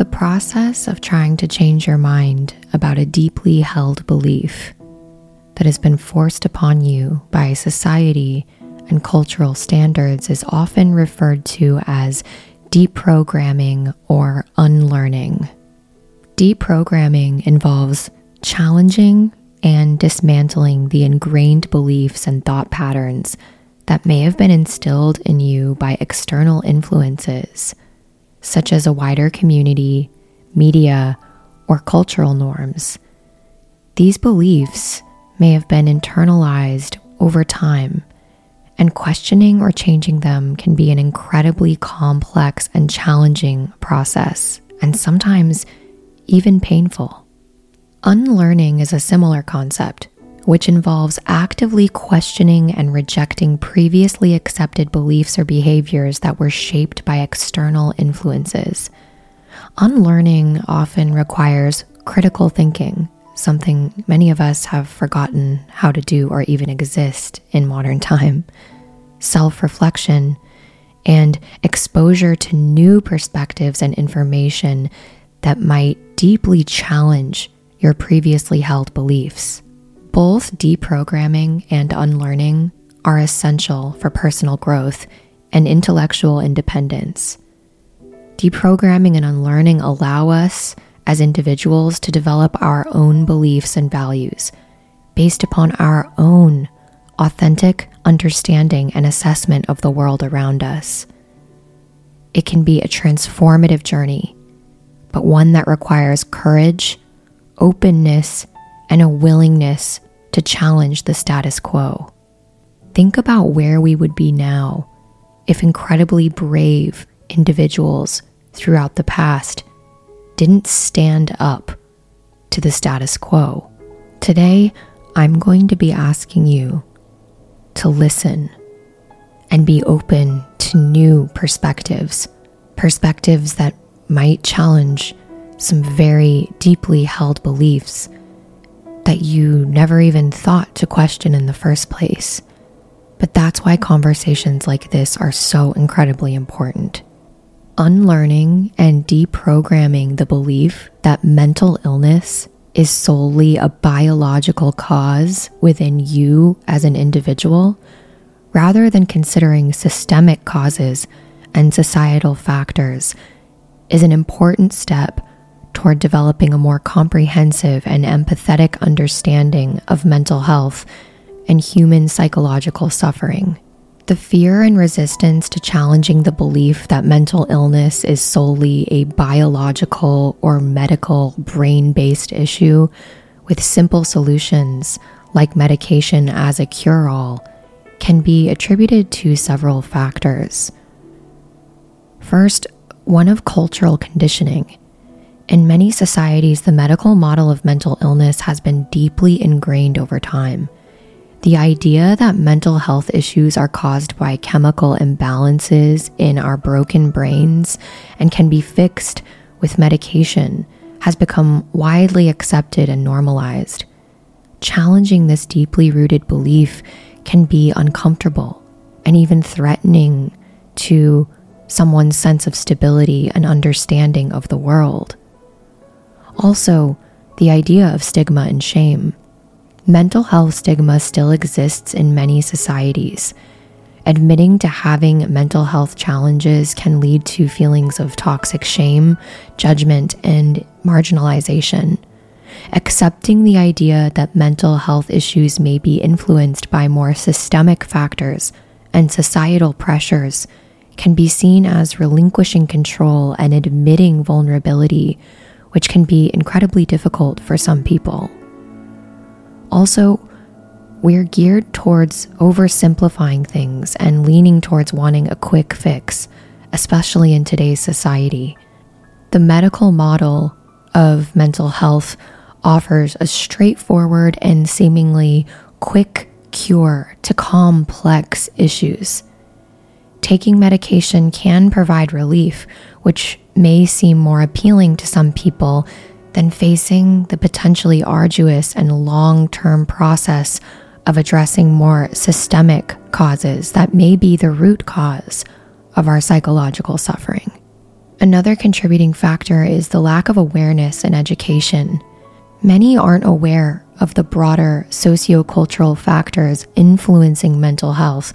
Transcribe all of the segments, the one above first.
The process of trying to change your mind about a deeply held belief that has been forced upon you by society and cultural standards is often referred to as deprogramming or unlearning. Deprogramming involves challenging and dismantling the ingrained beliefs and thought patterns that may have been instilled in you by external influences, such as a wider community, media, or cultural norms. These beliefs may have been internalized over time, and questioning or changing them can be an incredibly complex and challenging process, and sometimes even painful. Unlearning is a similar concept, which involves actively questioning and rejecting previously accepted beliefs or behaviors that were shaped by external influences. Unlearning often requires critical thinking, something many of us have forgotten how to do or even exist in modern time, self reflection, and exposure to new perspectives and information that might deeply challenge your previously held beliefs. Both deprogramming and unlearning are essential for personal growth and intellectual independence. Deprogramming and unlearning allow us as individuals to develop our own beliefs and values based upon our own authentic understanding and assessment of the world around us. It can be a transformative journey, but one that requires courage, openness, and a willingness to challenge the status quo. Think about where we would be now if incredibly brave individuals throughout the past didn't stand up to the status quo. Today, I'm going to be asking you to listen and be open to new perspectives, perspectives that might challenge some very deeply held beliefs that you never even thought to question in the first place. But that's why conversations like this are so incredibly important. Unlearning and deprogramming the belief that mental illness is solely a biological cause within you as an individual, rather than considering systemic causes and societal factors, is an important step toward developing a more comprehensive and empathetic understanding of mental health and human psychological suffering. The fear and resistance to challenging the belief that mental illness is solely a biological or medical brain based issue with simple solutions like medication as a cure all can be attributed to several factors. First, one of cultural conditioning. In many societies, the medical model of mental illness has been deeply ingrained over time. The idea that mental health issues are caused by chemical imbalances in our broken brains and can be fixed with medication has become widely accepted and normalized. Challenging this deeply rooted belief can be uncomfortable and even threatening to someone's sense of stability and understanding of the world. Also, the idea of stigma and shame. Mental health stigma still exists in many societies. Admitting to having mental health challenges can lead to feelings of toxic shame, judgment, and marginalization. Accepting the idea that mental health issues may be influenced by more systemic factors and societal pressures can be seen as relinquishing control and admitting vulnerability, which can be incredibly difficult for some people. Also, we're geared towards oversimplifying things and leaning towards wanting a quick fix, especially in today's society. The medical model of mental health offers a straightforward and seemingly quick cure to complex issues taking medication can provide relief, which may seem more appealing to some people than facing the potentially arduous and long term process of addressing more systemic causes that may be the root cause of our psychological suffering. Another contributing factor is the lack of awareness and education. Many aren't aware of the broader sociocultural factors influencing mental health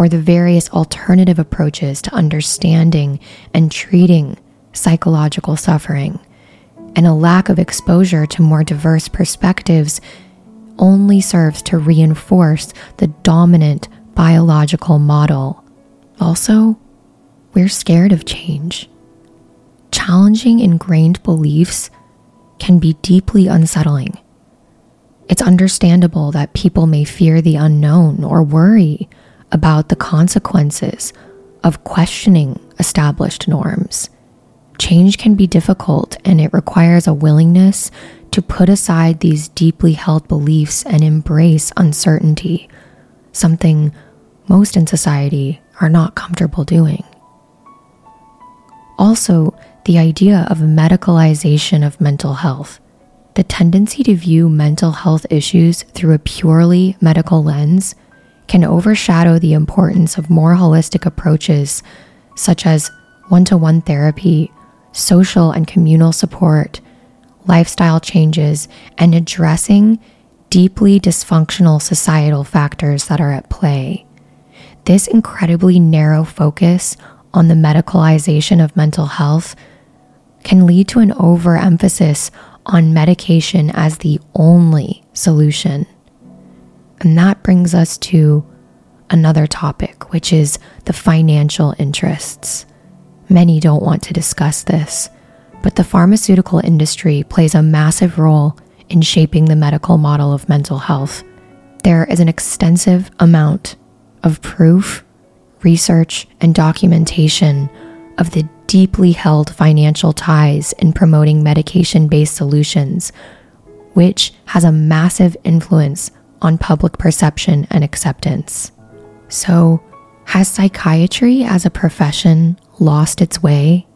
or the various alternative approaches to understanding and treating psychological suffering, and a lack of exposure to more diverse perspectives only serves to reinforce the dominant biological model. Also, we're scared of change. Challenging ingrained beliefs can be deeply unsettling. It's understandable that people may fear the unknown or worry about the consequences of questioning established norms. Change can be difficult and it requires a willingness to put aside these deeply held beliefs and embrace uncertainty, something most in society are not comfortable doing. Also, the idea of medicalization of mental health. The tendency to view mental health issues through a purely medical lens can overshadow the importance of more holistic approaches such as one to one therapy, social and communal support, lifestyle changes, and addressing deeply dysfunctional societal factors that are at play. This incredibly narrow focus on the medicalization of mental health can lead to an overemphasis on medication as the only solution. And that brings us to another topic, which is the financial interests. Many don't want to discuss this, but the pharmaceutical industry plays a massive role in shaping the medical model of mental health. There is an extensive amount of proof, research, and documentation of the deeply held financial ties in promoting medication based solutions, which has a massive influence on public perception and acceptance. So, has psychiatry as a profession lost its way?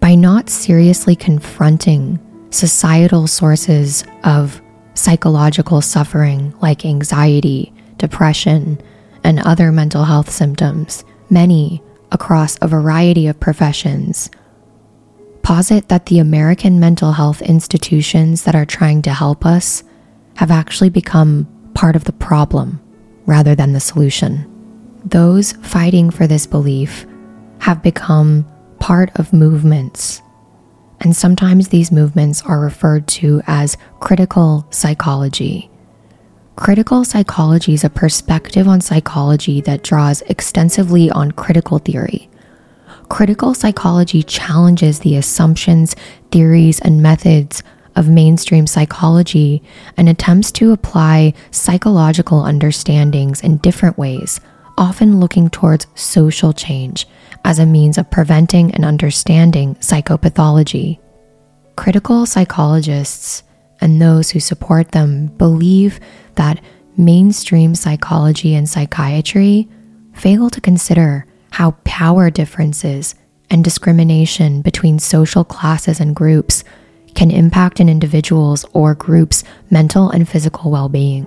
By not seriously confronting societal sources of psychological suffering like anxiety, depression, and other mental health symptoms, many across a variety of professions posit that the American mental health institutions that are trying to help us have actually become part of the problem rather than the solution. Those fighting for this belief have become part of movements, and sometimes these movements are referred to as critical psychology. Critical psychology is a perspective on psychology that draws extensively on critical theory. Critical psychology challenges the assumptions, theories, and methods of mainstream psychology and attempts to apply psychological understandings in different ways, often looking towards social change as a means of preventing and understanding psychopathology. Critical psychologists and those who support them believe that mainstream psychology and psychiatry fail to consider how power differences and discrimination between social classes and groups can impact an individual's or group's mental and physical well being.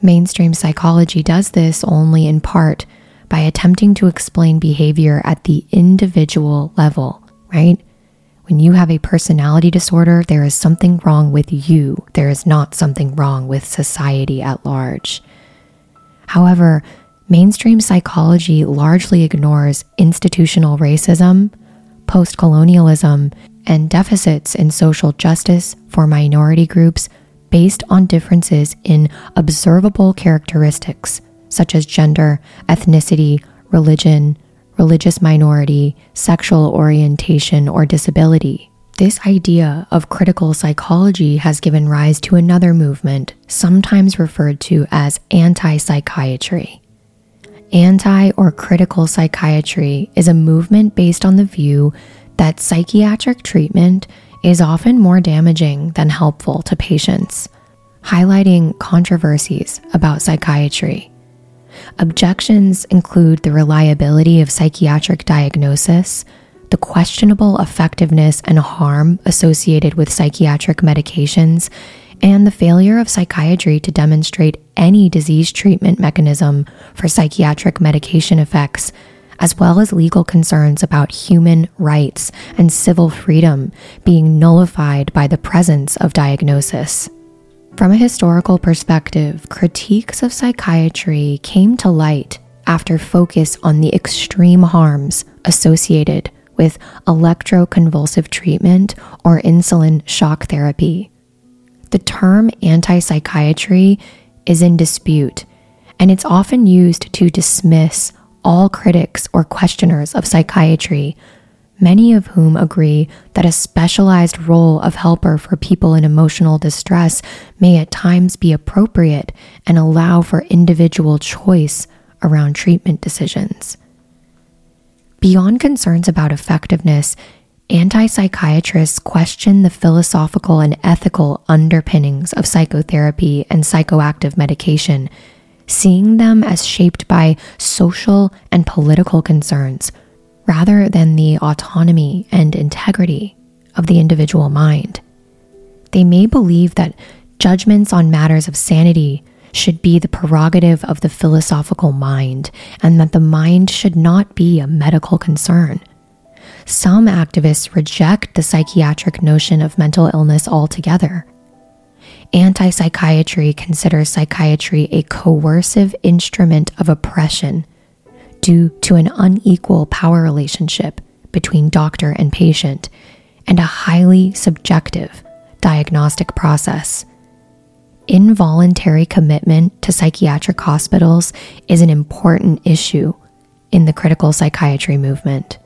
Mainstream psychology does this only in part by attempting to explain behavior at the individual level, right? When you have a personality disorder, there is something wrong with you. There is not something wrong with society at large. However, mainstream psychology largely ignores institutional racism, post colonialism, and deficits in social justice for minority groups based on differences in observable characteristics such as gender, ethnicity, religion, religious minority, sexual orientation, or disability. This idea of critical psychology has given rise to another movement, sometimes referred to as anti psychiatry. Anti or critical psychiatry is a movement based on the view that psychiatric treatment is often more damaging than helpful to patients, highlighting controversies about psychiatry. Objections include the reliability of psychiatric diagnosis, the questionable effectiveness and harm associated with psychiatric medications, and the failure of psychiatry to demonstrate any disease treatment mechanism for psychiatric medication effects, as well as legal concerns about human rights and civil freedom being nullified by the presence of diagnosis. From a historical perspective, critiques of psychiatry came to light after focus on the extreme harms associated with electroconvulsive treatment or insulin shock therapy. The term anti psychiatry is in dispute, and it's often used to dismiss all critics or questioners of psychiatry many of whom agree that a specialized role of helper for people in emotional distress may at times be appropriate and allow for individual choice around treatment decisions. Beyond concerns about effectiveness, anti psychiatrists question the philosophical and ethical underpinnings of psychotherapy and psychoactive medication, seeing them as shaped by social and political concerns rather than the autonomy and integrity of the individual mind. They may believe that judgments on matters of sanity should be the prerogative of the philosophical mind and that the mind should not be a medical concern. Some activists reject the psychiatric notion of mental illness altogether. Anti psychiatry considers psychiatry a coercive instrument of oppression due to an unequal power relationship between doctor and patient and a highly subjective diagnostic process. Involuntary commitment to psychiatric hospitals is an important issue in the critical psychiatry movement.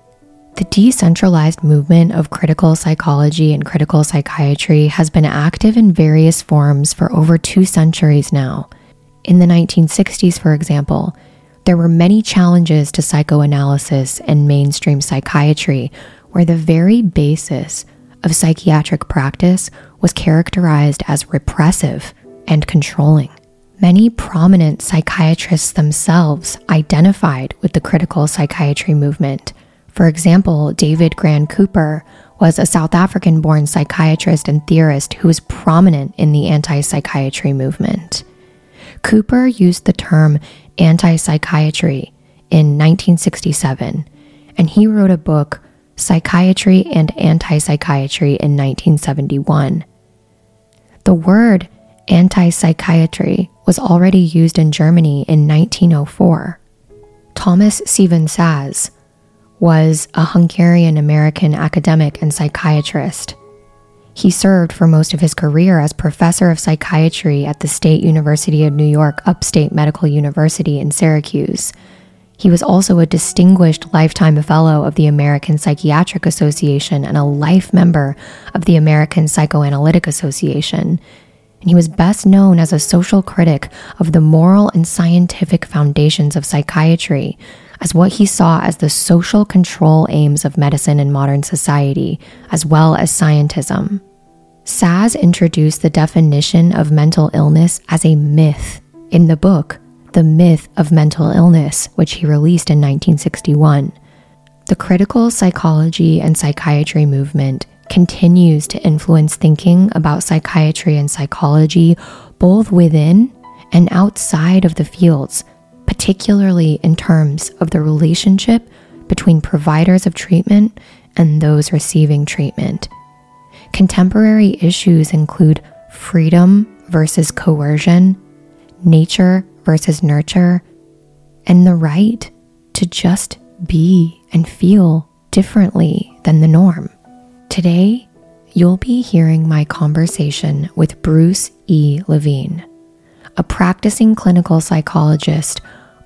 The decentralized movement of critical psychology and critical psychiatry has been active in various forms for over two centuries now. In the 1960s, for example, there were many challenges to psychoanalysis and mainstream psychiatry, where the very basis of psychiatric practice was characterized as repressive and controlling. Many prominent psychiatrists themselves identified with the critical psychiatry movement. For example, David Graham Cooper was a South African born psychiatrist and theorist who was prominent in the anti psychiatry movement. Cooper used the term anti psychiatry in 1967, and he wrote a book, Psychiatry and Anti Psychiatry, in 1971. The word anti psychiatry was already used in Germany in 1904. Thomas Stephen Szasz was a Hungarian American academic and psychiatrist. He served for most of his career as professor of psychiatry at the State University of New York Upstate Medical University in Syracuse. He was also a distinguished lifetime fellow of the American Psychiatric Association and a life member of the American Psychoanalytic Association. And he was best known as a social critic of the moral and scientific foundations of psychiatry, as what he saw as the social control aims of medicine in modern society, as well as scientism. Szasz introduced the definition of mental illness as a myth in the book the Myth of Mental Illness, which he released in 1961. The critical psychology and psychiatry movement continues to influence thinking about psychiatry and psychology both within and outside of the fields, particularly in terms of the relationship between providers of treatment and those receiving treatment. Contemporary issues include freedom versus coercion, nature versus nurture, and the right to just be and feel differently than the norm. Today, you'll be hearing my conversation with Bruce E. Levine, a practicing clinical psychologist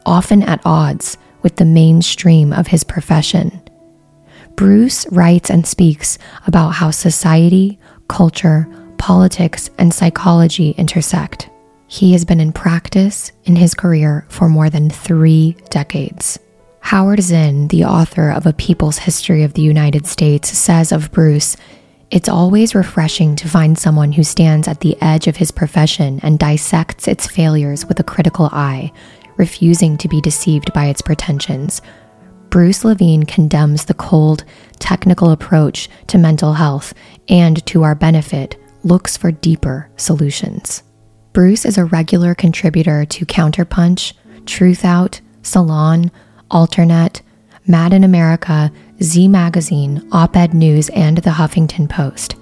often at odds with the mainstream of his profession. Bruce writes and speaks about how society, culture, politics, and psychology intersect. He has been in practice in his career for more than three decades. Howard Zinn, the author of A People's History of the United States, says of Bruce, it's always refreshing to find someone who stands at the edge of his profession and dissects its failures with a critical eye, refusing to be deceived by its pretensions. Bruce Levine condemns the cold, technical approach to mental health and, to our benefit, looks for deeper solutions. Bruce is a regular contributor to Counterpunch, Truthout, Salon, Alternet, Mad in America, Z Magazine, Op Ed News, and The Huffington Post.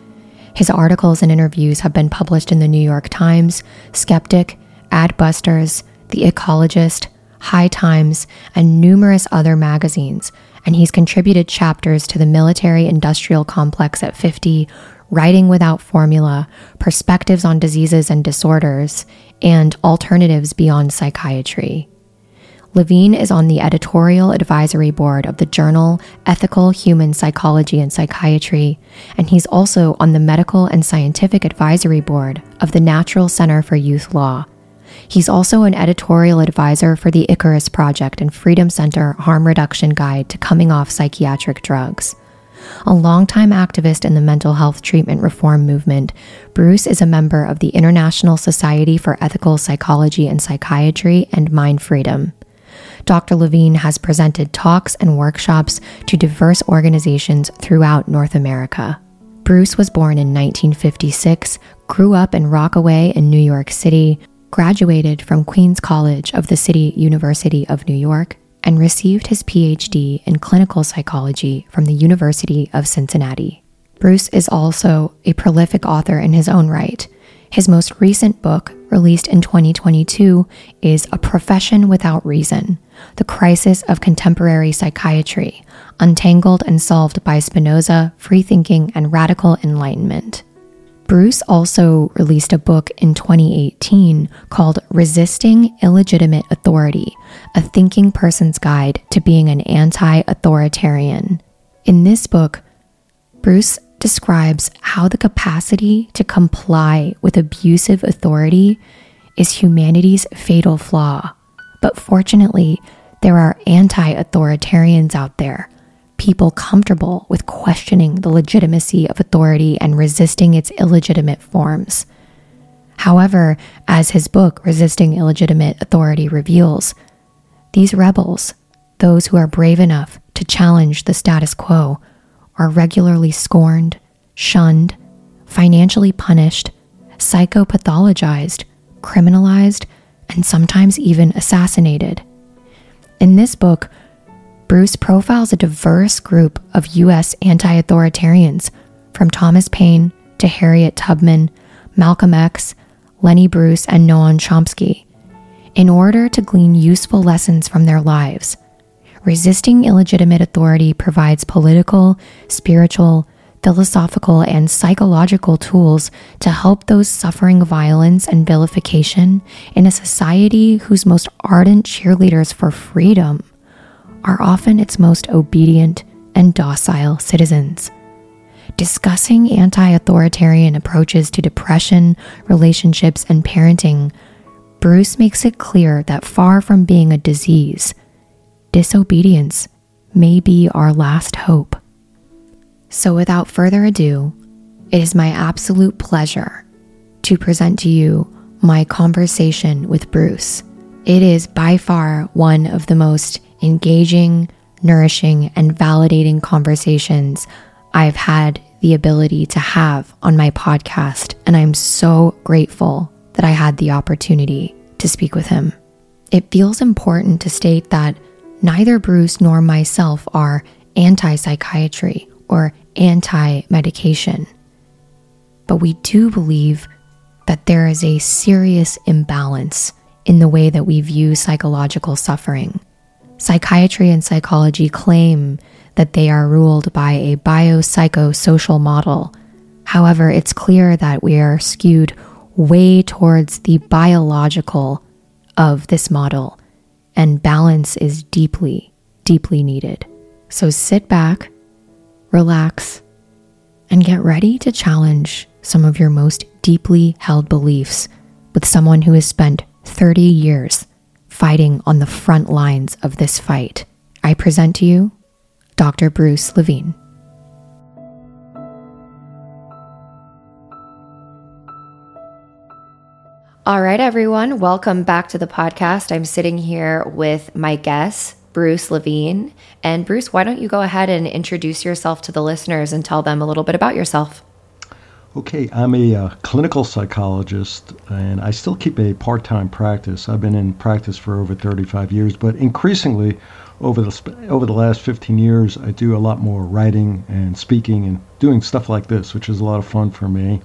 His articles and interviews have been published in the New York Times, Skeptic, Adbusters, The Ecologist, High Times, and numerous other magazines, and he's contributed chapters to the military industrial complex at 50, Writing Without Formula, Perspectives on Diseases and Disorders, and Alternatives Beyond Psychiatry. Levine is on the editorial advisory board of the journal Ethical Human Psychology and Psychiatry, and he's also on the medical and scientific advisory board of the National Center for Youth Law. He's also an editorial advisor for the Icarus Project and Freedom Center Harm Reduction Guide to Coming Off Psychiatric Drugs. A longtime activist in the mental health treatment reform movement, Bruce is a member of the International Society for Ethical Psychology and Psychiatry and Mind Freedom. Dr. Levine has presented talks and workshops to diverse organizations throughout North America. Bruce was born in 1956, grew up in Rockaway in New York City, graduated from Queens College of the City University of New York, and received his PhD in clinical psychology from the University of Cincinnati. Bruce is also a prolific author in his own right. His most recent book, released in 2022, is A Profession Without Reason The Crisis of Contemporary Psychiatry, Untangled and Solved by Spinoza, Freethinking, and Radical Enlightenment. Bruce also released a book in 2018 called Resisting Illegitimate Authority A Thinking Person's Guide to Being an Anti Authoritarian. In this book, Bruce describes how the capacity to comply with abusive authority is humanity's fatal flaw. But fortunately, there are anti authoritarians out there people comfortable with questioning the legitimacy of authority and resisting its illegitimate forms. However, as his book, Resisting Illegitimate Authority, reveals, these rebels, those who are brave enough to challenge the status quo, are regularly scorned, shunned, financially punished, psychopathologized, criminalized, and sometimes even assassinated. In this book, Bruce profiles a diverse group of U.S. anti authoritarians, from Thomas Paine to Harriet Tubman, Malcolm X, Lenny Bruce, and Noam Chomsky, in order to glean useful lessons from their lives. Resisting illegitimate authority provides political, spiritual, philosophical, and psychological tools to help those suffering violence and vilification in a society whose most ardent cheerleaders for freedom are often its most obedient and docile citizens. Discussing anti authoritarian approaches to depression, relationships, and parenting, Bruce makes it clear that far from being a disease, disobedience may be our last hope. So, without further ado, it is my absolute pleasure to present to you my conversation with Bruce. It is by far one of the most engaging, nourishing, and validating conversations I've had the ability to have on my podcast, and I'm so grateful that I had the opportunity to speak with him. It feels important to state that neither Bruce nor myself are anti psychiatry or anti medication. But we do believe that there is a serious imbalance in the way that we view psychological suffering. Psychiatry and psychology claim that they are ruled by a biopsychosocial model. However, it's clear that we are skewed way towards the biological of this model, and balance is deeply, deeply needed. So sit back relax, and get ready to challenge some of your most deeply held beliefs with someone who has spent 30 years fighting on the front lines of this fight. I present to you Dr. Bruce Levine. All right, everyone, welcome back to the podcast. I'm sitting here with my guest, Bruce Levine. And Bruce, why don't you go ahead and introduce yourself to the listeners and tell them a little bit about yourself? Okay, I'm a uh, clinical psychologist and I still keep a part time practice. I've been in practice for over 35 years, but increasingly over the, over the last 15 years, I do a lot more writing and speaking and doing stuff like this, which is a lot of fun for me.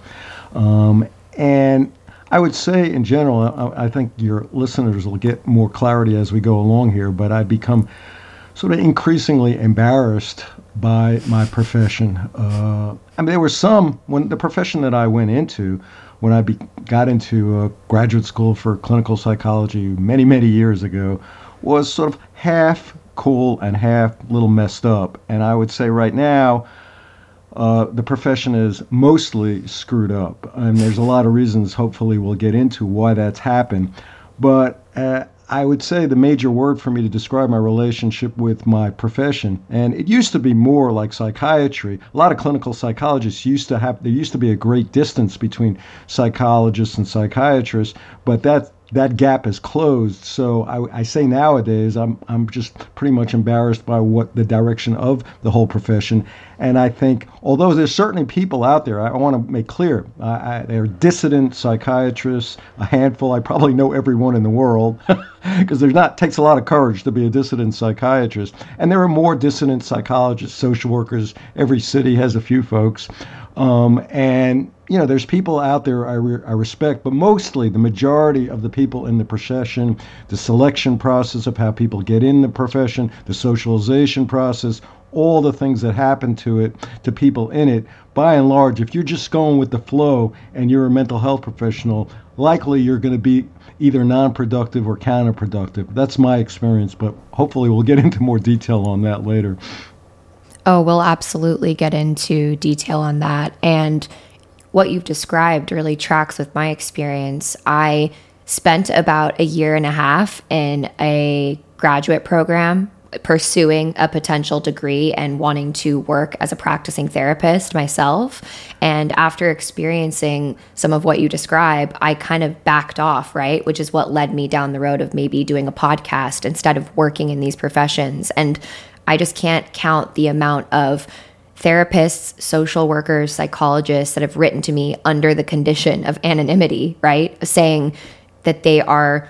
Um, and I would say, in general, I, I, think your listeners will get more clarity as we go along here, but I become sort of increasingly embarrassed by my profession. Uh, I mean, there were some when the profession that I went into when I be, got into a graduate school for clinical psychology many, many years ago was sort of half cool and half little messed up. And I would say right now, uh, the profession is mostly screwed up. And there's a lot of reasons, hopefully, we'll get into why that's happened. But uh, I would say the major word for me to describe my relationship with my profession, and it used to be more like psychiatry. A lot of clinical psychologists used to have, there used to be a great distance between psychologists and psychiatrists, but that that gap is closed. So I, I, say nowadays, I'm I'm just pretty much embarrassed by what the direction of the whole profession. And I think, although there's certainly people out there, I, I want to make clear, I, there are dissident psychiatrists, a handful. I probably know everyone in the world because there's not takes a lot of courage to be a dissident psychiatrist. And there are more dissident psychologists, social workers. Every city has a few folks. Um, and you know, there's people out there I, re- I respect, but mostly the majority of the people in the profession, the selection process of how people get in the profession, the socialization process, all the things that happen to it, to people in it, by and large, if you're just going with the flow and you're a mental health professional, likely you're going to be either non-productive or counterproductive. That's my experience, but hopefully we'll get into more detail on that later. Oh, we'll absolutely get into detail on that. And what you've described really tracks with my experience. I spent about a year and a half in a graduate program pursuing a potential degree and wanting to work as a practicing therapist myself. And after experiencing some of what you describe, I kind of backed off, right? Which is what led me down the road of maybe doing a podcast instead of working in these professions. And I just can't count the amount of therapists, social workers, psychologists that have written to me under the condition of anonymity, right? Saying that they are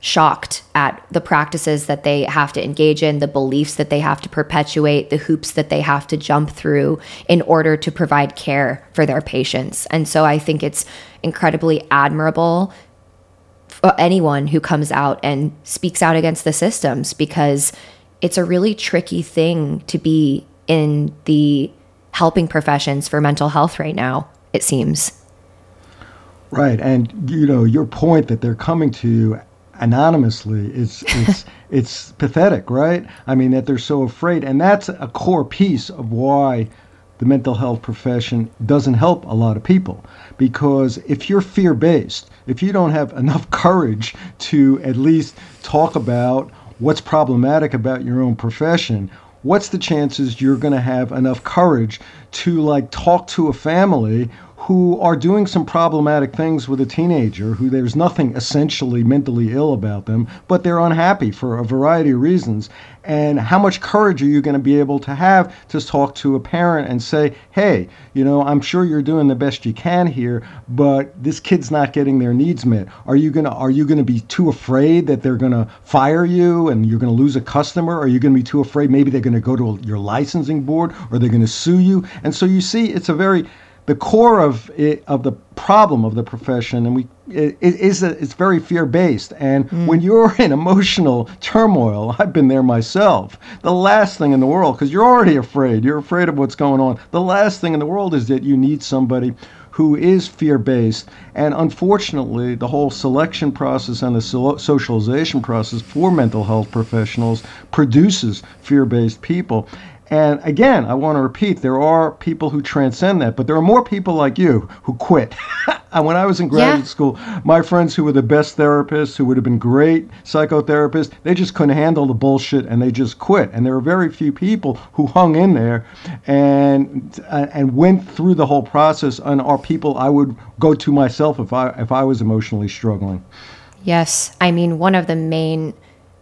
shocked at the practices that they have to engage in, the beliefs that they have to perpetuate, the hoops that they have to jump through in order to provide care for their patients. And so I think it's incredibly admirable for anyone who comes out and speaks out against the systems because it's a really tricky thing to be in the helping professions for mental health right now, it seems. Right. And, you know, your point that they're coming to you anonymously is it's it's pathetic, right? I mean that they're so afraid, and that's a core piece of why the mental health profession doesn't help a lot of people because if you're fear based, if you don't have enough courage to at least talk about what's problematic about your own profession, what's the chances you're going to have enough courage to like talk to a family who are doing some problematic things with a teenager who there's nothing essentially mentally ill about them, but they're unhappy for a variety of reasons. And how much courage are you going to be able to have to talk to a parent and say, hey, you know, I'm sure you're doing the best you can here, but this kid's not getting their needs met. Are you gonna are you gonna be too afraid that they're gonna fire you and you're gonna lose a customer? Are you gonna be too afraid maybe they're gonna go to your licensing board or they're gonna sue you? And so you see, it's a very the core of it, of the problem of the profession, and we it, it is a, it's very fear based. And mm. when you're in emotional turmoil, I've been there myself. The last thing in the world, because you're already afraid, you're afraid of what's going on. The last thing in the world is that you need somebody who is fear based. And unfortunately, the whole selection process and the socialization process for mental health professionals produces fear based people. And again, I want to repeat there are people who transcend that, but there are more people like you who quit. And when I was in graduate yeah. school, my friends who were the best therapists, who would have been great psychotherapists, they just couldn't handle the bullshit and they just quit. And there were very few people who hung in there and uh, and went through the whole process and are people I would go to myself if I if I was emotionally struggling. Yes, I mean one of the main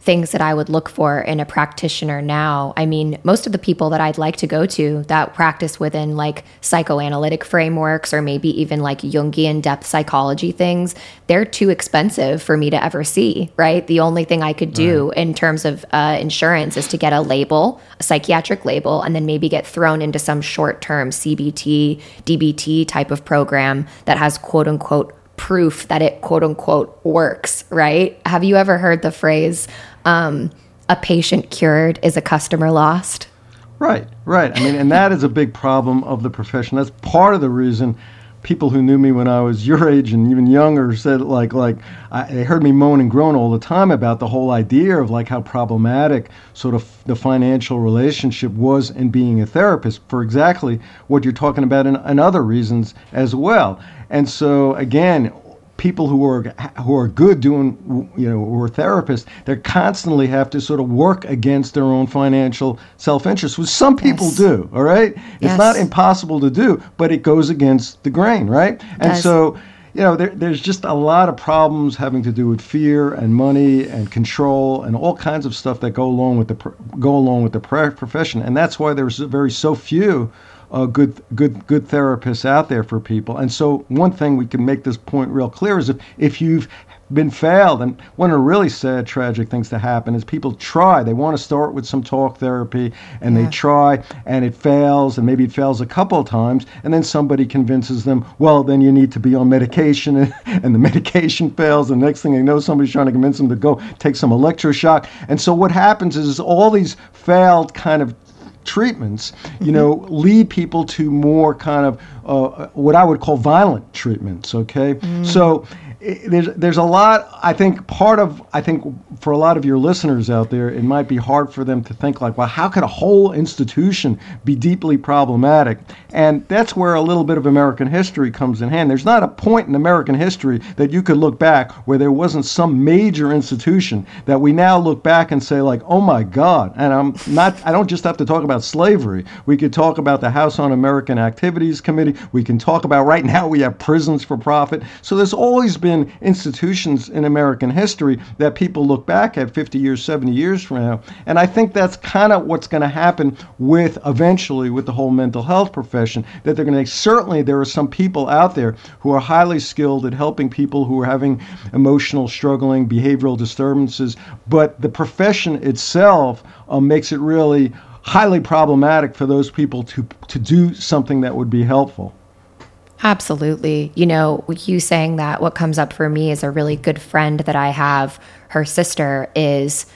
things that I would look for in a practitioner now. I mean, most of the people that I'd like to go to that practice within like psychoanalytic frameworks or maybe even like Jungian depth psychology things, they're too expensive for me to ever see, right? The only thing I could do right. in terms of uh, insurance is to get a label, a psychiatric label, and then maybe get thrown into some short term CBT, DBT type of program that has quote unquote proof that it quote unquote works, right? Have you ever heard the phrase, um, a patient cured is a customer lost? Right, right. I mean, and that is a big problem of the profession. That's part of the reason people who knew me when I was your age and even younger said like like I, they heard me moan and groan all the time about the whole idea of like how problematic sort of the financial relationship was in being a therapist for exactly what you're talking about and, and other reasons as well. And so again, people who are who are good doing you know who are therapists they constantly have to sort of work against their own financial self-interest which some people yes. do all right yes. it's not impossible to do but it goes against the grain right and so you know there, there's just a lot of problems having to do with fear and money and control and all kinds of stuff that go along with the go along with the profession and that's why there's very so few uh, good good good therapists out there for people. And so one thing we can make this point real clear is if if you've been failed and one of the really sad tragic things to happen is people try they want to start with some talk therapy and yeah. they try and it fails and maybe it fails a couple of times and then somebody convinces them well then you need to be on medication and, and the medication fails the next thing they know somebody's trying to convince them to go take some electroshock and so what happens is all these failed kind of treatments, you know, lead people to more kind of uh, what I would call violent treatments. Okay, mm. so there's there's a lot. I think part of I think for a lot of your listeners out there, it might be hard for them to think like, well, how could a whole institution be deeply problematic? And that's where a little bit of American history comes in hand. There's not a point in American history that you could look back where there wasn't some major institution that we now look back and say like, oh my God. And I'm not. I don't just have to talk about slavery. We could talk about the House Un-American Activities Committee. We can talk about right now we have prisons for profit. So there's always been been institutions in American history that people look back at 50 years, 70 years from now. And I think that's kind of what's going to happen with eventually with the whole mental health profession. That they're going to certainly there are some people out there who are highly skilled at helping people who are having emotional struggling, behavioral disturbances, but the profession itself uh, makes it really highly problematic for those people to to do something that would be helpful. Absolutely. You know, you saying that, what comes up for me is a really good friend that I have. Her sister is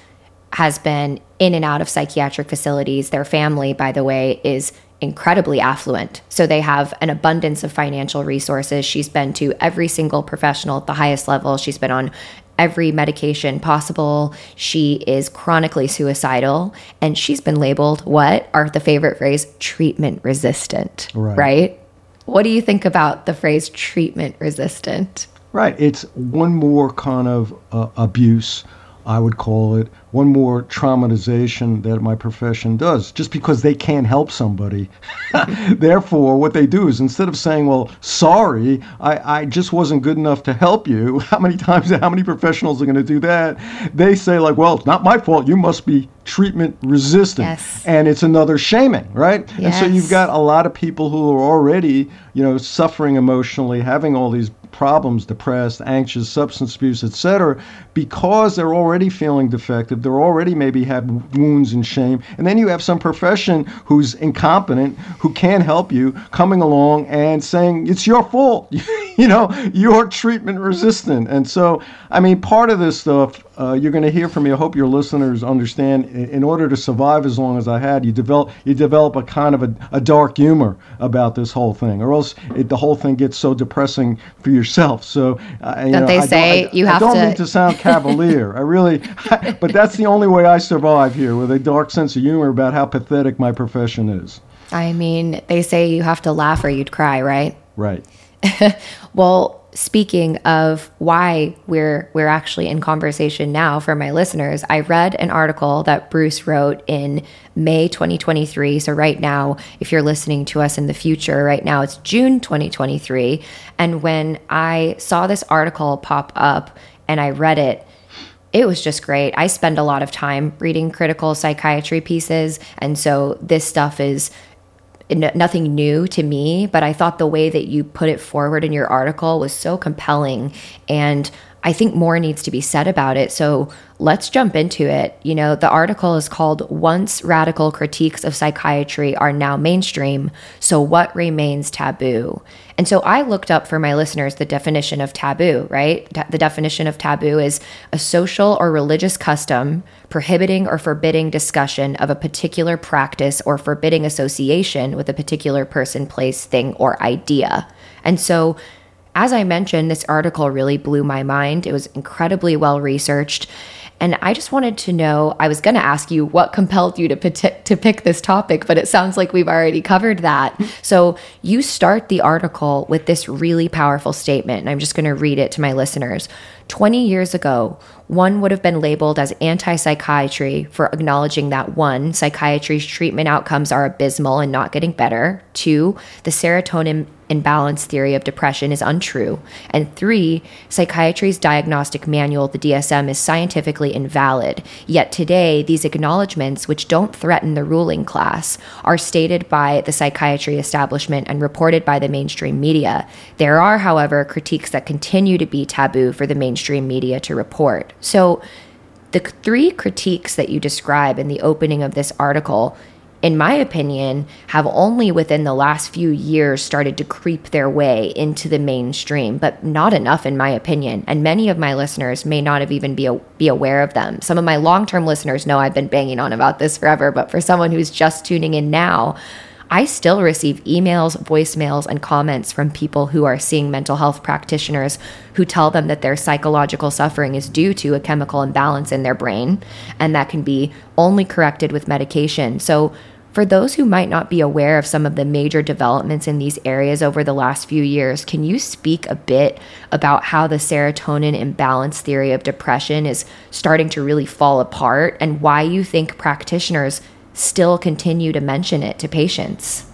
has been in and out of psychiatric facilities. Their family, by the way, is incredibly affluent. So they have an abundance of financial resources. She's been to every single professional at the highest level. She's been on every medication possible. She is chronically suicidal and she's been labeled what are the favorite phrase treatment resistant, right? right? What do you think about the phrase treatment resistant? Right. It's one more kind of uh, abuse I would call it, one more traumatization that my profession does, just because they can't help somebody. Therefore, what they do is instead of saying, well, sorry, I, I just wasn't good enough to help you, how many times, how many professionals are going to do that? They say, like, well, it's not my fault. You must be treatment resistant. Yes. And it's another shaming, right? Yes. And so you've got a lot of people who are already, you know, suffering emotionally, having all these problems, depressed, anxious, substance abuse, etc., because they're already feeling defective, they're already maybe have wounds and shame, and then you have some profession who's incompetent, who can't help you, coming along and saying it's your fault, you know, you're treatment resistant, and so I mean, part of this stuff uh, you're going to hear from me. I hope your listeners understand. In, order to survive as long as I had, you develop you develop a kind of a, a dark humor about this whole thing, or else it, the whole thing gets so depressing for yourself. So, uh, don't you know, they I say don't, I, you have to? I don't to... mean to sound cavalier. I really, but that's the only way I survive here, with a dark sense of humor about how pathetic my profession is. I mean, they say you have to laugh or you'd cry, right? Right. well speaking of why we're we're actually in conversation now for my listeners, I read an article that Bruce wrote in May 2023. So right now, if you're listening to us in the future, right now it's June 2023, and when I saw this article pop up and I read it, it was just great. I spend a lot of time reading critical psychiatry pieces, and so this stuff is nothing new to me, but I thought the way that you put it forward in your article was so compelling. And I think more needs to be said about it. So let's jump into it. You know, the article is called Once Radical Critiques of Psychiatry Are Now Mainstream. So what remains taboo? And so I looked up for my listeners the definition of taboo, right? The definition of taboo is a social or religious custom prohibiting or forbidding discussion of a particular practice or forbidding association with a particular person, place, thing, or idea. And so as I mentioned, this article really blew my mind. It was incredibly well researched. And I just wanted to know I was going to ask you what compelled you to, pit- to pick this topic, but it sounds like we've already covered that. So you start the article with this really powerful statement, and I'm just going to read it to my listeners. 20 years ago, one would have been labeled as anti psychiatry for acknowledging that one, psychiatry's treatment outcomes are abysmal and not getting better. Two, the serotonin imbalance theory of depression is untrue. And three, psychiatry's diagnostic manual, the DSM, is scientifically invalid. Yet today, these acknowledgments, which don't threaten the ruling class, are stated by the psychiatry establishment and reported by the mainstream media. There are, however, critiques that continue to be taboo for the mainstream media to report. So, the three critiques that you describe in the opening of this article, in my opinion, have only within the last few years started to creep their way into the mainstream, but not enough, in my opinion. And many of my listeners may not have even be, be aware of them. Some of my long term listeners know I've been banging on about this forever, but for someone who's just tuning in now, I still receive emails, voicemails, and comments from people who are seeing mental health practitioners who tell them that their psychological suffering is due to a chemical imbalance in their brain and that can be only corrected with medication. So, for those who might not be aware of some of the major developments in these areas over the last few years, can you speak a bit about how the serotonin imbalance theory of depression is starting to really fall apart and why you think practitioners still continue to mention it to patients?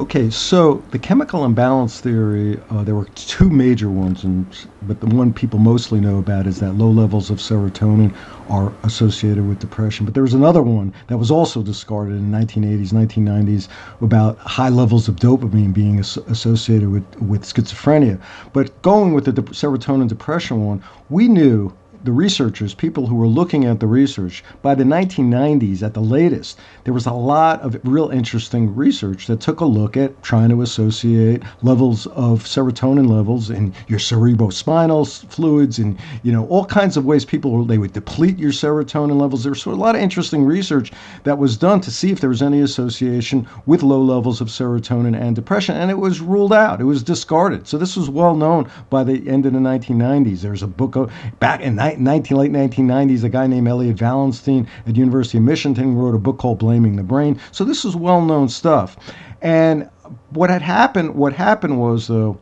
Okay, so the chemical imbalance theory, uh, there were two major ones, and, but the one people mostly know about is that low levels of serotonin are associated with depression. But there was another one that was also discarded in the 1980s, 1990s about high levels of dopamine being as- associated with, with schizophrenia. But going with the de- serotonin depression one, we knew the researchers, people who were looking at the research, by the 1990s at the latest, there was a lot of real interesting research that took a look at trying to associate levels of serotonin levels in your cerebrospinal fluids and you know all kinds of ways people they would deplete your serotonin levels. There was a lot of interesting research that was done to see if there was any association with low levels of serotonin and depression, and it was ruled out. It was discarded. So this was well known by the end of the 1990s. There's a book back in 19, late 1990s. A guy named Elliot Valenstein at University of Michigan wrote a book called Blaming the Brain. So this is well known stuff. And what had happened, what happened was though,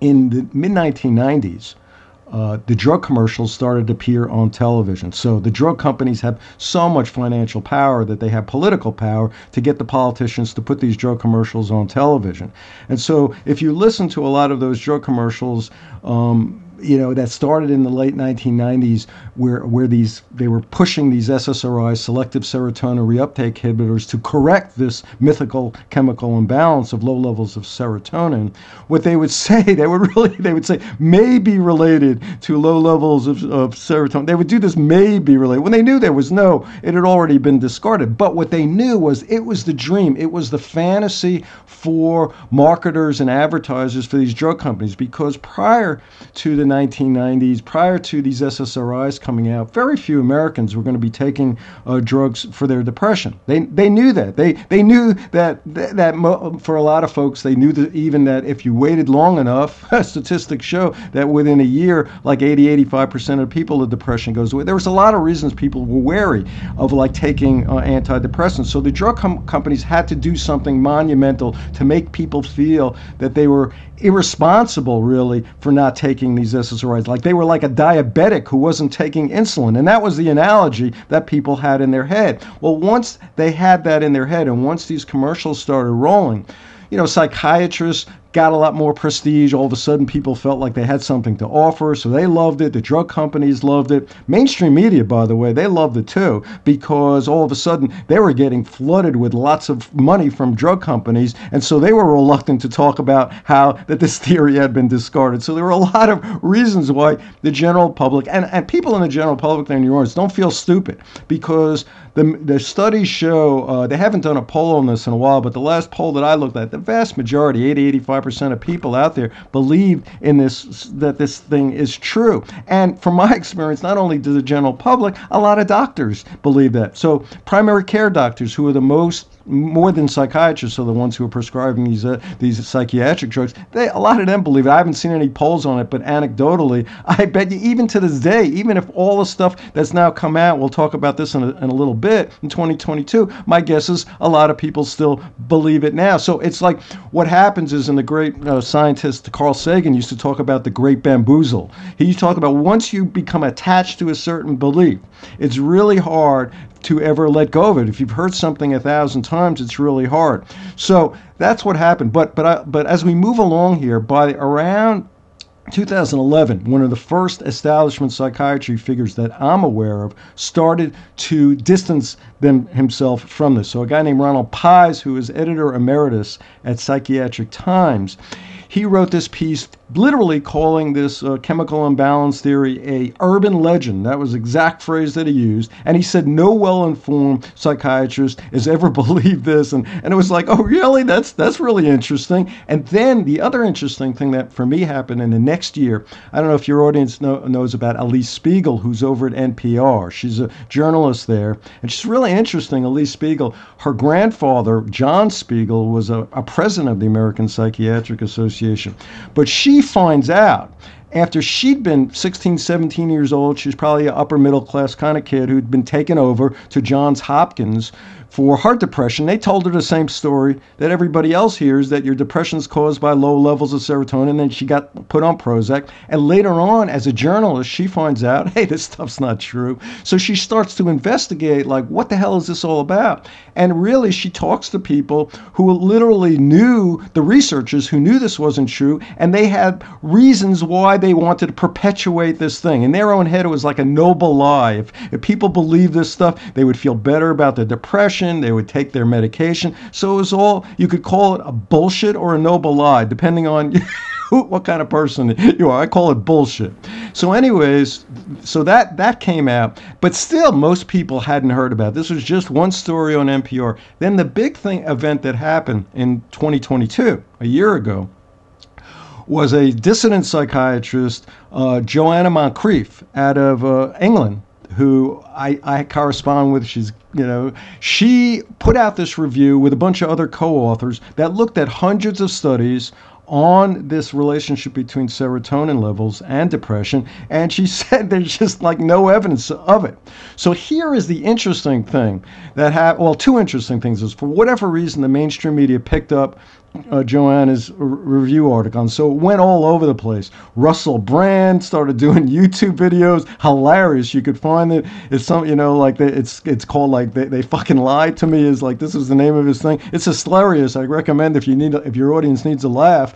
in the mid 1990s. Uh, the drug commercials started to appear on television. So the drug companies have so much financial power that they have political power to get the politicians to put these drug commercials on television. And so if you listen to a lot of those drug commercials, um, you know that started in the late 1990s where where these they were pushing these SSRIs selective serotonin reuptake inhibitors to correct this mythical chemical imbalance of low levels of serotonin. What they would say they would really they would say may be related to low levels of, of serotonin. They would do this may be related. When they knew there was no it had already been discarded. But what they knew was it was the dream. It was the fantasy for marketers and advertisers for these drug companies. Because prior to the 1990s, prior to these SSRIs coming out, very few Americans were going to be taking uh, drugs for their depression. They, they knew that. They, they knew that, that, mo- for a lot of folks, they knew that even that if you waited long enough, statistics show that within a year, like 80, 85% of people, the depression goes away. There was a lot of reasons people were wary of like taking uh, antidepressants. So the drug com- companies had to do something monumental to make people feel that they were irresponsible, really, for not taking these SSRIs. Like they were like a diabetic who wasn't taking insulin. And that was the analogy that people had in their head. Well, once they had that in their head, and once these commercials started rolling, you know, psychiatrists got a lot more prestige. All of a sudden, people felt like they had something to offer, so they loved it. The drug companies loved it. Mainstream media, by the way, they loved it too because all of a sudden they were getting flooded with lots of money from drug companies, and so they were reluctant to talk about how that this theory had been discarded. So there were a lot of reasons why the general public and, and people in the general public in New Orleans don't feel stupid because the, the studies show uh, they haven't done a poll on this in a while, but the last poll that I looked at, the vast majority, 80, 85 percent of people out there believe in this that this thing is true. And from my experience, not only do the general public, a lot of doctors believe that. So primary care doctors, who are the most more than psychiatrists are the ones who are prescribing these uh, these psychiatric drugs. They a lot of them believe it. I haven't seen any polls on it, but anecdotally, I bet you even to this day, even if all the stuff that's now come out, we'll talk about this in a, in a little bit in 2022. My guess is a lot of people still believe it now. So it's like what happens is, and the great uh, scientist Carl Sagan used to talk about the great bamboozle. He used to talk about once you become attached to a certain belief, it's really hard to ever let go of it. If you've heard something a thousand times, it's really hard. So that's what happened. But but I, but as we move along here, by around 2011, one of the first establishment psychiatry figures that I'm aware of started to distance them himself from this. So a guy named Ronald Pies, who is editor emeritus at Psychiatric Times, he wrote this piece literally calling this uh, chemical imbalance theory a urban legend. That was the exact phrase that he used. And he said no well-informed psychiatrist has ever believed this. And, and it was like, oh, really? That's, that's really interesting. And then the other interesting thing that for me happened in the next year, I don't know if your audience know, knows about Elise Spiegel, who's over at NPR. She's a journalist there. And she's really interesting, Elise Spiegel. Her grandfather, John Spiegel, was a, a president of the American Psychiatric Association. But she finds out after she'd been 16, 17 years old, she was probably an upper middle class kind of kid who'd been taken over to Johns Hopkins for heart depression, they told her the same story that everybody else hears that your depression is caused by low levels of serotonin. And then she got put on Prozac. And later on, as a journalist, she finds out, hey, this stuff's not true. So she starts to investigate, like, what the hell is this all about? And really, she talks to people who literally knew the researchers who knew this wasn't true, and they had reasons why they wanted to perpetuate this thing. In their own head, it was like a noble lie. If, if people believed this stuff, they would feel better about their depression they would take their medication. So it was all, you could call it a bullshit or a noble lie, depending on what kind of person you are. I call it bullshit. So, anyways, so that that came out, but still, most people hadn't heard about. It. This was just one story on NPR. Then the big thing event that happened in 2022, a year ago, was a dissident psychiatrist, uh, Joanna Moncrieff, out of uh, England, who I, I correspond with. She's, you know, she put out this review with a bunch of other co authors that looked at hundreds of studies on this relationship between serotonin levels and depression, and she said there's just like no evidence of it. So here is the interesting thing that happened. Well, two interesting things is for whatever reason the mainstream media picked up uh, Joanna's review article. And so it went all over the place. Russell Brand started doing YouTube videos. Hilarious. You could find it. It's some, you know, like the, it's it's called like they, they fucking lied to me. Is like this is the name of his thing. It's hilarious. I recommend if you need if your audience needs a laugh.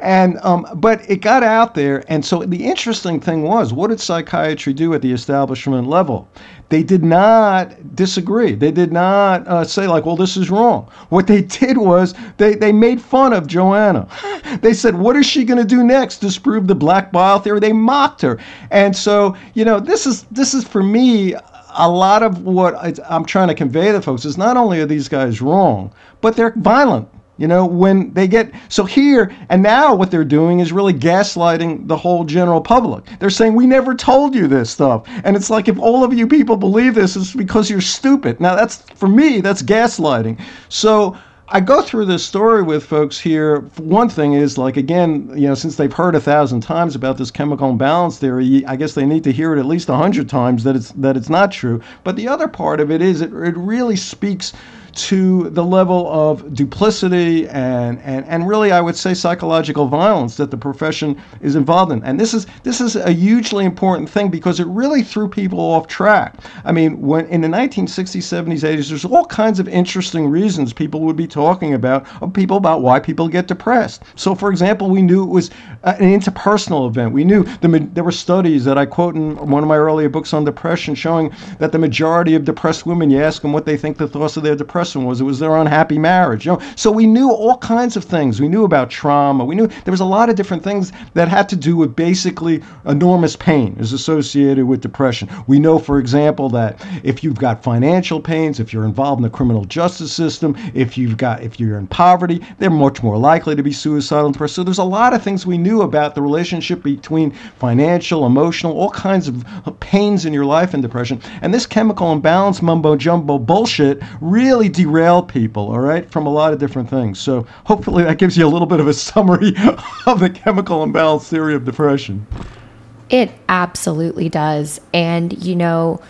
And um, but it got out there. And so the interesting thing was, what did psychiatry do at the establishment level? They did not disagree. They did not uh, say like, well, this is wrong. What they did was they, they made fun of Joanna. They said, what is she going to do next? Disprove the black bile theory? They mocked her. And so, you know, this is this is for me a lot of what I'm trying to convey to folks is not only are these guys wrong, but they're violent. You know, when they get so here and now, what they're doing is really gaslighting the whole general public. They're saying, We never told you this stuff. And it's like, if all of you people believe this, it's because you're stupid. Now, that's for me, that's gaslighting. So, I go through this story with folks here. One thing is, like, again, you know, since they've heard a thousand times about this chemical imbalance theory, I guess they need to hear it at least a hundred times that it's that it's not true. But the other part of it is, it, it really speaks to the level of duplicity and, and, and really I would say psychological violence that the profession is involved in. And this is this is a hugely important thing because it really threw people off track. I mean, when in the 1960s, 70s, 80s, there's all kinds of interesting reasons people would be talking about of people about why people get depressed. So, for example, we knew it was uh, an interpersonal event. We knew the, there were studies that I quote in one of my earlier books on depression showing that the majority of depressed women, you ask them what they think the thoughts of their depression was. It was their unhappy marriage. You know, so we knew all kinds of things. We knew about trauma. We knew there was a lot of different things that had to do with basically enormous pain is associated with depression. We know, for example, that if you've got financial pains, if you're involved in the criminal justice system, if you've got if you're in poverty, they're much more likely to be suicidal and depressed. So there's a lot of things we knew about the relationship between financial, emotional, all kinds of pains in your life and depression. And this chemical imbalance mumbo jumbo bullshit really derail people, all right, from a lot of different things. So hopefully that gives you a little bit of a summary of the chemical imbalance theory of depression. It absolutely does. And, you know,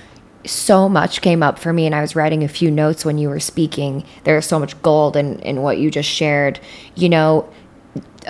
so much came up for me, and I was writing a few notes when you were speaking. There's so much gold in, in what you just shared. You know,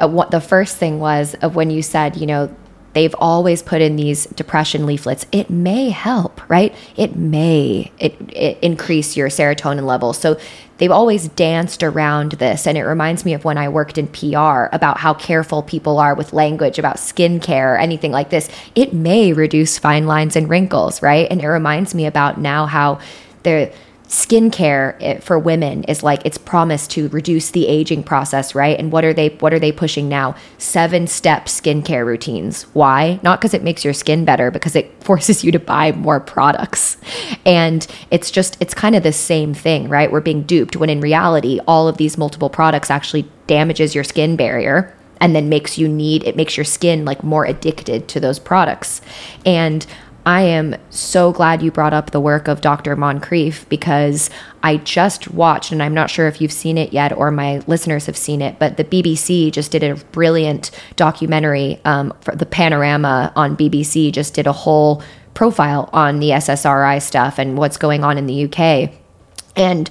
uh, what the first thing was of when you said, you know, they've always put in these depression leaflets. It may help right? It may it, it increase your serotonin level so they've always danced around this. And it reminds me of when i worked in pr about how careful people are with language about skincare or anything like this. It may reduce fine lines and wrinkles right? And it reminds me about now how they're skincare for women is like it's promised to reduce the aging process, right? And what are they what are they pushing now? Seven step skincare routines. Why? Not because it makes your skin better, because it forces you to buy more products. And it's just it's kind of the same thing, right? We're being duped when in reality all of these multiple products actually damages your skin barrier and then makes you need it makes your skin like more addicted to those products. And I am so glad you brought up the work of Dr. Moncrieff because I just watched, and I'm not sure if you've seen it yet or my listeners have seen it, but the BBC just did a brilliant documentary. Um, for the Panorama on BBC just did a whole profile on the SSRI stuff and what's going on in the UK. And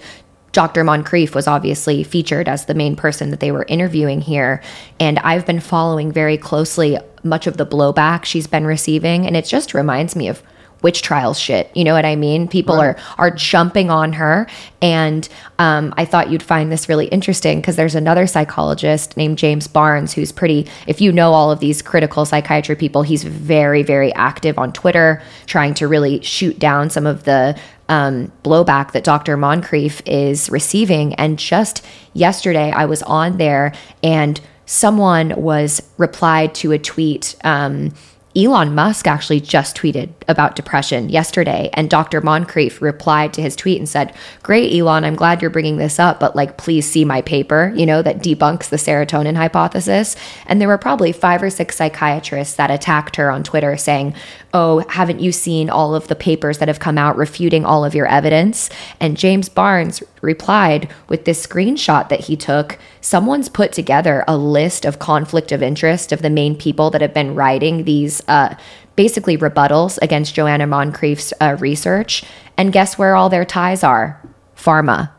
Dr. Moncrieff was obviously featured as the main person that they were interviewing here. And I've been following very closely much of the blowback she's been receiving. And it just reminds me of witch trial shit. You know what I mean? People right. are are jumping on her, and um, I thought you'd find this really interesting because there's another psychologist named James Barnes who's pretty. If you know all of these critical psychiatry people, he's very very active on Twitter, trying to really shoot down some of the um, blowback that Dr. Moncrieff is receiving. And just yesterday, I was on there and someone was replied to a tweet. Um, Elon Musk actually just tweeted about depression yesterday, and Dr. Moncrieff replied to his tweet and said, Great, Elon, I'm glad you're bringing this up, but like, please see my paper, you know, that debunks the serotonin hypothesis. And there were probably five or six psychiatrists that attacked her on Twitter saying, Oh, haven't you seen all of the papers that have come out refuting all of your evidence? And James Barnes replied with this screenshot that he took. Someone's put together a list of conflict of interest of the main people that have been writing these uh, basically rebuttals against Joanna Moncrieff's uh, research. And guess where all their ties are? Pharma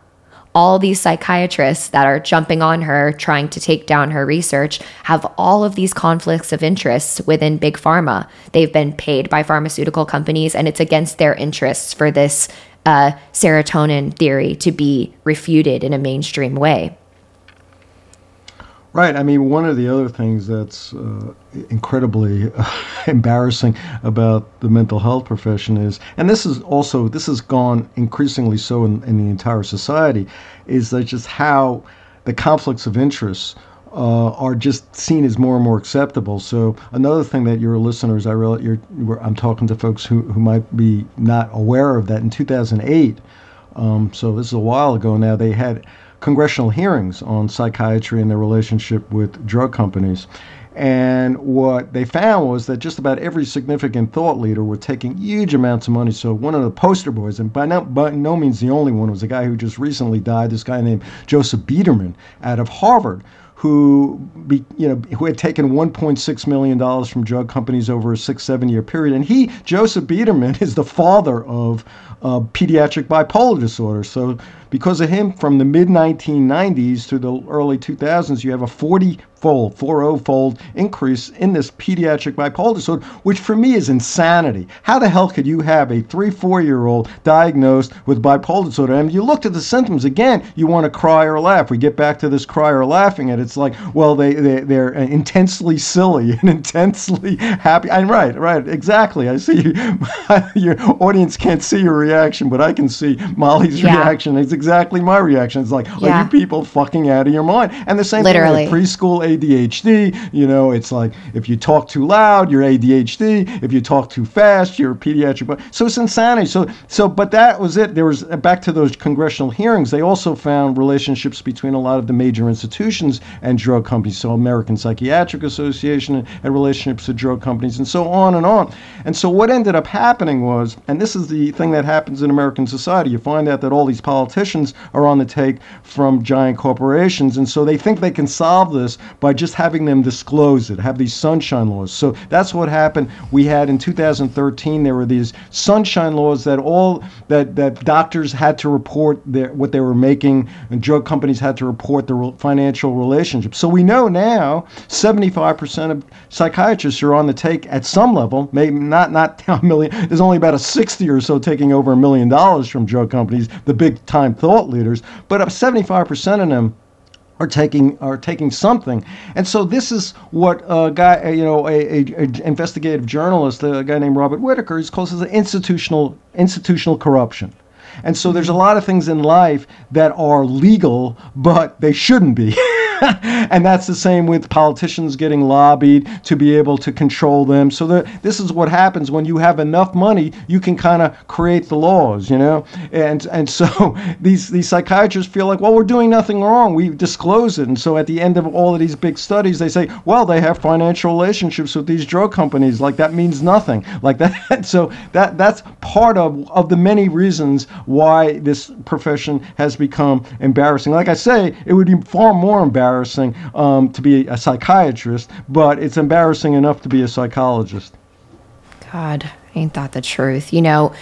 all these psychiatrists that are jumping on her, trying to take down her research, have all of these conflicts of interests within big pharma. They've been paid by pharmaceutical companies, and it's against their interests for this uh, serotonin theory to be refuted in a mainstream way. Right. I mean, one of the other things that's uh, incredibly uh, embarrassing about the mental health profession is, and this is also this has gone increasingly so in, in the entire society, is that just how the conflicts of interest uh, are just seen as more and more acceptable. So another thing that your listeners, I realize you're, I'm talking to folks who, who might be not aware of that. In 2008, um, so this is a while ago now, they had congressional hearings on psychiatry and their relationship with drug companies. And what they found was that just about every significant thought leader were taking huge amounts of money. So one of the poster boys, and by no, by no means the only one, was a guy who just recently died. This guy named Joseph Biederman out of Harvard, who be, you know who had taken 1.6 million dollars from drug companies over a six seven year period and he Joseph Biederman is the father of uh, pediatric bipolar disorder so because of him from the mid 1990s to the early 2000s you have a 40 fold, 40 fold increase in this pediatric bipolar disorder, which for me is insanity. How the hell could you have a three, four year old diagnosed with bipolar disorder? And you looked at the symptoms again, you want to cry or laugh. We get back to this cry or laughing, and it's like, well, they, they, they're uh, intensely silly and intensely happy. I'm right, right, exactly. I see you, your audience can't see your reaction, but I can see Molly's yeah. reaction. It's exactly my reaction. It's like, yeah. are you people fucking out of your mind? And the same Literally. thing with preschool ADHD. You know, it's like if you talk too loud, you're ADHD. If you talk too fast, you're pediatric. But So it's insanity. So so, but that was it. There was uh, back to those congressional hearings. They also found relationships between a lot of the major institutions and drug companies. So American Psychiatric Association and, and relationships with drug companies, and so on and on. And so what ended up happening was, and this is the thing that happens in American society, you find out that all these politicians are on the take from giant corporations, and so they think they can solve this by just having them disclose it, have these sunshine laws. So that's what happened. We had in 2013 there were these sunshine laws that all that that doctors had to report their what they were making, and drug companies had to report their financial relationships. So we know now 75% of psychiatrists are on the take at some level, maybe not not a million. There's only about a 60 or so taking over a million dollars from drug companies, the big time thought leaders, but up 75% of them are taking are taking something. And so this is what a guy, you know, a, a, a investigative journalist, a guy named Robert Whitaker, he calls this institutional institutional corruption. And so there's a lot of things in life that are legal, but they shouldn't be. and that's the same with politicians getting lobbied to be able to control them. So the, this is what happens when you have enough money, you can kind of create the laws, you know. And and so these these psychiatrists feel like, well, we're doing nothing wrong. We disclose it. And so at the end of all of these big studies, they say, well, they have financial relationships with these drug companies. Like that means nothing. Like that. so that that's part of of the many reasons why this profession has become embarrassing. Like I say, it would be far more embarrassing embarrassing um, to be a psychiatrist, but it's embarrassing enough to be a psychologist. God, ain't that the truth? You know,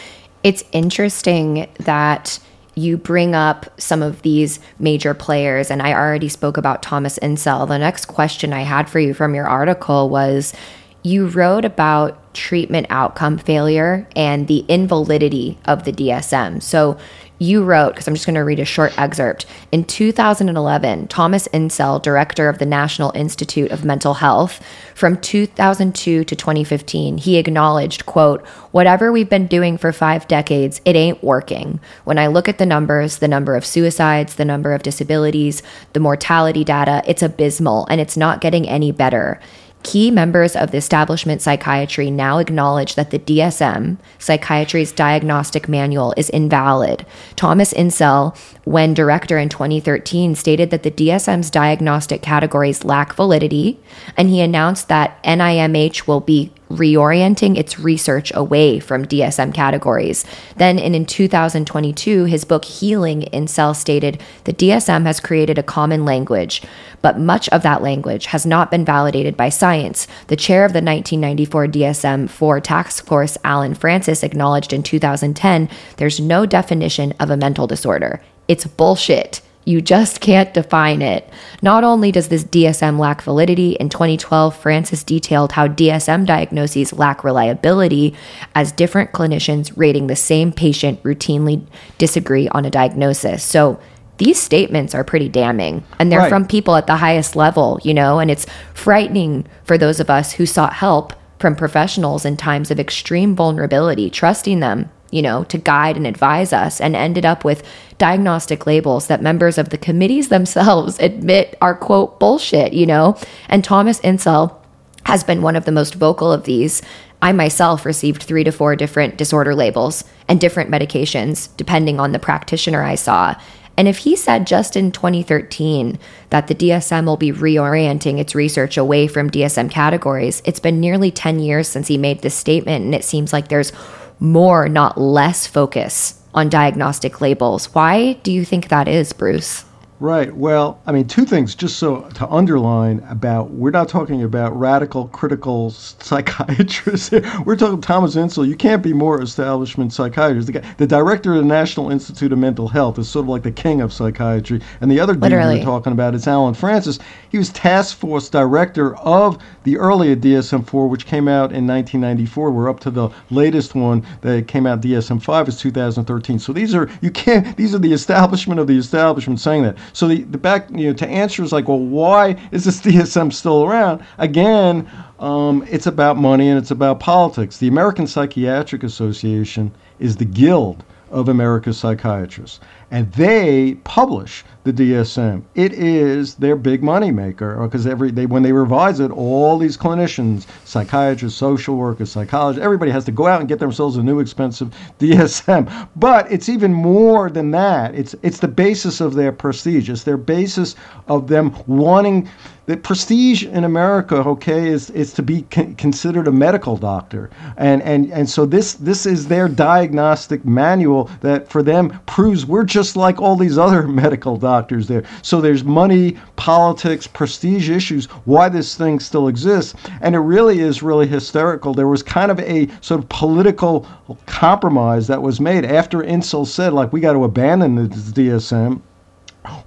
it's interesting that you bring up some of these major players, and I already spoke about Thomas Insel. The next question I had for you from your article was you wrote about treatment outcome failure and the invalidity of the DSM. So you wrote, because I'm just going to read a short excerpt. In 2011, Thomas Insel, director of the National Institute of Mental Health, from 2002 to 2015, he acknowledged, quote, whatever we've been doing for five decades, it ain't working. When I look at the numbers, the number of suicides, the number of disabilities, the mortality data, it's abysmal and it's not getting any better. Key members of the establishment psychiatry now acknowledge that the DSM, Psychiatry's Diagnostic Manual, is invalid. Thomas Insel, when director in 2013, stated that the DSM's diagnostic categories lack validity, and he announced that NIMH will be reorienting its research away from DSM categories. Then, in, in 2022, his book Healing Insel stated the DSM has created a common language, but much of that language has not been validated by science. The chair of the 1994 DSM 4 task force, Allen Frances, acknowledged in 2010 there's no definition of a mental disorder. It's bullshit. You just can't define it. Not only does this DSM lack validity, in 2012, Frances detailed how DSM diagnoses lack reliability as different clinicians rating the same patient routinely disagree on a diagnosis. So these statements are pretty damning and they're Right. from people at the highest level, you know, and it's frightening for those of us who sought help from professionals in times of extreme vulnerability, trusting them, you know, to guide and advise us, and ended up with diagnostic labels that members of the committees themselves admit are, quote, bullshit, you know? And Thomas Insel has been one of the most vocal of these. I myself received three to four different disorder labels and different medications, depending on the practitioner I saw. And if he said just in 2013 that the DSM will be reorienting its research away from DSM categories, it's been nearly 10 years since he made this statement, and it seems like there's more, not less, focus on diagnostic labels. Why do you think that is, Bruce? Right. Well, I mean, two things just so to underline about we're not talking about radical critical psychiatrists. we're talking Thomas Insel. You can't be more establishment psychiatrist. The, guy, the director of the National Institute of Mental Health is sort of like the king of psychiatry. And the other dude Literally. we're talking about is Allen Frances. He was task force director of the earlier DSM-4, which came out in 1994. We're up to the latest one that came out DSM-5 is 2013. So these are you can't these are the establishment of the establishment saying that. So the, the back you know to answer is like, well, why is this DSM still around? Again, um, it's about money and it's about politics. The American Psychiatric Association is the guild of America's psychiatrists, and they publish the DSM. It is their big money maker because uh, every they when they revise it, all these clinicians, psychiatrists, social workers, psychologists, everybody has to go out and get themselves a new expensive DSM. But it's even more than that. It's it's the basis of their prestige. It's their basis of them wanting the prestige in America, okay, is is to be con- considered a medical doctor, and and and so this this is their diagnostic manual that for them proves we're just like all these other medical doctors there. So there's money, politics, prestige issues why this thing still exists, and it really is really hysterical. There was kind of a sort of political compromise that was made after Insel said like we got to abandon the DSM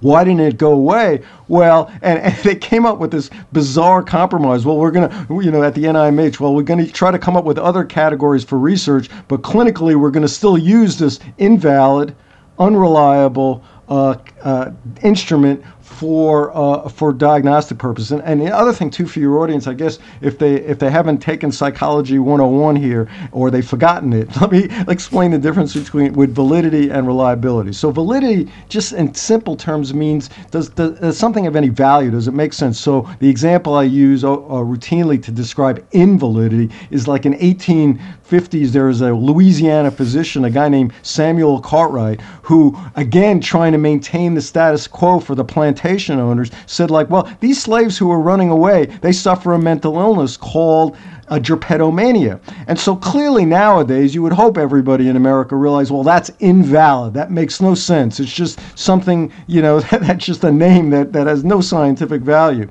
why didn't it go away? Well, and, and they came up with this bizarre compromise. Well, we're going to, you know, at the NIMH, well, we're going to try to come up with other categories for research, but clinically, we're going to still use this invalid, unreliable uh, uh, instrument for uh, for diagnostic purposes. And, and, the other thing too for your audience, I guess, if they if they haven't taken psychology 101 here or they've forgotten it, let me explain the difference between with validity and reliability. So validity, just in simple terms, means does, does, does something of any value? Does it make sense? So the example I use uh, uh routinely to describe invalidity is like an 18 50s, there was a Louisiana physician, a guy named Samuel Cartwright, who, again, trying to maintain the status quo for the plantation owners, said, like, well, these slaves who are running away, they suffer a mental illness called a drapetomania. And so clearly nowadays, you would hope everybody in America realize, well, that's invalid. That makes no sense. It's just something, you know, that's just a name that, that has no scientific value.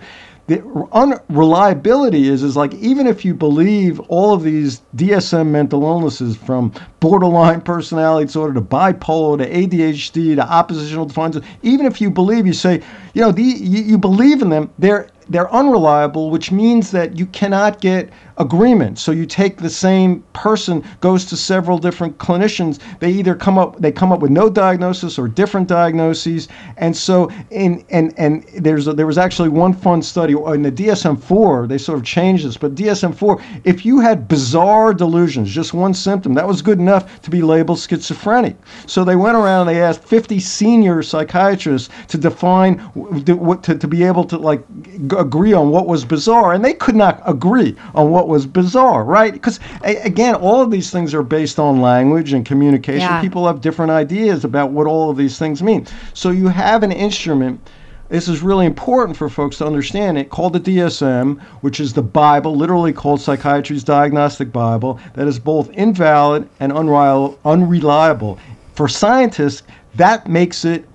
The unreliability is is like even if you believe all of these DSM mental illnesses from borderline personality disorder to bipolar to ADHD to oppositional defiance, even if you believe, you say, you know, the, you, you believe in them, they're they're unreliable, which means that you cannot get agreement. So you take the same person goes to several different clinicians. They either come up they come up with no diagnosis or different diagnoses. And so in and and there's a, there was actually one fun study in the DSM-4. They sort of changed this, but DSM-4, if you had bizarre delusions, just one symptom, that was good enough to be labeled schizophrenic. So they went around and they asked 50 senior psychiatrists to define to, to be able to like agree on what was bizarre, and they could not agree on what was bizarre, right? Because again, all of these things are based on language and communication. Yeah. People have different ideas about what all of these things mean. So you have an instrument. This is really important for folks to understand it, called the DSM, which is the Bible, literally called Psychiatry's Diagnostic Bible, that is both invalid and unreliable. For scientists, that makes it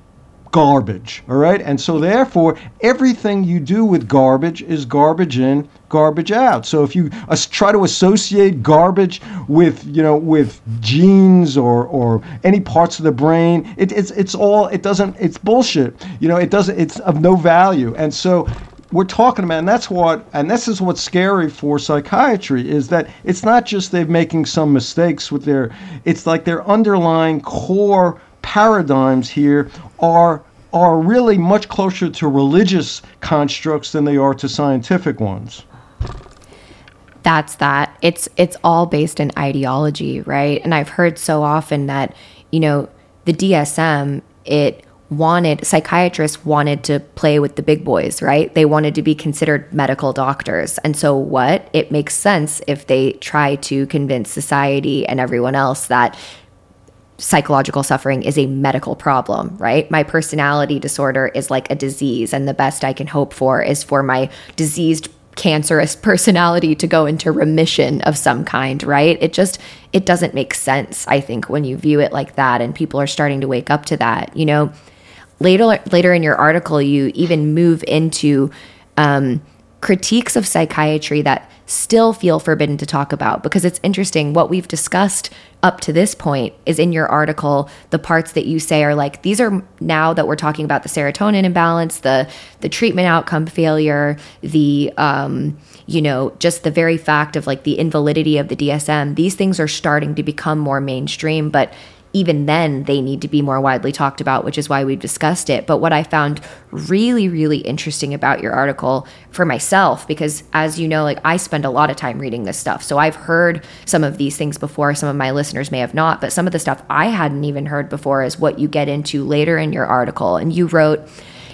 garbage. All right. And so, therefore, everything you do with garbage is garbage in, garbage out. So if you uh, try to associate garbage with, you know, with genes or, or any parts of the brain, it, it's, it's all, it doesn't, it's bullshit. You know, it doesn't, it's of no value. And so we're talking about, and that's what, and this is what's scary for psychiatry is that it's not just they're making some mistakes with their, it's like their underlying core paradigms here are are really much closer to religious constructs than they are to scientific ones. That's that. It's it's all based in ideology right? And i've heard so often that you know the dsm it wanted psychiatrists wanted to play with the big boys right? They wanted to be considered medical doctors. And so what? It makes sense if they try to convince society and everyone else that psychological suffering is a medical problem, right? My personality disorder is like a disease, and the best I can hope for is for my diseased cancerous personality to go into remission of some kind, right? It just it doesn't make sense, I think, when you view it like that and people are starting to wake up to that. You know, later later in your article you even move into um, critiques of psychiatry that still feel forbidden to talk about because it's interesting. What we've discussed up to this point is in your article the parts that you say are like these are now that we're talking about the serotonin imbalance the the treatment outcome failure the um you know just the very fact of like the invalidity of the DSM these things are starting to become more mainstream but even then they need to be more widely talked about, which is why we've discussed it. But what I found really, really interesting about your article for myself, because as you know, like I spend a lot of time reading this stuff. So I've heard some of these things before. Some of my listeners may have not, but some of the stuff I hadn't even heard before is what you get into later in your article. And you wrote,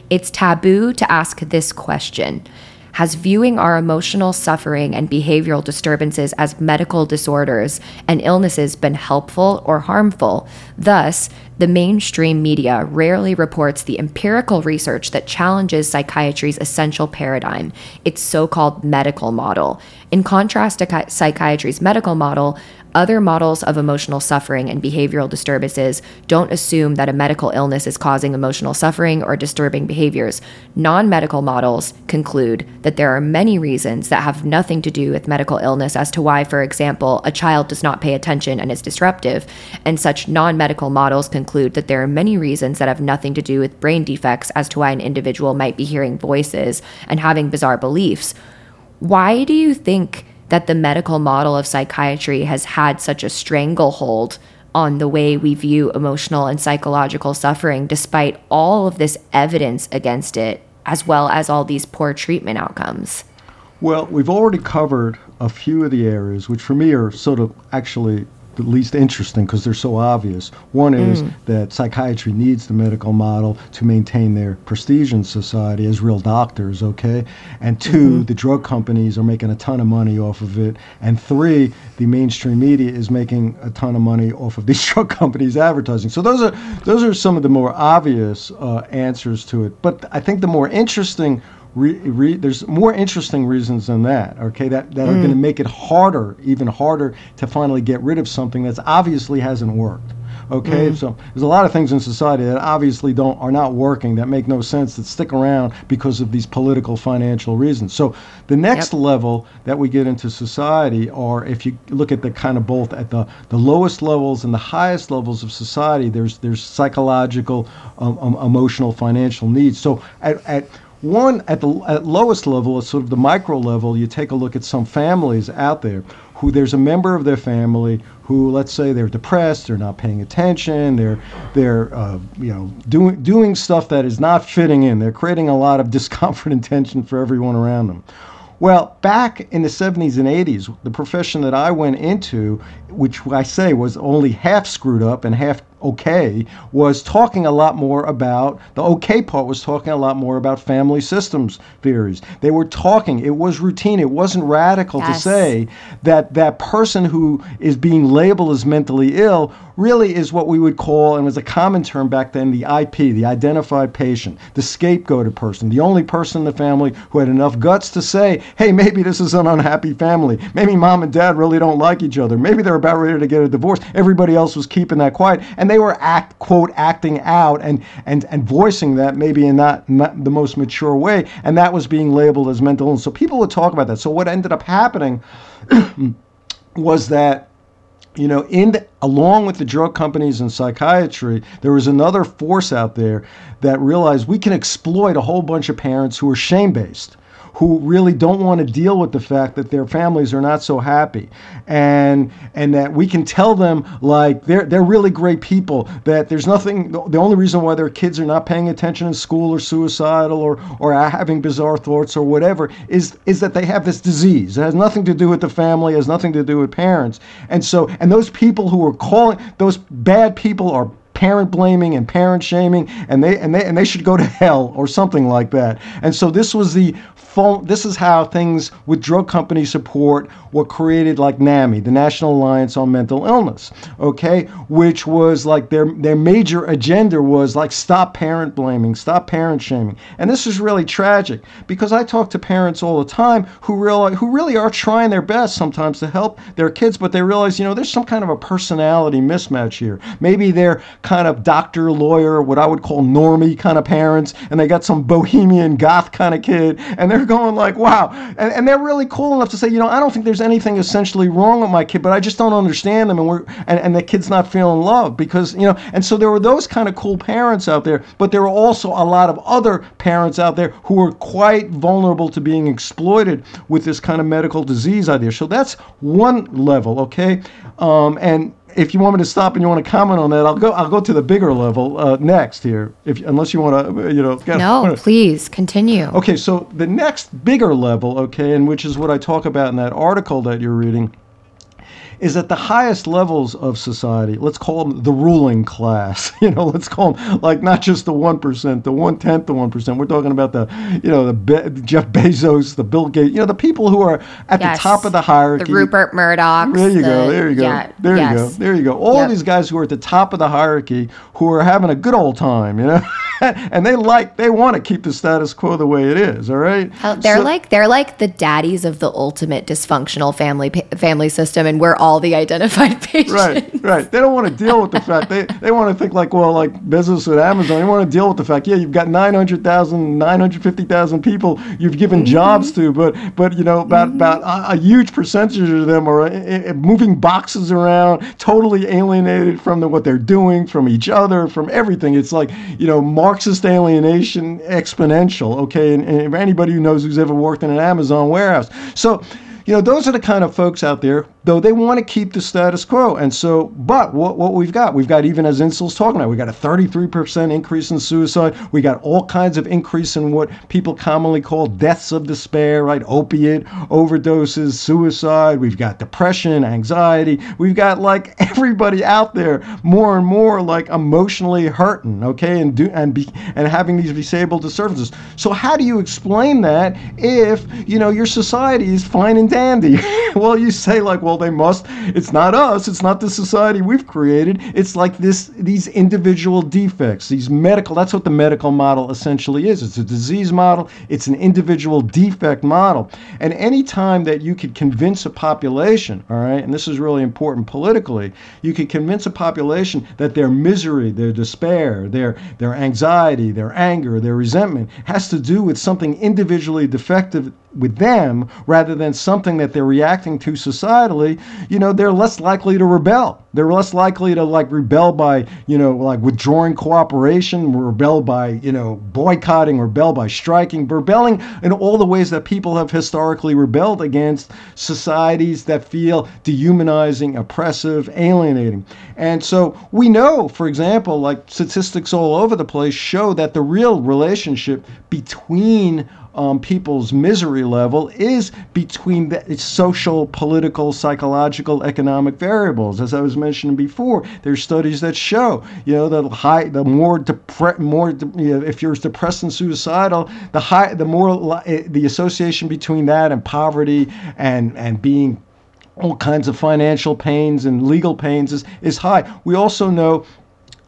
it's taboo to ask this question has viewing our emotional suffering and behavioral disturbances as medical disorders and illnesses been helpful or harmful? Thus, the mainstream media rarely reports the empirical research that challenges psychiatry's essential paradigm, its so called medical model. In contrast to psychiatry's medical model, other models of emotional suffering and behavioral disturbances don't assume that a medical illness is causing emotional suffering or disturbing behaviors. Non medical models conclude that there are many reasons that have nothing to do with medical illness as to why, for example, a child does not pay attention and is disruptive. And such non medical models conclude that there are many reasons that have nothing to do with brain defects as to why an individual might be hearing voices and having bizarre beliefs. Why do you think? that the medical model of psychiatry has had such a stranglehold on the way we view emotional and psychological suffering, despite all of this evidence against it, as well as all these poor treatment outcomes? Well, we've already covered a few of the areas, which for me are sort of actually the least interesting because they're so obvious. One is mm. that psychiatry needs the medical model to maintain their prestige in society as real doctors, okay? And 2 mm-hmm. the drug companies are making a ton of money off of it. And three, the mainstream media is making a ton of money off of these drug companies advertising. So those are those are some of the more obvious uh, answers to it. But I think the more interesting Re, re, there's more interesting reasons than that, okay, that, that mm. are going to make it harder, even harder, to finally get rid of something that's obviously hasn't worked. Okay, mm. so there's a lot of things in society that obviously don't are not working, that make no sense, that stick around because of these political, financial reasons. So the next yep. level that we get into society are, if you look at the kind of both at the, the lowest levels and the highest levels of society, there's there's psychological, um, um, emotional, financial needs. So at, at one at the at lowest level, at sort of the micro level, you take a look at some families out there who there's a member of their family who, let's say, they're depressed, they're not paying attention, they're they're uh, you know doing doing stuff that is not fitting in. They're creating a lot of discomfort and tension for everyone around them. Well, back in the 70s and 80s, the profession that I went into, which I say was only half screwed up and half okay was talking a lot more about the okay part was talking a lot more about family systems theories. They were talking, it was routine, it wasn't radical yes. to say that that person who is being labeled as mentally ill really is what we would call, and was a common term back then, the IP, the identified patient, the scapegoated person, the only person in the family who had enough guts to say, hey, maybe this is an unhappy family. Maybe mom and dad really don't like each other. Maybe they're about ready to get a divorce. Everybody else was keeping that quiet. And they were act quote acting out and and and voicing that maybe in not, not the most mature way, and that was being labeled as mental illness. So people would talk about that. So what ended up happening was that you know, in the, along with the drug companies and psychiatry, there was another force out there that realized we can exploit a whole bunch of parents who are shame based who really don't want to deal with the fact that their families are not so happy, and and that we can tell them like they're they're really great people. That there's nothing. The only reason why their kids are not paying attention in school or suicidal or or having bizarre thoughts or whatever is is that they have this disease. It has nothing to do with the family. It has nothing to do with parents. And so and those people who are calling those bad people are parent blaming and parent shaming and they and they and they should go to hell or something like that. And so this was the phone, this is how things with drug company support were created like NAMI, the National Alliance on Mental Illness, okay, which was like their their major agenda was like stop parent blaming, stop parent shaming. And this is really tragic because I talk to parents all the time who realize who really are trying their best sometimes to help their kids, but they realize, you know, there's some kind of a personality mismatch here. Maybe they're kind of doctor, lawyer, what I would call normie kind of parents, and they got some bohemian goth kind of kid, and they're going like, wow. And, and they're really cool enough to say, you know, I don't think there's anything essentially wrong with my kid, but I just don't understand them. And we're, and, and the kid's not feeling love because, you know, and so there were those kind of cool parents out there, but there were also a lot of other parents out there who were quite vulnerable to being exploited with this kind of medical disease idea. So that's one level, okay? Um, and if you want me to stop and you want to comment on that, I'll go. I'll go to the bigger level uh, next here. If unless you want to, you know. No, please continue. Okay, so the next bigger level, okay, and which is what I talk about in that article that you're reading, is at the highest levels of society. Let's call them the ruling class. You know, let's call them like not just the one percent, the one tenth, the one percent. We're talking about the, you know, the Be- Jeff Bezos, the Bill Gates. You know, the people who are at yes. the top of the hierarchy. The Rupert Murdoch. There you the, go. There you go. Yeah, there yes. you go. There you go. All yep. these guys who are at the top of the hierarchy who are having a good old time. You know. and they like they want to keep the status quo the way it is. All right. Oh, they're so, like they're like the daddies of the ultimate dysfunctional family family system, and we're all the identified patients. Right. Right. They don't want to deal with the fact they they want to think like well like business at Amazon. They want to deal with the fact yeah you've got 900,000 950,000 people you've given mm-hmm. jobs to, but but you know about mm-hmm. about a, a, huge percentage of them are uh, moving boxes around, totally alienated from the, what they're doing, from each other, from everything. It's like you know. Marxist alienation exponential, okay? And, and anybody who knows who's ever worked in an Amazon warehouse. So, you know, those are the kind of folks out there though they want to keep the status quo. And so, but what, what we've got, we've got even as Insel's talking about, we got a 33% increase in suicide. We got all kinds of increase in what people commonly call deaths of despair, right? Opiate overdoses, suicide. We've got depression, anxiety. We've got like everybody out there more and more like emotionally hurting, okay, and do and be and having these disabled disturbances. So how do you explain that if you know your society is fine and dandy? well, you say like, well they must. It's not us. It's not the society we've created. It's like this these individual defects these medical that's what the medical model essentially is. It's a disease model. It's an individual defect model. And any time that you could convince a population all right and this is really important politically you could convince a population that their misery their despair their their anxiety their anger their resentment has to do with something individually defective with them rather than something that they're reacting to societally, you know, they're less likely to rebel. They're less likely to like rebel by, you know, like withdrawing cooperation, rebel by, you know, boycotting, rebel by striking, rebelling in all the ways that people have historically rebelled against societies that feel dehumanizing, oppressive, alienating. And so we know, for example, like statistics all over the place show that the real relationship between um, people's misery level is between the social, political, psychological, economic variables. As I was mentioning before, there's studies that show, you know, the high, the more depre- more you know, if you're depressed and suicidal, the high, the more eh, the association between that and poverty and and being all kinds of financial pains and legal pains is, is high. We also know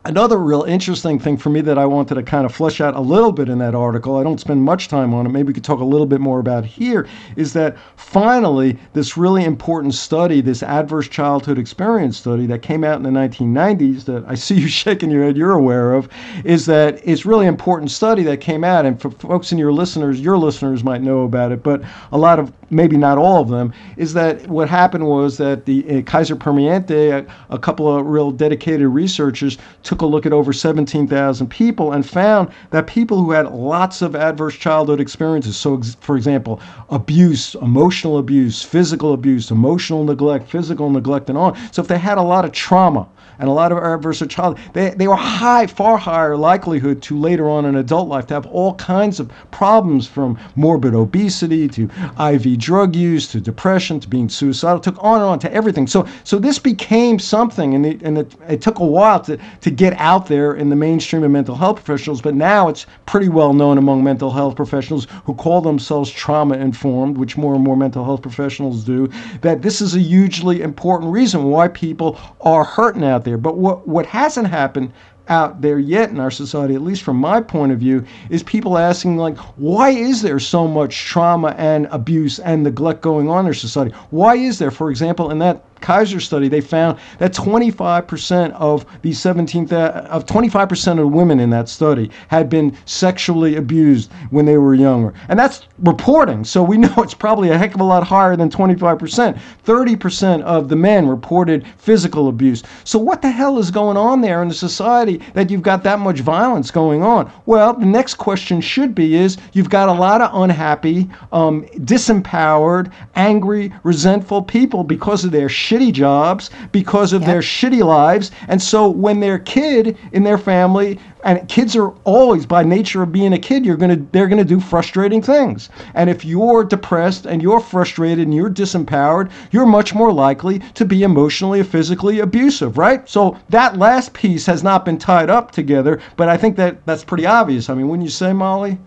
Another real interesting thing for me that I wanted to kind of flesh out a little bit in that article, I don't spend much time on it, maybe we could talk a little bit more about here, is that finally, this really important study, this adverse childhood experience study that came out in the 1990s, that I see you shaking your head, you're aware of, is that it's really important study that came out. And for folks and your listeners, your listeners might know about it, but a lot of maybe not all of them, is that what happened was that the uh, Kaiser Permanente, a, a, couple of real dedicated researchers, took a look at over 17,000 people and found that people who had lots of adverse childhood experiences, so ex- for example, abuse, emotional abuse, physical abuse, emotional neglect, physical neglect, and on. So if they had a lot of trauma, and a lot of adverse child, they, they were high, far higher likelihood to later on in adult life to have all kinds of problems from morbid obesity to IV drug use to depression to being suicidal, took on and on to everything. So so this became something, and it, and it, it took a while to, to get out there in the mainstream of mental health professionals, but now it's pretty well known among mental health professionals who call themselves trauma informed, which more and more mental health professionals do, that this is a hugely important reason why people are hurting out there. But what, what hasn't happened out there yet in our society, at least from my point of view, is people asking, like, why is there so much trauma and abuse and neglect going on in our society? Why is there, for example, in that Kaiser study, they found that 25% of the 17 of 25% of women in that study had been sexually abused when they were younger, and that's reporting. So we know it's probably a heck of a lot higher than 25%. 30% of the men reported physical abuse. So what the hell is going on there in the society that you've got that much violence going on? Well, the next question should be: is you've got a lot of unhappy, um, disempowered, angry, resentful people because of their shitty jobs, because of yep. their shitty lives. And so when their kid in their family, and kids are always by nature of being a kid, you're gonna they're gonna do frustrating things. And if you're depressed and you're frustrated and you're disempowered, you're much more likely to be emotionally or physically abusive, right? So that last piece has not been tied up together, but I think that that's pretty obvious. I mean, wouldn't you say, Molly?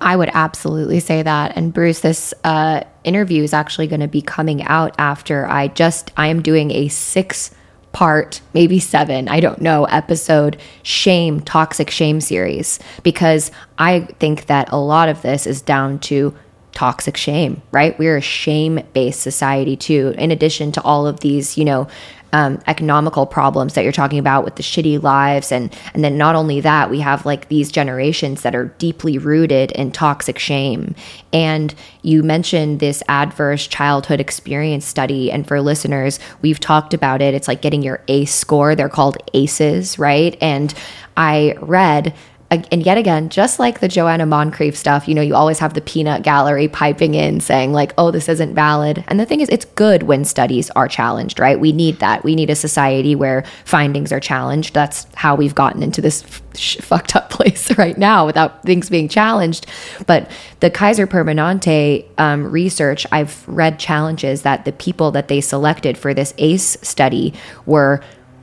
I would absolutely say that. And Bruce, this uh, interview is actually going to be coming out after I just, I am doing a six part, maybe seven, I don't know, episode shame, toxic shame series, because I think that a lot of this is down to toxic shame, right? We're a shame based society too, in addition to all of these, you know, um, economical problems that you're talking about with the shitty lives. And and then not only that we have like these generations that are deeply rooted in toxic shame. And you mentioned this adverse childhood experience study. And for listeners we've talked about it. It's like getting your ace score. They're called aces right? And i read and yet again, just like the Joanna Moncrieff stuff, you know, you always have the peanut gallery piping in saying, like, oh, this isn't valid. And the thing is, it's good when studies are challenged, right? We need that. We need a society where findings are challenged. That's how we've gotten into this f- fucked up place right now without things being challenged. But the Kaiser Permanente um, research, I've read challenges that the people that they selected for this ACE study were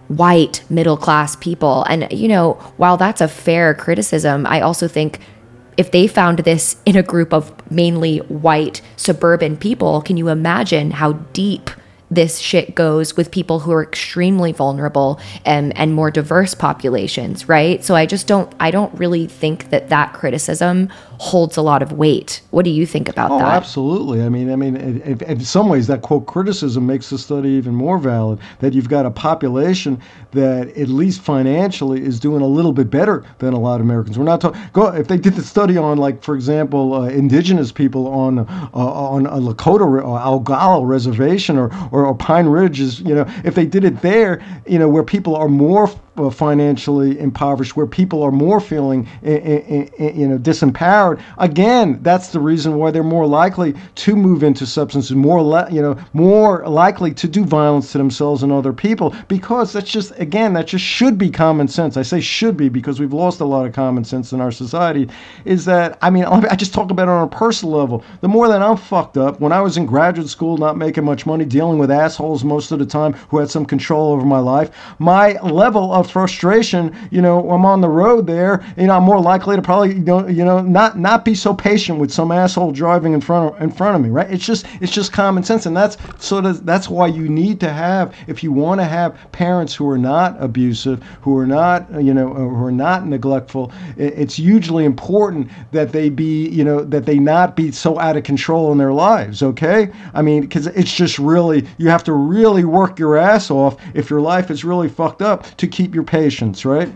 white middle class people. And, you know, while that's a fair criticism, I also think if they found this in a group of mainly white suburban people, can you imagine how deep this shit goes with people who are extremely vulnerable and and more diverse populations, right? So I just don't I don't really think that that criticism holds a lot of weight. What do you think about oh, that? absolutely. I mean, I mean, in, in some ways, that quote criticism makes the study even more valid. That you've got a population that, at least financially, is doing a little bit better than a lot of Americans. We're not talking. Go if they did the study on, like, for example, uh, indigenous people on uh, on a Lakota or Oglala reservation or, or, or Pine Ridge is, you know, if they did it there, you know, where people are more uh, financially impoverished, where people are more feeling, you know, disempowered. Again, that's the reason why they're more likely to move into substances, more, you know, more likely to do violence to themselves and other people. Because that's just, again, that just should be common sense. I say should be because we've lost a lot of common sense in our society. Is that I mean, I just talk about it on a personal level. The more that I'm fucked up, when I was in graduate school, not making much money, dealing with assholes most of the time who had some control over my life, my level of frustration, you know, I'm on the road there, you know, I'm more likely to probably, you know, you know, not not be so patient with some asshole driving in front of in front of me, right? It's just it's just common sense, and that's sort of that's why you need to have if you want to have parents who are not abusive, who are not, you know, uh, who are not neglectful. It's hugely important that they be, you know, that they not be so out of control in their lives. Okay, I mean, because it's just really you have to really work your ass off if your life is really fucked up to keep your patience, right?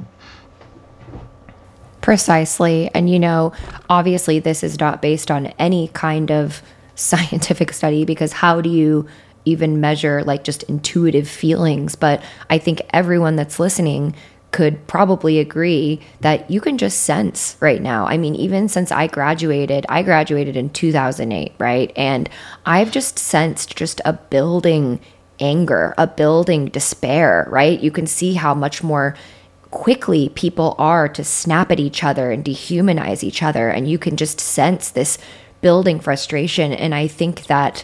Precisely. And, you know, obviously, this is not based on any kind of scientific study because how do you even measure like just intuitive feelings? But I think everyone that's listening could probably agree that you can just sense right now. I mean, even since I graduated, I graduated in 2008, right? And I've just sensed just a building anger, a building despair, right? You can see how much more quickly people are to snap at each other and dehumanize each other. And you can just sense this building frustration. And I think that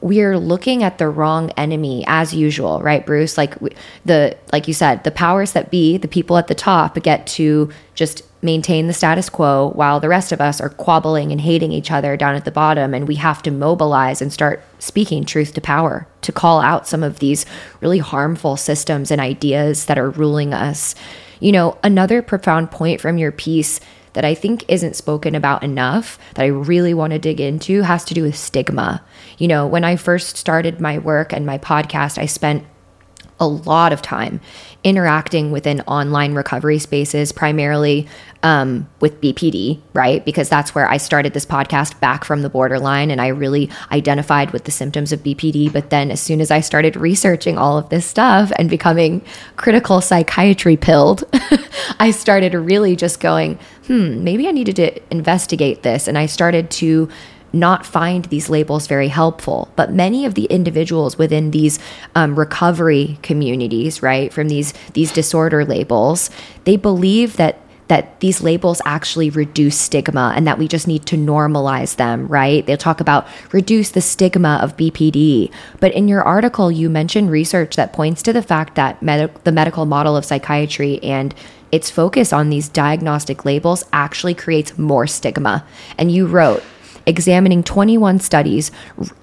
we're looking at the wrong enemy as usual, right, Bruce? Like the like you said, the powers that be, the people at the top get to just maintain the status quo while the rest of us are quabbling and hating each other down at the bottom and we have to mobilize and start speaking truth to power to call out some of these really harmful systems and ideas that are ruling us. You know, another profound point from your piece that I think isn't spoken about enough that I really want to dig into has to do with stigma. You know, when I first started my work and my podcast, I spent a lot of time interacting within online recovery spaces, primarily um, with BPD, right? Because that's where I started this podcast back from the borderline and I really identified with the symptoms of BPD. But then, as soon as I started researching all of this stuff and becoming critical psychiatry pilled, I started really just going, hmm, maybe I needed to investigate this. And I started to not find these labels very helpful. But many of the individuals within these um, recovery communities, right, from these these disorder labels, they believe that that these labels actually reduce stigma and that we just need to normalize them, right? They'll talk about reduce the stigma of BPD. But in your article, you mentioned research that points to the fact that med- the medical model of psychiatry and its focus on these diagnostic labels actually creates more stigma. And you wrote, examining 21 studies,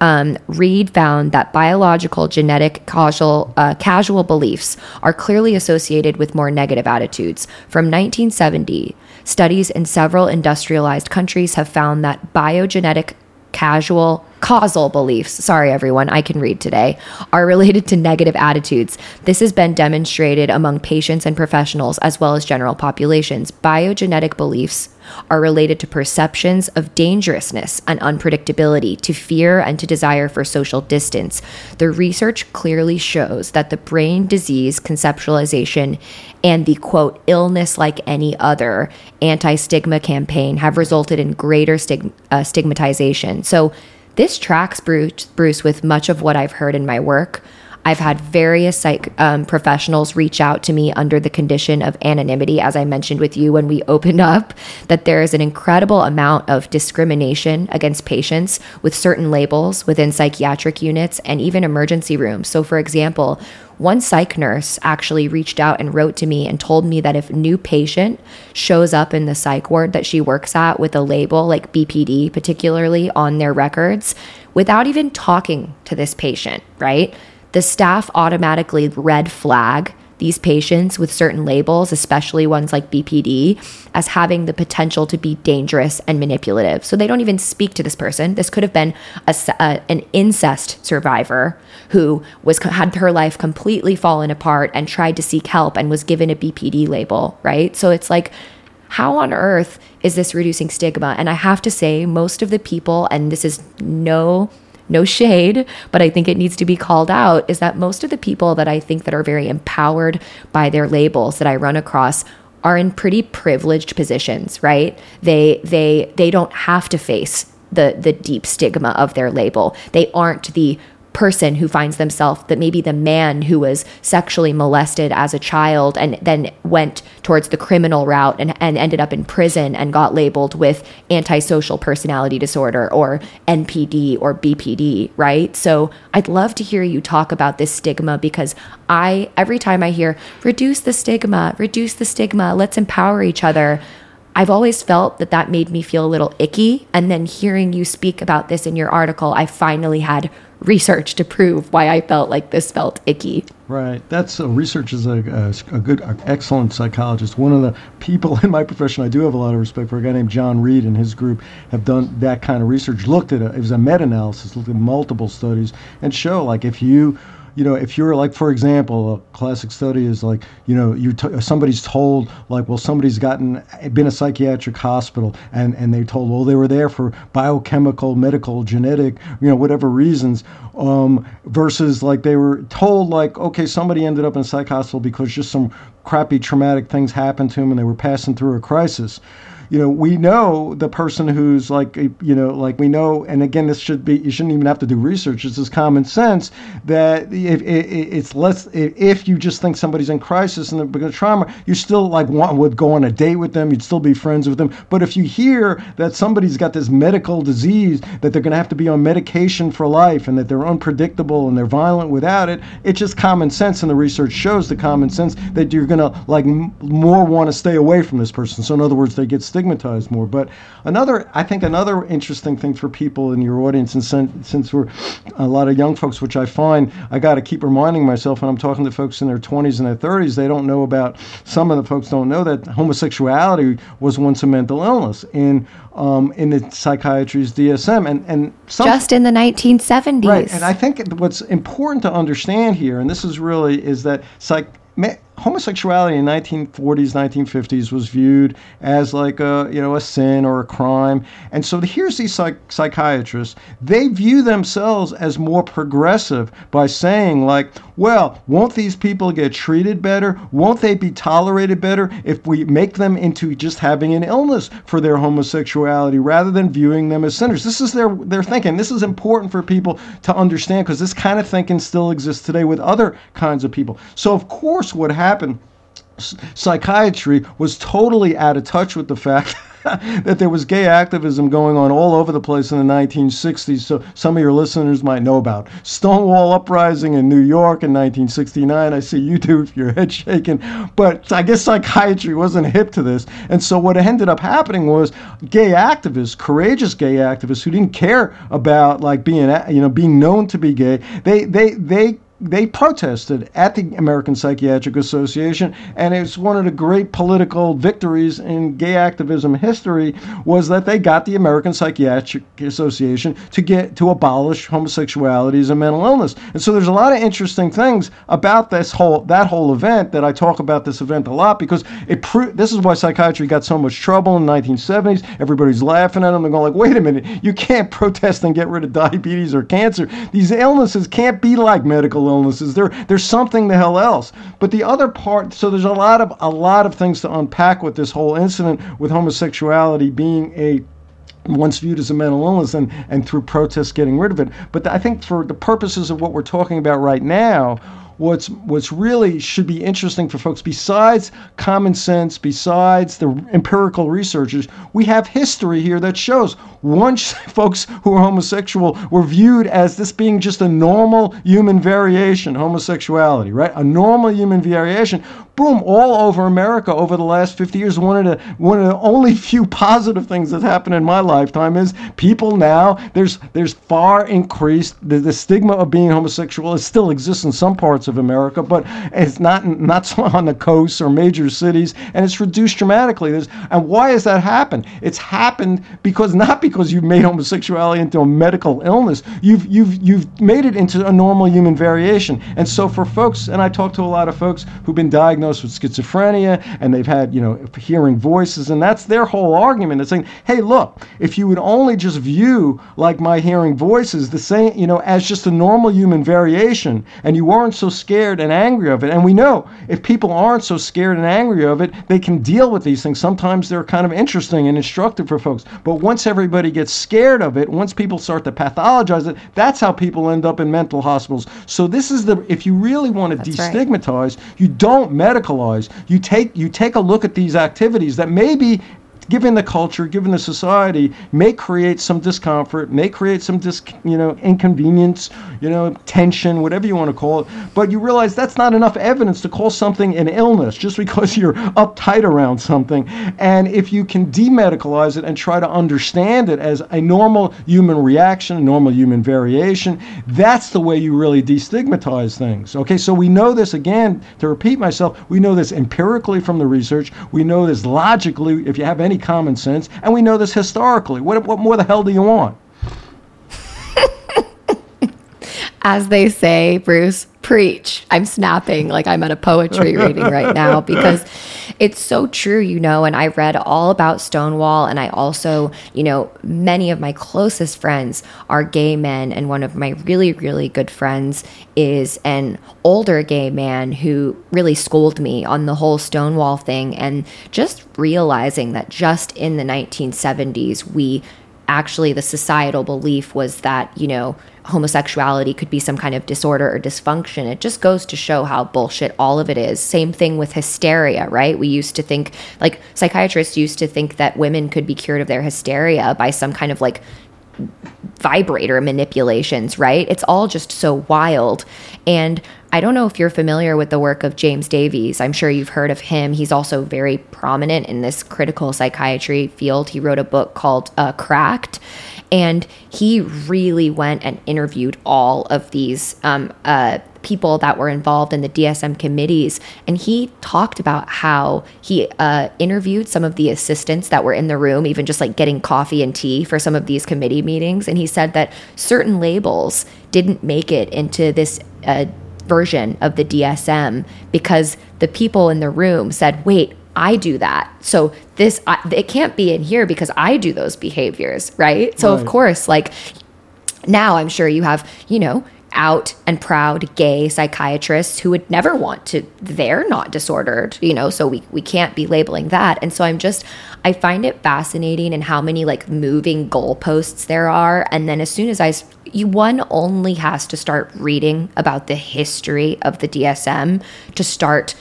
um, Read found that biological, genetic, causal, uh, casual beliefs are clearly associated with more negative attitudes. From 1970, studies in several industrialized countries have found that biogenetic casual causal beliefs, sorry everyone, I can read today, are related to negative attitudes. This has been demonstrated among patients and professionals as well as general populations. Biogenetic beliefs are related to perceptions of dangerousness and unpredictability, to fear and to desire for social distance. The research clearly shows that the brain disease conceptualization and the quote, illness like any other anti stigma campaign have resulted in greater stig- uh, stigmatization. So, this tracks Bruce, Bruce with much of what I've heard in my work. I've had various psych um, professionals reach out to me under the condition of anonymity, as I mentioned with you when we opened up, that there is an incredible amount of discrimination against patients with certain labels within psychiatric units and even emergency rooms. So, for example, one psych nurse actually reached out and wrote to me and told me that if new patient shows up in the psych ward that she works at with a label like BPD, particularly on their records, without even talking to this patient, right? The staff automatically red flag these patients with certain labels, especially ones like BPD, as having the potential to be dangerous and manipulative. So they don't even speak to this person. This could have been a, a, an incest survivor who was had her life completely fallen apart and tried to seek help and was given a BPD label, right? So it's like how on earth is this reducing stigma? And I have to say most of the people and this is no no shade, but I think it needs to be called out is that most of the people that I think that are very empowered by their labels that I run across are in pretty privileged positions, right? They they they don't have to face the the deep stigma of their label. They aren't the person who finds themselves that maybe the man who was sexually molested as a child and then went towards the criminal route and, and ended up in prison and got labeled with antisocial personality disorder or NPD or BPD, right? So I'd love to hear you talk about this stigma because I, every time I hear reduce the stigma, reduce the stigma, let's empower each other. I've always felt that that made me feel a little icky. And then hearing you speak about this in your article, I finally had research to prove why I felt like this felt icky. Right. That's uh, research is a, a, a good, a excellent psychologist. One of the people in my profession I do have a lot of respect for, a guy named John Read and his group have done that kind of research. Looked at it, it was a meta-analysis, looked at multiple studies, and show like if you you know, if you're like, for example, a classic study is like, you know, you t- somebody's told like, well, somebody's gotten been a psychiatric hospital, and and they told, well, they were there for biochemical, medical, genetic, you know, whatever reasons, um, versus like they were told like, okay, somebody ended up in a psych hospital because just some crappy traumatic things happened to him, and they were passing through a crisis you know, we know the person who's like, you know, like we know, and again, this should be, you shouldn't even have to do research. It's just common sense that if, it's less, if you just think somebody's in crisis and they're going to trauma, you still like want, would go on a date with them, you'd still be friends with them. But if you hear that somebody's got this medical disease, that they're going to have to be on medication for life and that they're unpredictable and they're violent without it, it's just common sense. And the research shows the common sense that you're going to like m- more want to stay away from this person. So in other words, they get stigmatized more. But another, I think another interesting thing for people in your audience, and since, since we're a lot of young folks, which I find I got to keep reminding myself when I'm talking to folks in their 20s and their 30s, they don't know about, some of the folks don't know that homosexuality was once a mental illness in, um, in the psychiatry's DSM. And, and some, just in the 1970s. Right. And I think what's important to understand here, and this is really, is that psych, homosexuality in 1940s 1950s was viewed as like a you know a sin or a crime. And so here's these psych- psychiatrists. They view themselves as more progressive by saying like well won't these people get treated better? Won't they be tolerated better if we make them into just having an illness for their homosexuality rather than viewing them as sinners? This is their their thinking. This is important for people to understand because this kind of thinking still exists today with other kinds of people. So of course what happens happen, psychiatry was totally out of touch with the fact that there was gay activism going on all over the place in the 1960s. So some of your listeners might know about Stonewall Uprising in New York in 1969. I see you do if your head shaking. But I guess psychiatry wasn't hip to this. And so what ended up happening was gay activists, courageous gay activists who didn't care about like being, you know, being known to be gay, they, they, they they protested at the American Psychiatric Association, and it's one of the great political victories in gay activism history was that they got the American Psychiatric Association to get to abolish homosexuality as a mental illness. And so there's a lot of interesting things about this whole that whole event that I talk about this event a lot because it pro- this is why psychiatry got so much trouble in the 1970s. Everybody's laughing at them. They're going like, "Wait a minute, you can't protest and get rid of diabetes or cancer. These illnesses can't be like medical illnesses. There, there's something the hell else. But the other part, so there's a lot of a lot of things to unpack with this whole incident with homosexuality being a once viewed as a mental illness and, and through protests getting rid of it. But I think for the purposes of what we're talking about right now, what's what's really should be interesting for folks besides common sense besides the empirical researchers we have history here that shows once folks who are homosexual were viewed as this being just a normal human variation homosexuality right? A normal human variation boom, all over America over the last 50 years. One of the one of the only few positive things that's happened in my lifetime is people now there's there's far increased the, the stigma of being homosexual. It still exists in some parts of America, but it's not not so on the coasts or major cities, and it's reduced dramatically. There's, and why has that happened? It's happened because not because you've made homosexuality into a medical illness. You've you've you've made it into a normal human variation. And so for folks, and I talk to a lot of folks who've been diagnosed with schizophrenia and they've had you know hearing voices, and that's their whole argument. It's saying, hey, look, if you would only just view like my hearing voices the same, you know, as just a normal human variation, and you weren't so scared and angry of it. And we know if people aren't so scared and angry of it, they can deal with these things. Sometimes they're kind of interesting and instructive for folks. But once everybody gets scared of it, once people start to pathologize it, that's how people end up in mental hospitals. So this is the if you really want to That's right. destigmatize, you don't You take you take a look at these activities that maybe given the culture, given the society, may create some discomfort, may create some dis, you know, inconvenience, you know, tension, whatever you want to call it. But you realize that's not enough evidence to call something an illness just because you're uptight around something. And if you can demedicalize it and try to understand it as a normal human reaction, a normal human variation, that's the way you really destigmatize things. Okay, so we know this again, to repeat myself, we know this empirically from the research, we know this logically if you have any common sense, and we know this historically. What, what more the hell do you want? As they say, Bruce, preach. I'm snapping like I'm at a poetry reading right now because it's so true, you know. And I read all about Stonewall, and I also, you know, many of my closest friends are gay men, and one of my really, really good friends is an older gay man who really schooled me on the whole Stonewall thing, and just realizing that just in the 1970s, we actually the societal belief was that you know homosexuality could be some kind of disorder or dysfunction it just goes to show how bullshit all of it is same thing with hysteria right we used to think like psychiatrists used to think that women could be cured of their hysteria by some kind of like vibrator manipulations, right? It's all just so wild. And I don't know if you're familiar with the work of James Davies. I'm sure you've heard of him. He's also very prominent in this critical psychiatry field. He wrote a book called uh, Cracked. And he really went and interviewed all of these um, uh, people that were involved in the DSM committees. And he talked about how he uh, interviewed some of the assistants that were in the room, even just like getting coffee and tea for some of these committee meetings. And he said that certain labels didn't make it into this. Uh, version of the DSM because the people in the room said, wait, I do that. So this, I, it can't be in here because I do those behaviors, right? So, Right. of course, like now I'm sure you have, you know, out and proud gay psychiatrists who would never want to they're not disordered you know so we we can't be labeling that and so i'm just i find it fascinating and how many like moving goalposts there are and then as soon as i you one only has to start reading about the history of the dsm to start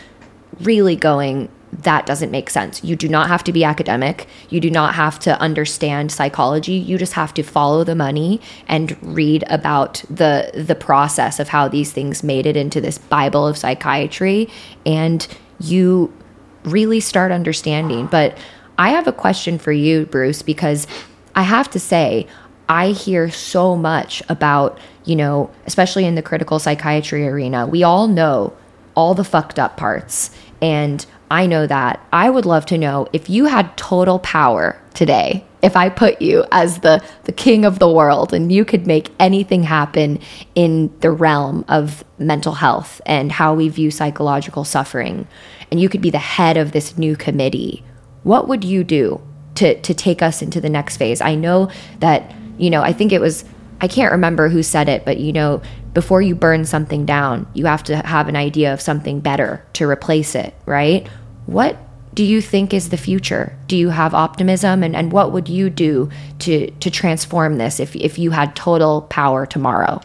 really going that doesn't make sense. You do not have to be academic. You do not have to understand psychology. You just have to follow the money and read about the the process of how these things made it into this Bible of psychiatry and you really start understanding. But I have a question for you, Bruce, because I have to say I hear so much about, you know, especially in the critical psychiatry arena. We all know all the fucked up parts. And I know that. I would love to know if you had total power today, if I put you as the, the king of the world and you could make anything happen in the realm of mental health and how we view psychological suffering, and you could be the head of this new committee, what would you do to, to take us into the next phase? I know that, you know, I think it was I can't remember who said it, but you know, before you burn something down, you have to have an idea of something better to replace it, right? What do you think is the future? Do you have optimism and, and what would you do to to transform this if if you had total power tomorrow?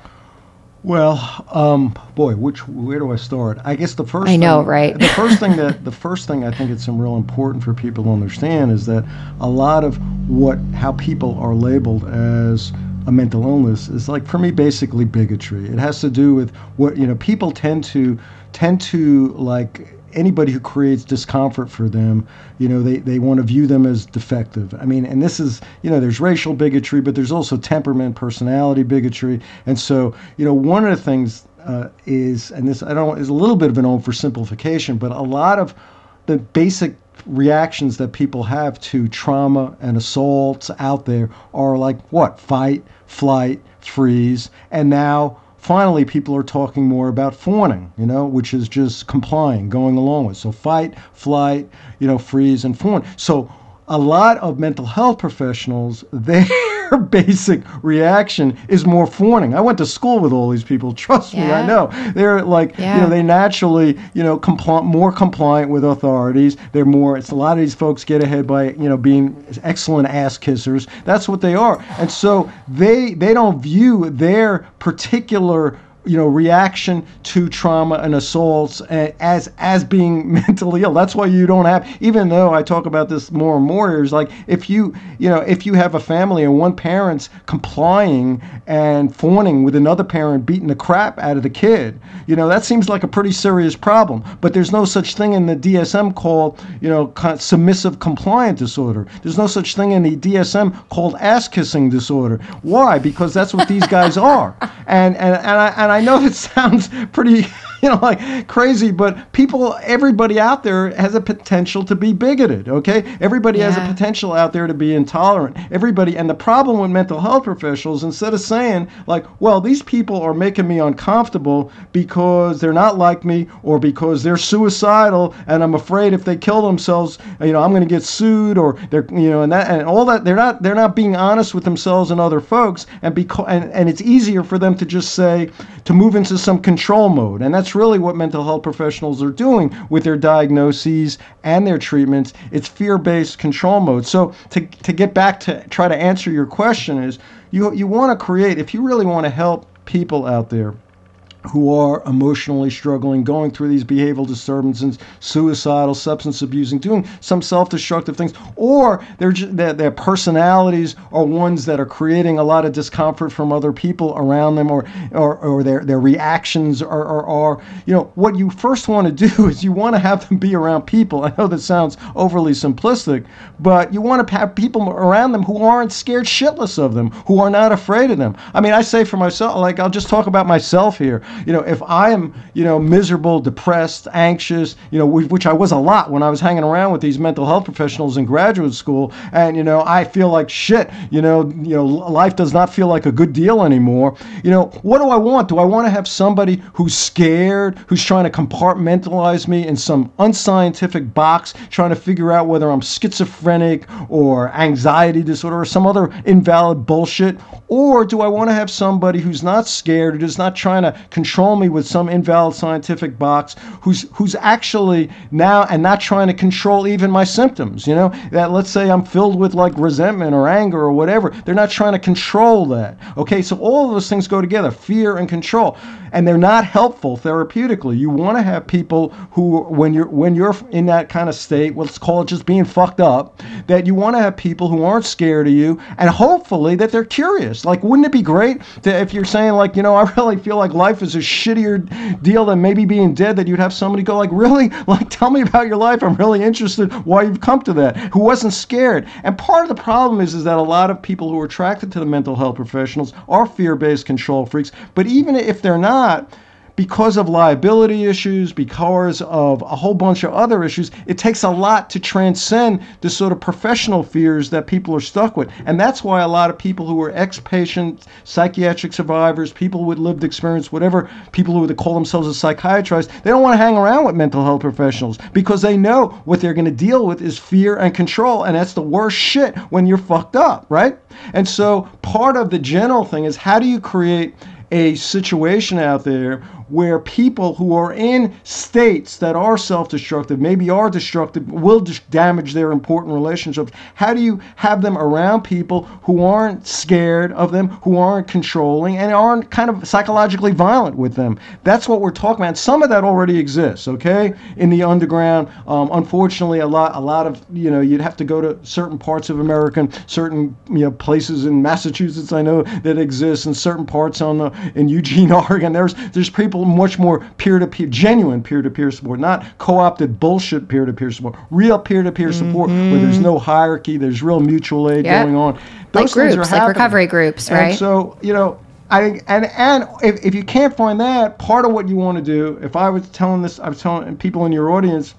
Well, um, boy, which where do I start? I guess the first I know, thing- right? The first thing that the first thing I think it's some real important for people to understand is that a lot of what how people are labeled as a mental illness is like for me basically bigotry. It has to do with what you know people tend to tend to like anybody who creates discomfort for them, you know, they, they want to view them as defective. I mean, and this is, you know, there's racial bigotry, but there's also temperament, personality bigotry. And so, you know, one of the things uh, is, and this I don't is a little bit of an oversimplification, but a lot of the basic reactions that people have to trauma and assaults out there are like what fight, flight, freeze, and now finally people are talking more about fawning, you know, which is just complying, going along with. So fight, flight, you know, freeze and fawn. So a lot of mental health professionals, their basic reaction is more fawning. I went to school with all these people. Trust yeah. me, I know. They're like, yeah. you know, they naturally, you know, compli- more compliant with authorities. They're more. It's a lot of these folks get ahead by, you know, being excellent ass kissers. That's what they are, and so they they don't view their particular you know reaction to trauma and assaults as as being mentally ill. That's why you don't have even though i talk about this more and more is like if you you know if you have a family and one parent's complying and fawning with another parent beating the crap out of the kid you know that seems like a pretty serious problem. But there's no such thing in the dsm called you know submissive compliant disorder. There's no such thing in the dsm called ass kissing disorder. Why? Because that's what these guys are. And and and I, and I know it sounds pretty you know, like crazy, but people, everybody out there has a potential to be bigoted, okay? Everybody yeah. has a potential out there to be intolerant. Everybody, and the problem with mental health professionals, instead of saying, like, well, these people are making me uncomfortable because they're not like me or because they're suicidal and I'm afraid if they kill themselves, you know, I'm going to get sued or they're, you know, and that, and all that, they're not, they're not being honest with themselves and other folks. And because, and, and it's easier for them to just say, to move into some control mode. And that's that's really what mental health professionals are doing with their diagnoses and their treatments. It's fear-based control mode. So to, to get back to try to answer your question is you you want to create if you really want to help people out there who are emotionally struggling, going through these behavioral disturbances, suicidal, substance abusing, doing some self-destructive things, or their, their, personalities are ones that are creating a lot of discomfort from other people around them, or or, or their, their reactions are, are, are, you know, what you first want to do is you want to have them be around people. I know that sounds overly simplistic, but you want to have people around them who aren't scared shitless of them, who are not afraid of them. I mean, I say for myself, like I'll just talk about myself here you know, if I am, you know, miserable, depressed, anxious, you know, which I was a lot when I was hanging around with these mental health professionals in graduate school, and you know, I feel like shit, you know, you know, life does not feel like a good deal anymore. You know, what do I want? Do I want to have somebody who's scared, who's trying to compartmentalize me in some unscientific box, trying to figure out whether I'm schizophrenic or anxiety disorder or some other invalid bullshit? Or do I want to have somebody who's not scared, who's not trying to control me with some invalid scientific box, who's who's actually now and not trying to control even my symptoms. You know that let's say I'm filled with like resentment or anger or whatever. They're not trying to control that. Okay, so all of those things go together: fear and control, and they're not helpful therapeutically. You want to have people who, when you're when you're in that kind of state, let's call it just being fucked up, that you want to have people who aren't scared of you, and hopefully that they're curious. Like, wouldn't it be great to, if you're saying like, you know, I really feel like life is is a shittier deal than maybe being dead that you'd have somebody go like, really? Like, tell me about your life. I'm really interested why you've come to that. Who wasn't scared. And part of the problem is, is that a lot of people who are attracted to the mental health professionals are fear-based control freaks. But even if they're not, because of liability issues, because of a whole bunch of other issues, it takes a lot to transcend the sort of professional fears that people are stuck with. And that's why a lot of people who are ex patient psychiatric survivors, people with lived experience, whatever, people who would call themselves a psychiatrist, they don't want to hang around with mental health professionals because they know what they're going to deal with is fear and control. And that's the worst shit when you're fucked up, right? And so part of the general thing is how do you create a situation out there where people who are in states that are self-destructive, maybe are destructive, will damage their important relationships. How do you have them around people who aren't scared of them, who aren't controlling, and aren't kind of psychologically violent with them? That's what we're talking about. Some of that already exists, okay, in the underground. Um, unfortunately, a lot, a lot of you know, you'd have to go to certain parts of America, certain you know places in Massachusetts. I know that exist, and certain parts on the in Eugene, Oregon. There's there's people much more peer-to-peer, genuine peer-to-peer support, not co-opted bullshit peer-to-peer support. Real peer-to-peer mm-hmm. support where there's no hierarchy, there's real mutual aid yep. going on. Those like groups, like recovery groups, right? And so you know, I think, and and if, if you can't find that, part of what you want to do, if I was telling this, I was telling people in your audience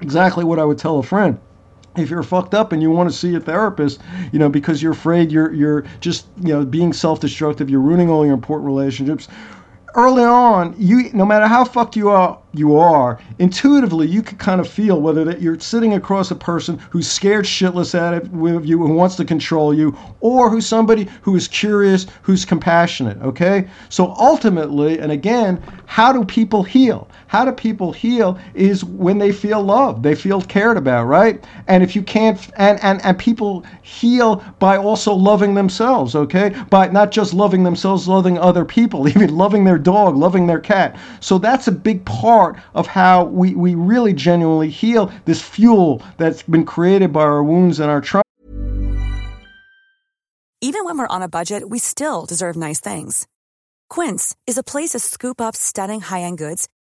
exactly what I would tell a friend if you're fucked up and you want to see a therapist, you know, because you're afraid you're you're just you know being self-destructive, you're ruining all your important relationships. Early on, you no matter how fucked you are, you are intuitively you can kind of feel whether that you're sitting across a person who's scared shitless at it with you and wants to control you or who's somebody who is curious who's compassionate okay? So ultimately and again how do people heal how do people heal is when they feel loved they feel cared about right and if you can't and and, and people heal by also loving themselves okay by not just loving themselves loving other people even loving their dog loving their cat so that's a big part of how we, we really genuinely heal this fuel that's been created by our wounds and our trauma. Even when we're on a budget, we still deserve nice things. Quince is a place to scoop up stunning high end goods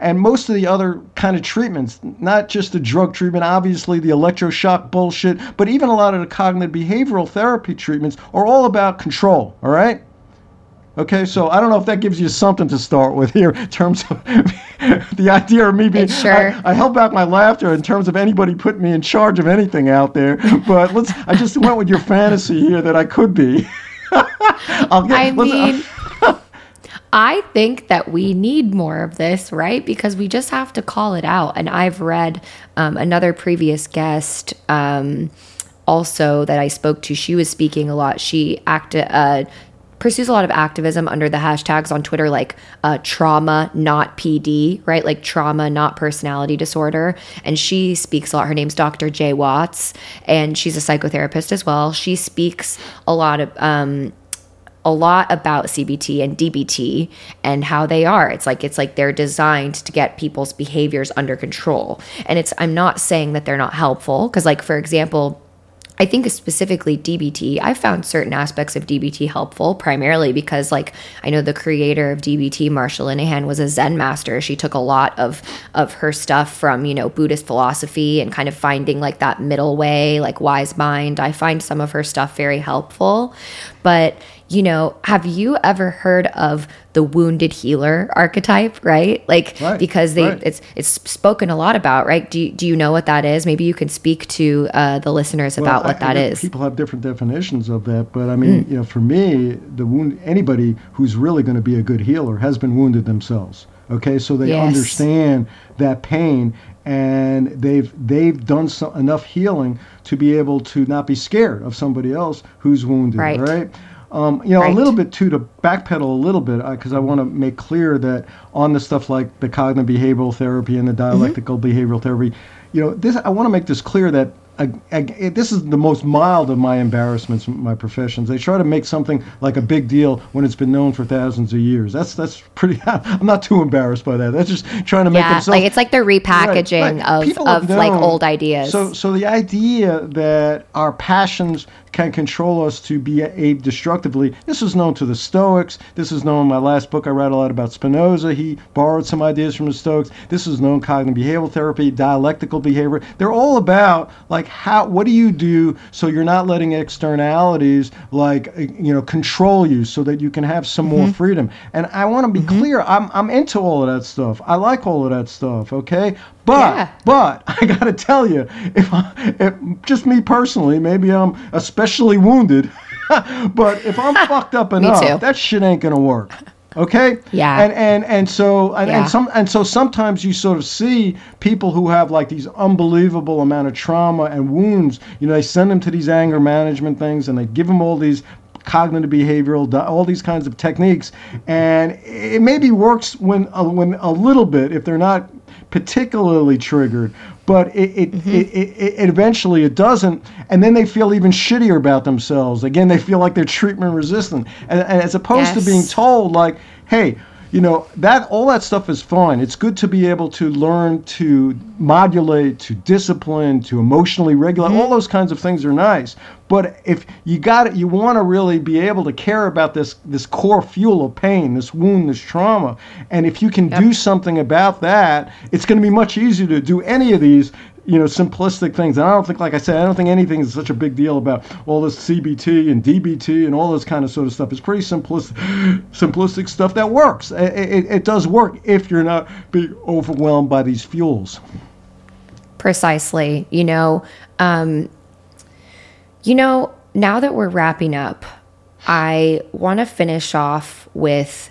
And most of the other kind of treatments, not just the drug treatment, obviously the electroshock bullshit, but even a lot of the cognitive behavioral therapy treatments are all about control, all right? Okay, so I don't know if that gives you something to start with here in terms of the idea of me being. Sure. I, I, held back my laughter in terms of anybody putting me in charge of anything out there, but let's. I just went with your fantasy here that I could be. I'll get, I uh, mean, I think that we need more of this, right? Because we just have to call it out. And I've read um, another previous guest. Um, also that I spoke to, she was speaking a lot. She acted, uh, pursues a lot of activism under the hashtags on Twitter, like uh, trauma not PD, right? Like trauma not personality disorder. And she speaks a lot. Her name's Dr. Jay Watts, and she's a psychotherapist as well. She speaks a lot of, um, a lot about CBT and DBT and how they are. It's like it's like they're designed to get people's behaviors under control. And it's I'm not saying that they're not helpful because like for example, I think specifically DBT, I found certain aspects of DBT helpful primarily because, like, I know the creator of DBT, Marsha Linehan, was a Zen master. She took a lot of of her stuff from you know Buddhist philosophy and kind of finding like that middle way, like wise mind. I find some of her stuff very helpful, but you know, have you ever heard of the wounded healer archetype, right? Like right, because they right. it's it's spoken a lot about, right? Do you, do you know what that is? Maybe you can speak to uh, the listeners well, about what I, that I is. People have different definitions of that, but I mean, mm. you know, for me, the wound anybody who's really going to be a good healer has been wounded themselves. Okay, so they yes. understand that pain and they've they've done so, enough healing to be able to not be scared of somebody else who's wounded, right? right? Um, you know, right. a little bit too to backpedal a little bit because uh, I want to make clear that on the stuff like the cognitive behavioral therapy and the mm-hmm. dialectical mm-hmm. behavioral therapy, you know, this I want to make this clear that I, I, this is the most mild of my embarrassments my professions. They try to make something like a big deal when it's been known for thousands of years. That's that's pretty. I'm not too embarrassed by that. That's just trying to make yeah, themselves. like it's like the repackaging right, right. of of like old ideas. So so the idea that our passions can control us to behave destructively. This was known to the Stoics. This is known in my last book. I write a lot about Spinoza. He borrowed some ideas from the Stoics. This is known cognitive behavioral therapy, dialectical behavior. They're all about like how what do you do so you're not letting externalities like you know control you so that you can have some mm-hmm. more freedom. And I want to be mm-hmm. clear. I'm I'm into all of that stuff. I like all of that stuff. Okay, but yeah. but I got to tell you, if, I, if just me personally, maybe I'm especially wounded, but if I'm fucked up enough, that shit ain't gonna work. Okay. Yeah. And and and so and, yeah. and some and so sometimes you sort of see people who have like these unbelievable amount of trauma and wounds. You know, they send them to these anger management things, and they give them all these cognitive behavioral, all these kinds of techniques, and it maybe works when uh, when a little bit if they're not particularly triggered, but it it, mm-hmm. it, it, it, eventually it doesn't, and then they feel even shittier about themselves. Again, they feel like they're treatment resistant, and, and as opposed yes. to being told like, hey you know that all that stuff is fine it's good to be able to learn to modulate to discipline to emotionally regulate mm-hmm. all those kinds of things are nice but if you got it you want to really be able to care about this this core fuel of pain this wound this trauma and if you can yep. do something about that it's going to be much easier to do any of these you know, simplistic things. And I don't think, like I said, I don't think anything is such a big deal about all this CBT and DBT and all this kind of sort of stuff. It's pretty simplistic, simplistic stuff that works. It, it, it does work if you're not being overwhelmed by these fuels. Precisely. You know, um, you know, now that we're wrapping up, I want to finish off with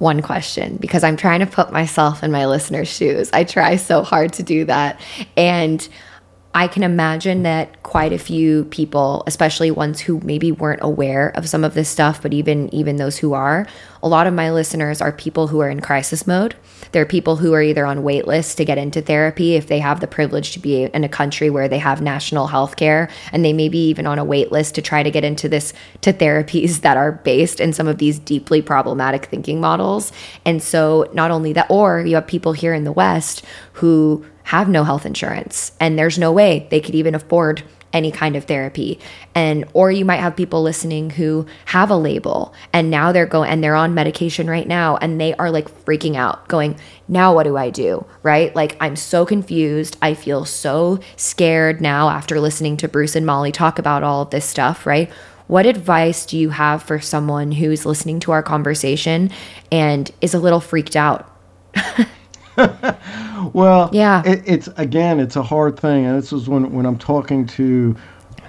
one question because I'm trying to put myself in my listener's shoes. I try so hard to do that. And I can imagine that quite a few people, especially ones who maybe weren't aware of some of this stuff, but even even those who are, a lot of my listeners are people who are in crisis mode. They're people who are either on wait lists to get into therapy if they have the privilege to be in a country where they have national health care, and they may be even on a wait list to try to get into this to therapies that are based in some of these deeply problematic thinking models. And so not only that, or you have people here in the West who have no health insurance and there's no way they could even afford any kind of therapy. And or you might have people listening who have a label and now they're going and they're on medication right now and they are like freaking out going now what do i do? Right? Like i'm so confused. I feel so scared now after listening to bruce and molly talk about all of this stuff right? What advice do you have for someone who's listening to our conversation and is a little freaked out well, yeah, it, it's again, it's a hard thing, and this is when when I'm talking to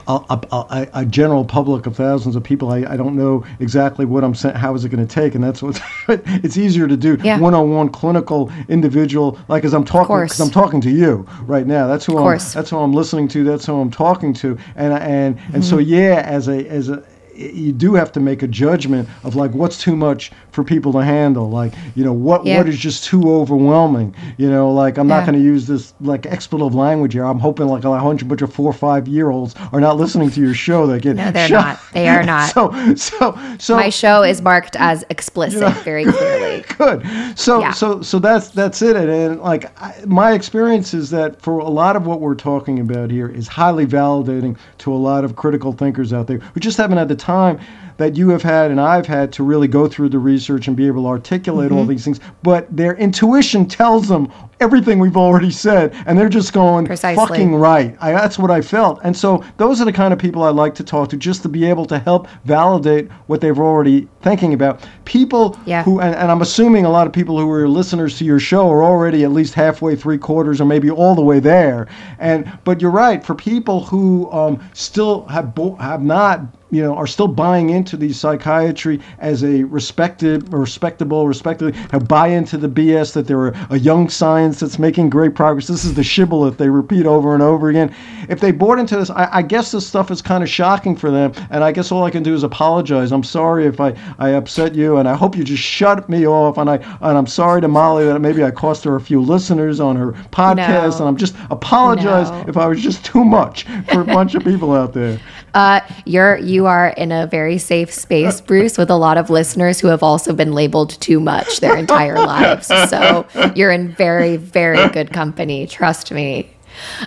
a, a, a, general public of thousands of people. I, I don't know exactly what I'm saying. How is it going to take? And that's what it's easier to do yeah. one-on-one clinical individual. Like as I'm talking, because I'm talking to you right now. That's who I'm. That's who I'm listening to. That's who I'm talking to. And and and mm-hmm. so yeah, as a as a you do have to make a judgment of like what's too much for people to handle? Like you know what yeah. what is just too overwhelming? You know like i'm yeah. not going to use this like expletive language here. I'm hoping like a hundred bunch of four or five year olds are not listening to your show. They get no they're shot. not. They are not. So so so my show is marked as explicit you know, very clearly. Good. So yeah. so so that's that's it. And like I, my experience is that for a lot of what we're talking about here is highly validating to a lot of critical thinkers out there who just haven't had the time that you have had and I've had to really go through the research and be able to articulate mm-hmm. all these things. But their intuition tells them everything we've already said, and they're just going Precisely. fucking right. I, that's what I felt. And so those are the kind of people I like to talk to, just to be able to help validate what they've already thinking about. People yeah. who, and, and I'm assuming a lot of people who are listeners to your show are already at least halfway, three quarters, or maybe all the way there. And but you're right. For people who um, still have bo- have not you know, are still buying into the psychiatry as a respected, respectable, respectable, have buy into the BS that they're a, a young science that's making great progress. This is the shibboleth they repeat over and over again. If they bought into this, I, I guess this stuff is kind of shocking for them. And I guess all I can do is apologize. I'm sorry if I, I upset you, and I hope you just shut me off. And I and I'm sorry to Molly that maybe I cost her a few listeners on her podcast. No. And I'm just apologize no. if I was just too much for a bunch of people out there. Uh, you're you are in a very safe space, Bruce, with a lot of listeners who have also been labeled too much their entire lives. So you're in very, very good company. Trust me.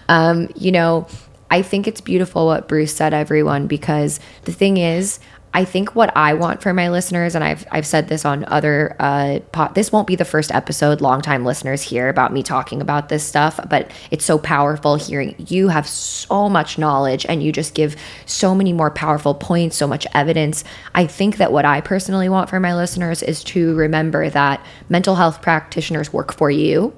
Um, you know, I think it's beautiful what Bruce said, everyone, because the thing is, I think what I want for my listeners, and I've I've said this on other uh, pot. This won't be the first episode. Longtime listeners hear about me talking about this stuff, but it's so powerful hearing you have so much knowledge and you just give so many more powerful points, so much evidence. I think that what I personally want for my listeners is to remember that mental health practitioners work for you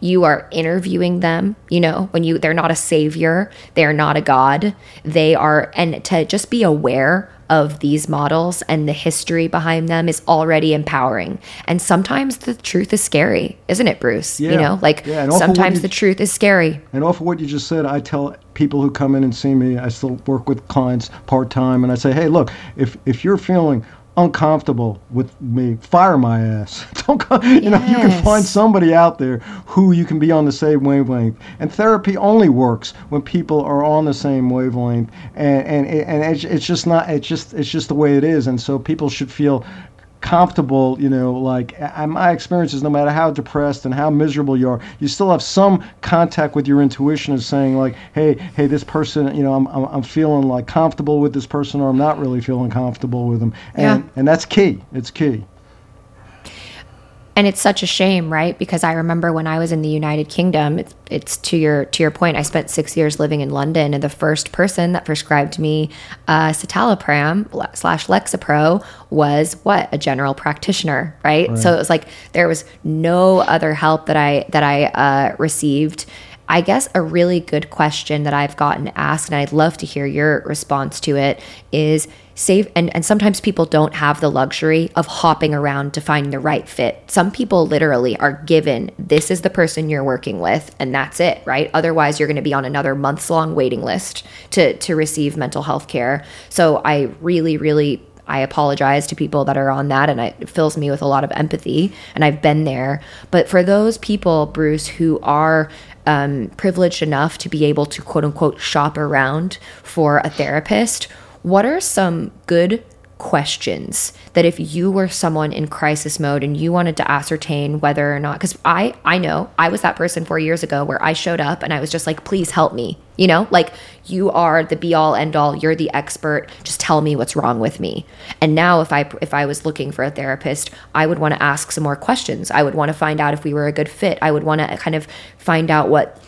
you are interviewing them you know when you they're not a savior they're not a god they are and to just be aware of these models and the history behind them is already empowering. And sometimes the truth is scary, isn't it, Bruce? Yeah. You know, like yeah, sometimes the truth is scary. And off of what you just said, I tell people who come in and see me, I still work with clients part time, and I say, hey, look, if if you're feeling uncomfortable with me, fire my ass. Don't come, you yes. know, you can find somebody out there who you can be on the same wavelength. And therapy only works when people are on the same wavelength. And and and it's, it's just not it's just it's just the way it is. And so people should feel comfortable, you know, like my experience is no matter how depressed and how miserable you are, you still have some contact with your intuition of saying like, hey, hey, this person, you know, I'm, I'm, I'm feeling like comfortable with this person or I'm not really feeling comfortable with them. And, yeah. and that's key. It's key. And it's such a shame, right? Because I remember when I was in the United Kingdom, it's, it's to your to your point. I spent six years living in London, and the first person that prescribed me uh, citalopram slash Lexapro was what a general practitioner, right? right? So it was like there was no other help that I that I uh, received. I guess a really good question that I've gotten asked, and I'd love to hear your response to it, is save and, and sometimes people don't have the luxury of hopping around to find the right fit. Some people literally are given this is the person you're working with and that's it, right? Otherwise you're going to be on another months long waiting list to to receive mental health care. So I really really I apologize to people that are on that and it fills me with a lot of empathy and I've been there. But for those people, Bruce, who are um, privileged enough to be able to quote unquote shop around for a therapist, what are some good questions that if you were someone in crisis mode and you wanted to ascertain whether or not because i i know i was that person four years ago where i showed up and i was just like please help me you know? Like you are the be all end all you're the expert just tell me what's wrong with me. And now if i if i was looking for a therapist i would want to ask some more questions. I would want to find out if we were a good fit. I would want to kind of find out what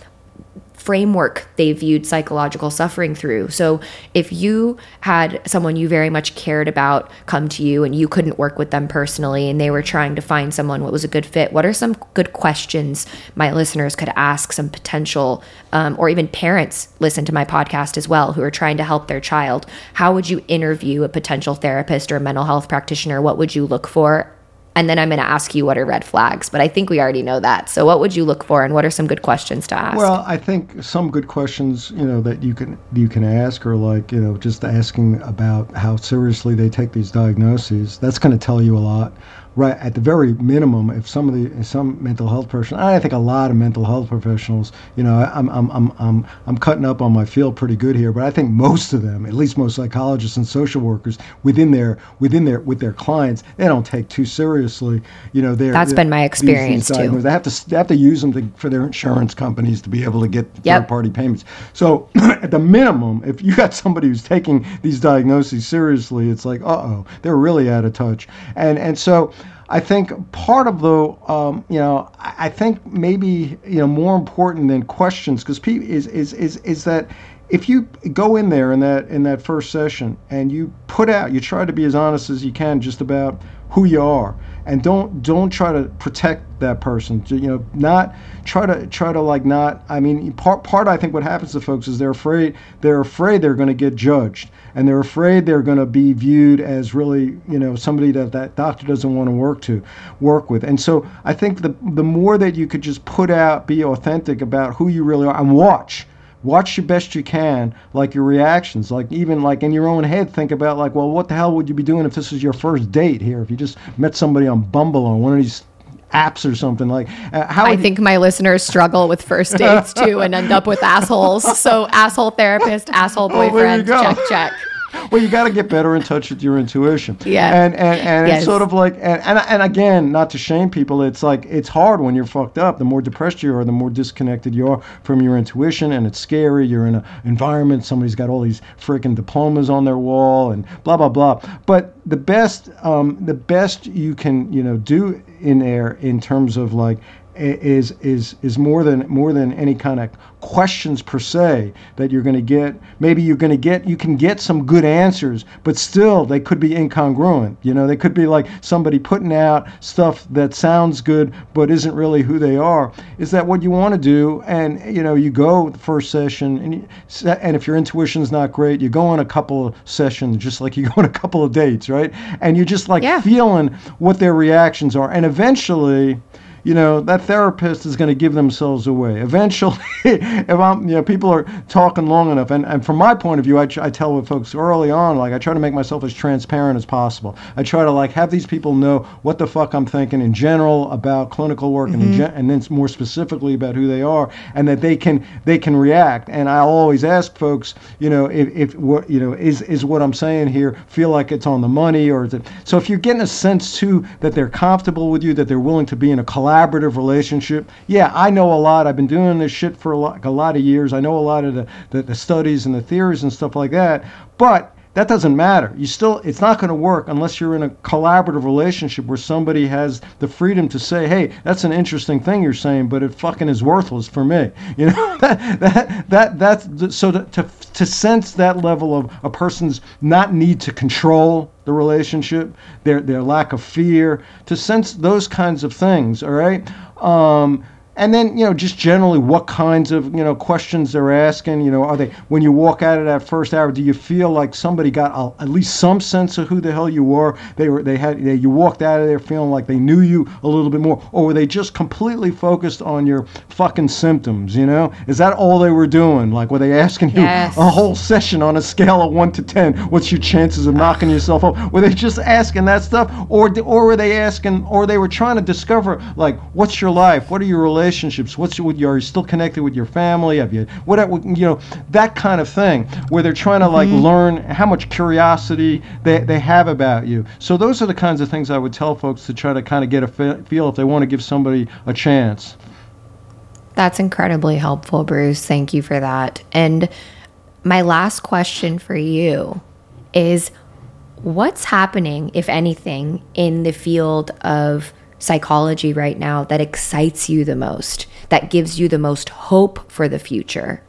framework they viewed psychological suffering through. So if you had someone you very much cared about come to you and you couldn't work with them personally and they were trying to find someone what was a good fit, what are some good questions my listeners could ask some potential um, or even parents listen to my podcast as well who are trying to help their child? How would you interview a potential therapist or a mental health practitioner? What would you look for? And then I'm going to ask you what are red flags, but I think we already know that. So what would you look for and what are some good questions to ask? Well, I think some good questions, you know, that you can you can ask are like, you know, just asking about how seriously they take these diagnoses. That's going to tell you a lot right at the very minimum, if some of the some mental health person, I think a lot of mental health professionals, you know, I'm I'm I'm I'm I'm cutting up on my field pretty good here, but I think most of them, at least most psychologists and social workers within their within their with their clients, they don't take too seriously, you know. Their, That's been my experience these, these too. They have to they have to use them to, for their insurance companies to be able to get yep. third party payments. So at the minimum, if you got somebody who's taking these diagnoses seriously, it's like, uh oh, they're really out of touch, and and so. I think part of the, um, you know, I think maybe you know more important than questions because is, is is is that if you go in there in that in that first session and you put out, you try to be as honest as you can just about who you are, and don't don't try to protect that person. You know, not try to try to like not. I mean, part part I think what happens to folks is they're afraid they're afraid they're going to get judged, and they're afraid they're going to be viewed as really you know somebody that that doctor doesn't want to work to work with. And so I think the the more that you could just put out, be authentic about who you really are, and watch watch the best you can like your reactions like even like in your own head think about like well what the hell would you be doing if this was your first date here if you just met somebody on bumble or one of these apps or something like uh, how i think my listeners struggle with first dates too and end up with assholes. So asshole therapist asshole boyfriend check check well, you got to get better in touch with your intuition. Yeah. And and, and Yes. it's sort of like and, and and again, not to shame people, it's like it's hard when you're fucked up. The more depressed you are, the more disconnected you are from your intuition, and it's scary. You're in an environment. Somebody's got all these freaking diplomas on their wall, and blah blah blah. But the best, um, the best you can you know do in there in terms of like is is is more than more than any kind of questions per se that you're going to get. Maybe you're going to get you can get some good answers but still they could be incongruent. You know they could be like somebody putting out stuff that sounds good but isn't really who they are. Is that what you want to do? And you know you go the first session and you, and if your intuition's not great you go on a couple of sessions just like you go on a couple of dates right? And you're just like Yeah. feeling what their reactions are. And eventually you know that therapist is going to give themselves away. Eventually if i'm you know people are talking long enough and, and from my point of view I, I tell folks early on like i try to make myself as transparent as possible. I try to like have these people know what the fuck i'm thinking in general about clinical work and, mm-hmm. gen- and then more specifically about who they are and that they can they can react. And i'll always ask folks you know if, if what you know is is what i'm saying here feel like it's on the money or is it so if you're getting a sense too that they're comfortable with you that they're willing to be in a collaborative relationship. Yeah i know a lot. I've been doing this shit for a lot, a lot of years. I know a lot of the, the, the studies and the theories and stuff like that. But that doesn't matter. You still, it's not going to work unless you're in a collaborative relationship where somebody has the freedom to say, "Hey, that's an interesting thing you're saying, but it fucking is worthless for me." You know, that that that that's so to, to to sense that level of a person's not need to control the relationship, their their lack of fear, to sense those kinds of things. All right. Um, and then you know just generally what kinds of you know questions they're asking you know are they when you walk out of that first hour do you feel like somebody got a, at least some sense of who the hell you were? They were they had they, you walked out of there feeling like they knew you a little bit more or were they just completely focused on your fucking symptoms you know? Is that all they were doing? Like were they asking you Yes. a whole session on a scale of 1 to 10 what's your chances of knocking yourself up were they just asking that stuff or or were they asking or they were trying to discover like what's your life? What are your relationships what's your, with your are you still connected with your family? Have you what you know that kind of thing where they're trying to like mm-hmm. learn how much curiosity they, they have about you. So those are the kinds of things i would tell folks to try to kind of get a feel if they want to give somebody a chance. That's incredibly helpful, Bruce. Thank you for that. And my last question for you is what's happening, if anything, in the field of psychology right now that excites you the most, that gives you the most hope for the future?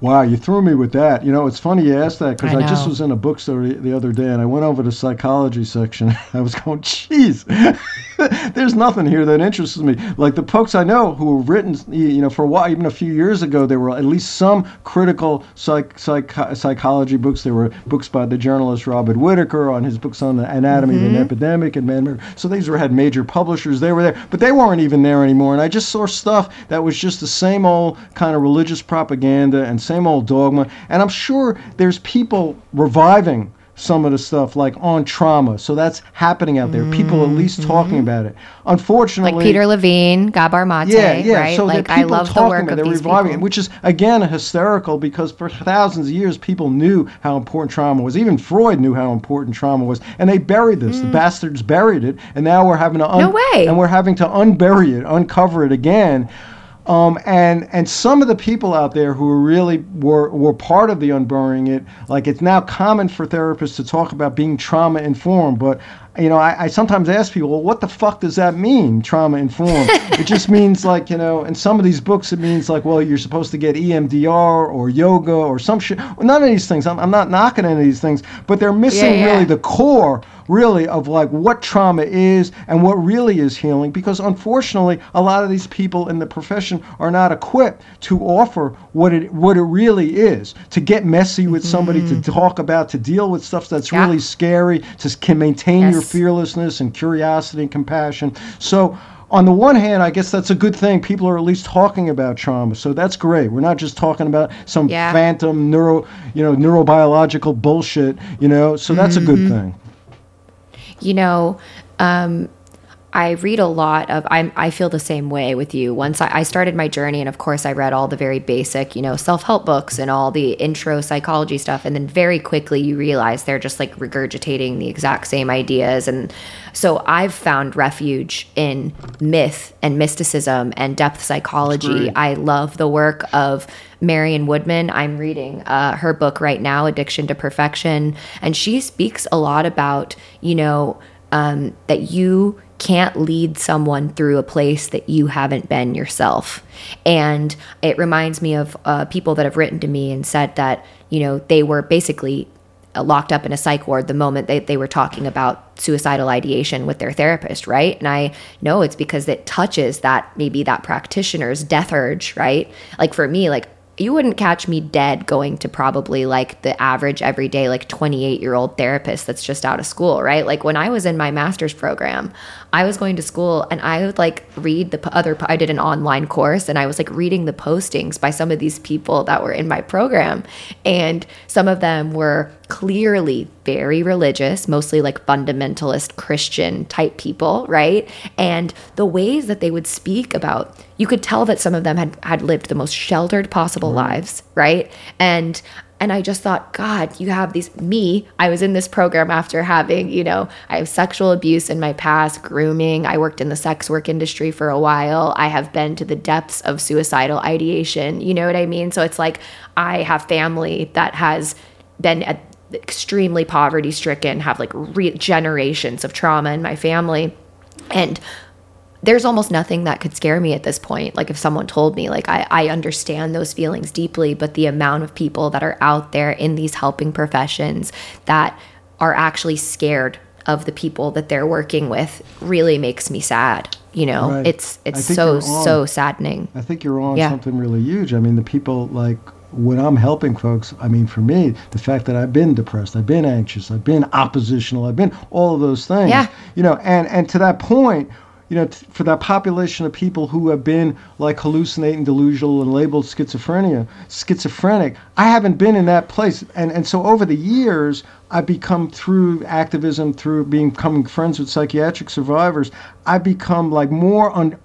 Wow, you threw me with that. You know, it's funny you asked that because I I, just was in a bookstore the- the other day and I went over to psychology section. I was going, geez, there's nothing here that interests me. Like the folks I know who have written, you know, for a while, even a few years ago, there were at least some critical psych, psych, psychology books. There were books by the journalist Robert Whitaker on his books on the anatomy of an mm-hmm. epidemic and man. So these were had major publishers. They were there, but they weren't even there anymore. And I just saw stuff that was just the same old kind of religious propaganda and same old dogma. And I'm sure there's people reviving some of the stuff like on trauma. So that's happening out there. People at least talking about it. Unfortunately, Like Peter Levine, Gabor Mate, yeah, yeah. right? So like I love the talking work about of they're these reviving people. it, which is again hysterical because for thousands of years people knew how important trauma was. Even Freud knew how important trauma was, and they buried this. The bastards buried it, and now we're having to un- Mm. No way. and we're having to unbury it, uncover it again. Um, and and some of the people out there who really were were part of the unburying it, like it's now common for therapists to talk about being trauma informed, but you know, I, I sometimes ask people, well, what the fuck does that mean, trauma informed? it just means like, you know, in some of these books, it means like, well, you're supposed to get EMDR or yoga or some shit. Well, none of these things. I'm, I'm not knocking any of these things, but they're missing Yeah, yeah. really the core really of like what trauma is and what really is healing because unfortunately a lot of these people in the profession are not equipped to offer what it what it really is to get messy with somebody to talk about to deal with stuff that's Mm-hmm. Yeah. really scary to can maintain your Yes. Fearlessness and curiosity and compassion so on the one hand, I guess that's a good thing. People are at least talking about trauma, so that's great. We're not just talking about some Yeah. phantom neuro, you know, neurobiological bullshit. You know, so that's a Mm-hmm. good thing. you know, um, I read a lot of, I'm, I feel the same way with you. Once I, I started my journey, and of course, I read all the very basic, you know, self help books and all the intro psychology stuff. And then very quickly, you realize they're just like regurgitating the exact same ideas. And so I've found refuge in myth and mysticism and depth psychology. I love the work of Marion Woodman. I'm reading uh, her book right now, Addiction to Perfection. And she speaks a lot about, you know, um, that you can't lead someone through a place that you haven't been yourself. And it reminds me of uh, people that have written to me and said that, you know, they were basically uh, locked up in a psych ward the moment they, they were talking about suicidal ideation with their therapist, right? And I know it's because it touches that maybe that practitioner's death urge, right? Like for me, like you wouldn't catch me dead going to probably like the average everyday like 28 year old therapist that's just out of school right? Like when i was in my master's program i was going to school and i would like read the other i did an online course and i was like reading the postings by some of these people that were in my program. And some of them were clearly very religious, mostly like fundamentalist Christian type people, right? And the ways that they would speak about, you could tell that some of them had had lived the most sheltered possible right. lives, right? And and I just thought, God, you have these me. I was in this program after having, you know, I have sexual abuse in my past, grooming. I worked in the sex work industry for a while. I have been to the depths of suicidal ideation. You know what I mean? So it's like I have family that has been at extremely poverty stricken, have like re- generations of trauma in my family. And there's almost nothing that could scare me at this point. Like if someone told me, like I, I understand those feelings deeply, but the amount of people that are out there in these helping professions that are actually scared of the people that they're working with really makes me sad. You know, right. it's it's so so saddening. I think you're on yeah. something really huge. I mean, the people like when I'm helping folks, I mean, for me, the fact that I've been depressed, I've been anxious, I've been oppositional, I've been all of those things. Yeah. You know, and and to that point, you know, t- for that population of people who have been like hallucinating, delusional, and labeled schizophrenia, schizophrenic, I haven't been in that place, and and so over the years, I become through activism, through being becoming friends with psychiatric survivors, I become like more un,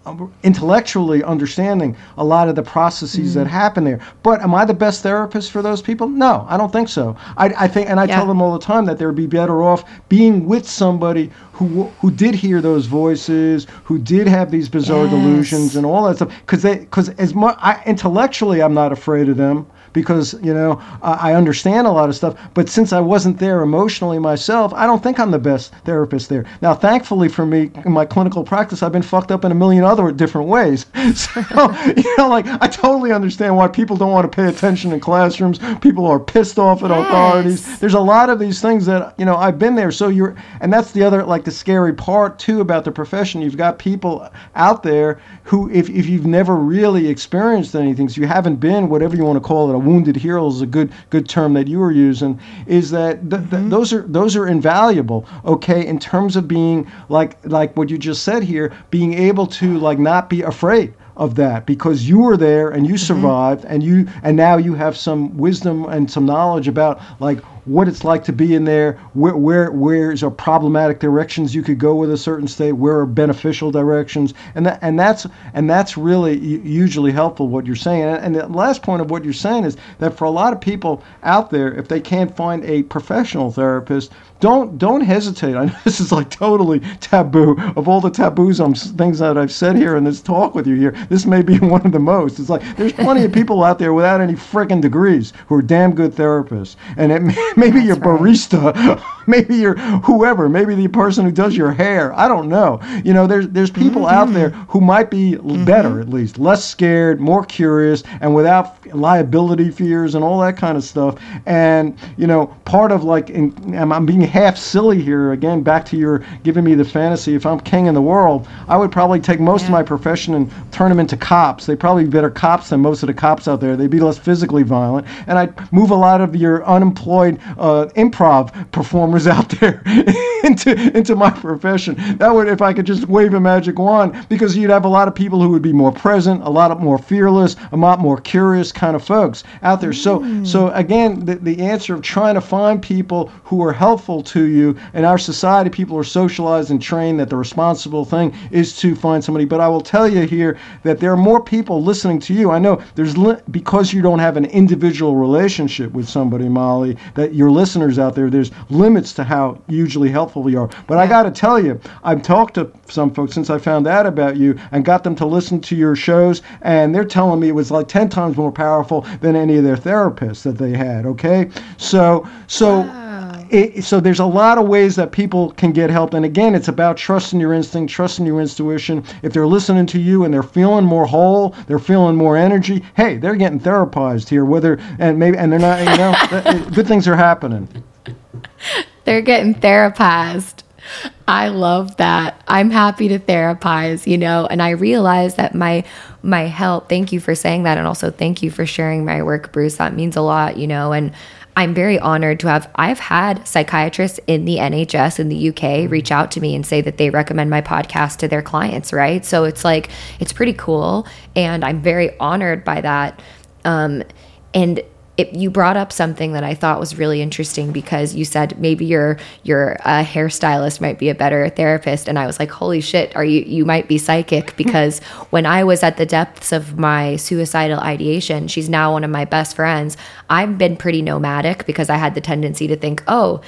intellectually understanding a lot of the processes mm. that happen there. But am I the best therapist for those people? No, I don't think so. I, I think, and I yeah. tell them all the time that they would be better off being with somebody who who did hear those voices, who did have these bizarre yes. delusions and all that stuff. Because they, because as much I, intellectually, I'm not afraid of them because you know I, I understand a lot of stuff. But since I wasn't there emotionally myself, I don't think I'm the best therapist there. Now, thankfully for me, in my clinical practice, I've been fucked up in a million other different ways. So you know, like I totally understand why people don't want to pay attention in classrooms. People are pissed off at yes. authorities. There's a lot of these things that you know I've been there. So you're, and that's the other like the scary part too about the profession. You've got people out there who, if if you've never really experienced anything, so you haven't been whatever you want to call it, a wounded hero is a good good term that you were using, is that th- th- mm-hmm. those are those are invaluable. Okay, in terms of being like like what you just said here, being able to like not be afraid of that because you were there and you mm-hmm. survived mm-hmm. and you and now you have some wisdom and some knowledge about like what it's like to be in there, where where where's are problematic directions you could go with a certain state, where are beneficial directions, and that and that's and that's really usually helpful. What you're saying, and, and the last point of what you're saying is that for a lot of people out there, if they can't find a professional therapist, don't don't hesitate. I know this is like totally taboo. Of all the taboos on things that I've said here in this talk with you here, this may be one of the most. It's like there's plenty of people out there without any freaking degrees who are damn good therapists, and it maybe That's your barista, right. maybe your whoever, maybe the person who does your hair. I don't know. You know, there's there's people mm-hmm. out there who might be mm-hmm. better at least, less scared, more curious, and without liability fears and all that kind of stuff. And you know, part of like, in, I'm being half silly here again. Back to your giving me the fantasy. If I'm king in the world, I would probably take most yeah. of my profession and turn them into cops. They'd probably be better cops than most of the cops out there. They'd be less physically violent, and I'd move a lot of your unemployed uh, improv performers out there into into my profession. That would if I could just wave a magic wand, because you'd have a lot of people who would be more present, a lot of more fearless, a lot more curious kind of folks out there. So Mm. so again, the, the answer of trying to find people who are helpful to you in our society, people are socialized and trained that the responsible thing is to find somebody. But I will tell you here that there are more people listening to you. I know there's li- because you don't have an individual relationship with somebody, Molly, that your listeners out there, there's limits to how hugely helpful you are. But I got to tell you, I've talked to some folks since I found out about you and got them to listen to your shows, and they're telling me it was like 10 times more powerful than any of their therapists that they had. Okay, so so. It, so there's a lot of ways that people can get help and again it's about trusting your instinct trusting your intuition if they're listening to you and they're feeling more whole they're feeling more energy hey they're getting therapized here whether and maybe and they're not you know good things are happening They're getting therapized. I love that. I'm happy to therapize, you know, and I realize that my my help, thank you for saying that and also thank you for sharing my work, Bruce. That means a lot, you know, and I'm very honored to have I've had psychiatrists in the NHS in the UK reach out to me and say that they recommend my podcast to their clients, right? So it's like it's pretty cool and I'm very honored by that. Um and it, you brought up something that I thought was really interesting because you said maybe your your uh, hairstylist might be a better therapist, and I was like, holy shit, are you you might be psychic because when I was at the depths of my suicidal ideation, she's now one of my best friends. I've been pretty nomadic because I had the tendency to think, oh,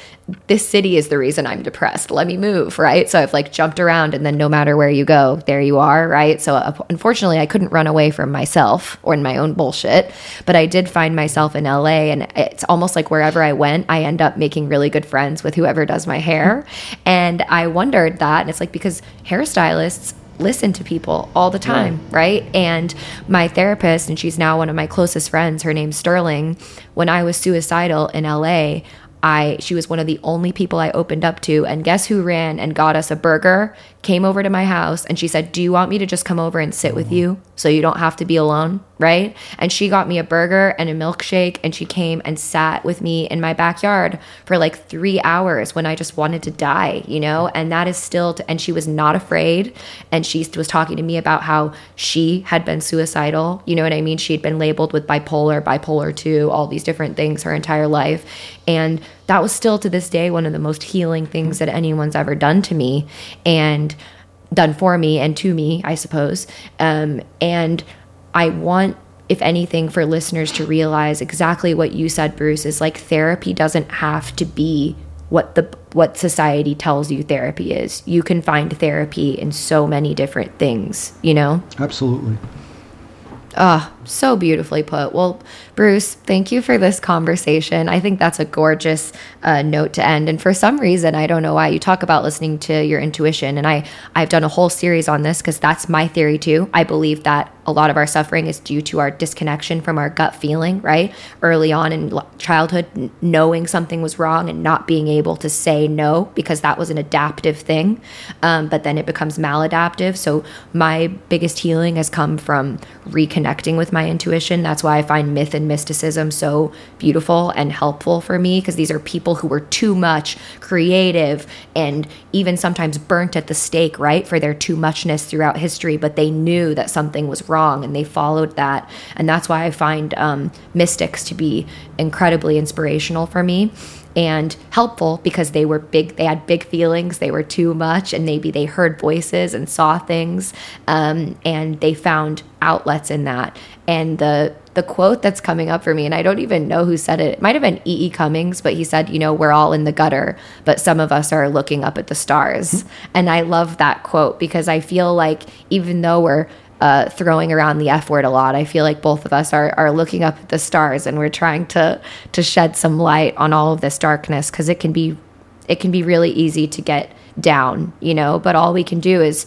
this city is the reason I'm depressed. Let me move, right? So I've like jumped around, and then no matter where you go, there you are, right? So uh, unfortunately, I couldn't run away from myself or in my own bullshit, but I did find myself in LA, and it's almost like wherever I went, I end up making really good friends with whoever does my hair. And I wondered that, and it's like because hairstylists listen to people all the time, right. And my therapist, and she's now one of my closest friends, her name's Sterling. When I was suicidal in LA, I she was one of the only people I opened up to and guess who ran and got us a burger came over to my house and she said do you want me to just come over and sit with you so you don't have to be alone? Right? And she got me a burger and a milkshake and she came and sat with me in my backyard for like 3 hours when I just wanted to die you know? And that is still and she was not afraid and she was talking to me about how she had been suicidal you know what I mean? She had been labeled with bipolar bipolar 2 all these different things her entire life. And that was still to this day one of the most healing things that anyone's ever done to me and done for me and to me, I suppose. Um, and I want, if anything, for listeners to realize exactly what you said, Bruce, is like therapy doesn't have to be what the what society tells you therapy is. You can find therapy in so many different things, you know? absolutely Ah, so beautifully put. Well, Bruce, thank you for this conversation. I think that's a gorgeous uh, note to end. And for some reason, I don't know why you talk about listening to your intuition, and I I've done a whole series on this because that's my theory too. I believe that a lot of our suffering is due to our disconnection from our gut feeling, right? Early on in childhood, knowing something was wrong and not being able to say no because that was an adaptive thing, um, but then it becomes maladaptive. So my biggest healing has come from reconnecting with my intuition. That's why I find myth and mysticism so beautiful and helpful for me because these are people who were too much creative and even sometimes burnt at the stake, right, for their too muchness throughout history, but they knew that something was wrong and they followed that. And that's why I find um, mystics to be incredibly inspirational for me and helpful because they were big they had big feelings they were too much and maybe they heard voices and saw things um, and they found outlets in that. And the the quote that's coming up for me and i don't even know who said it it might have been e.e cummings but he said you know we're all in the gutter but some of us are looking up at the stars. And i love that quote because i feel like even though we're uh, throwing around the F word a lot. I feel like both of us are, are looking up at the stars and we're trying to to shed some light on all of this darkness because it can be it can be really easy to get down, you know. But all we can do is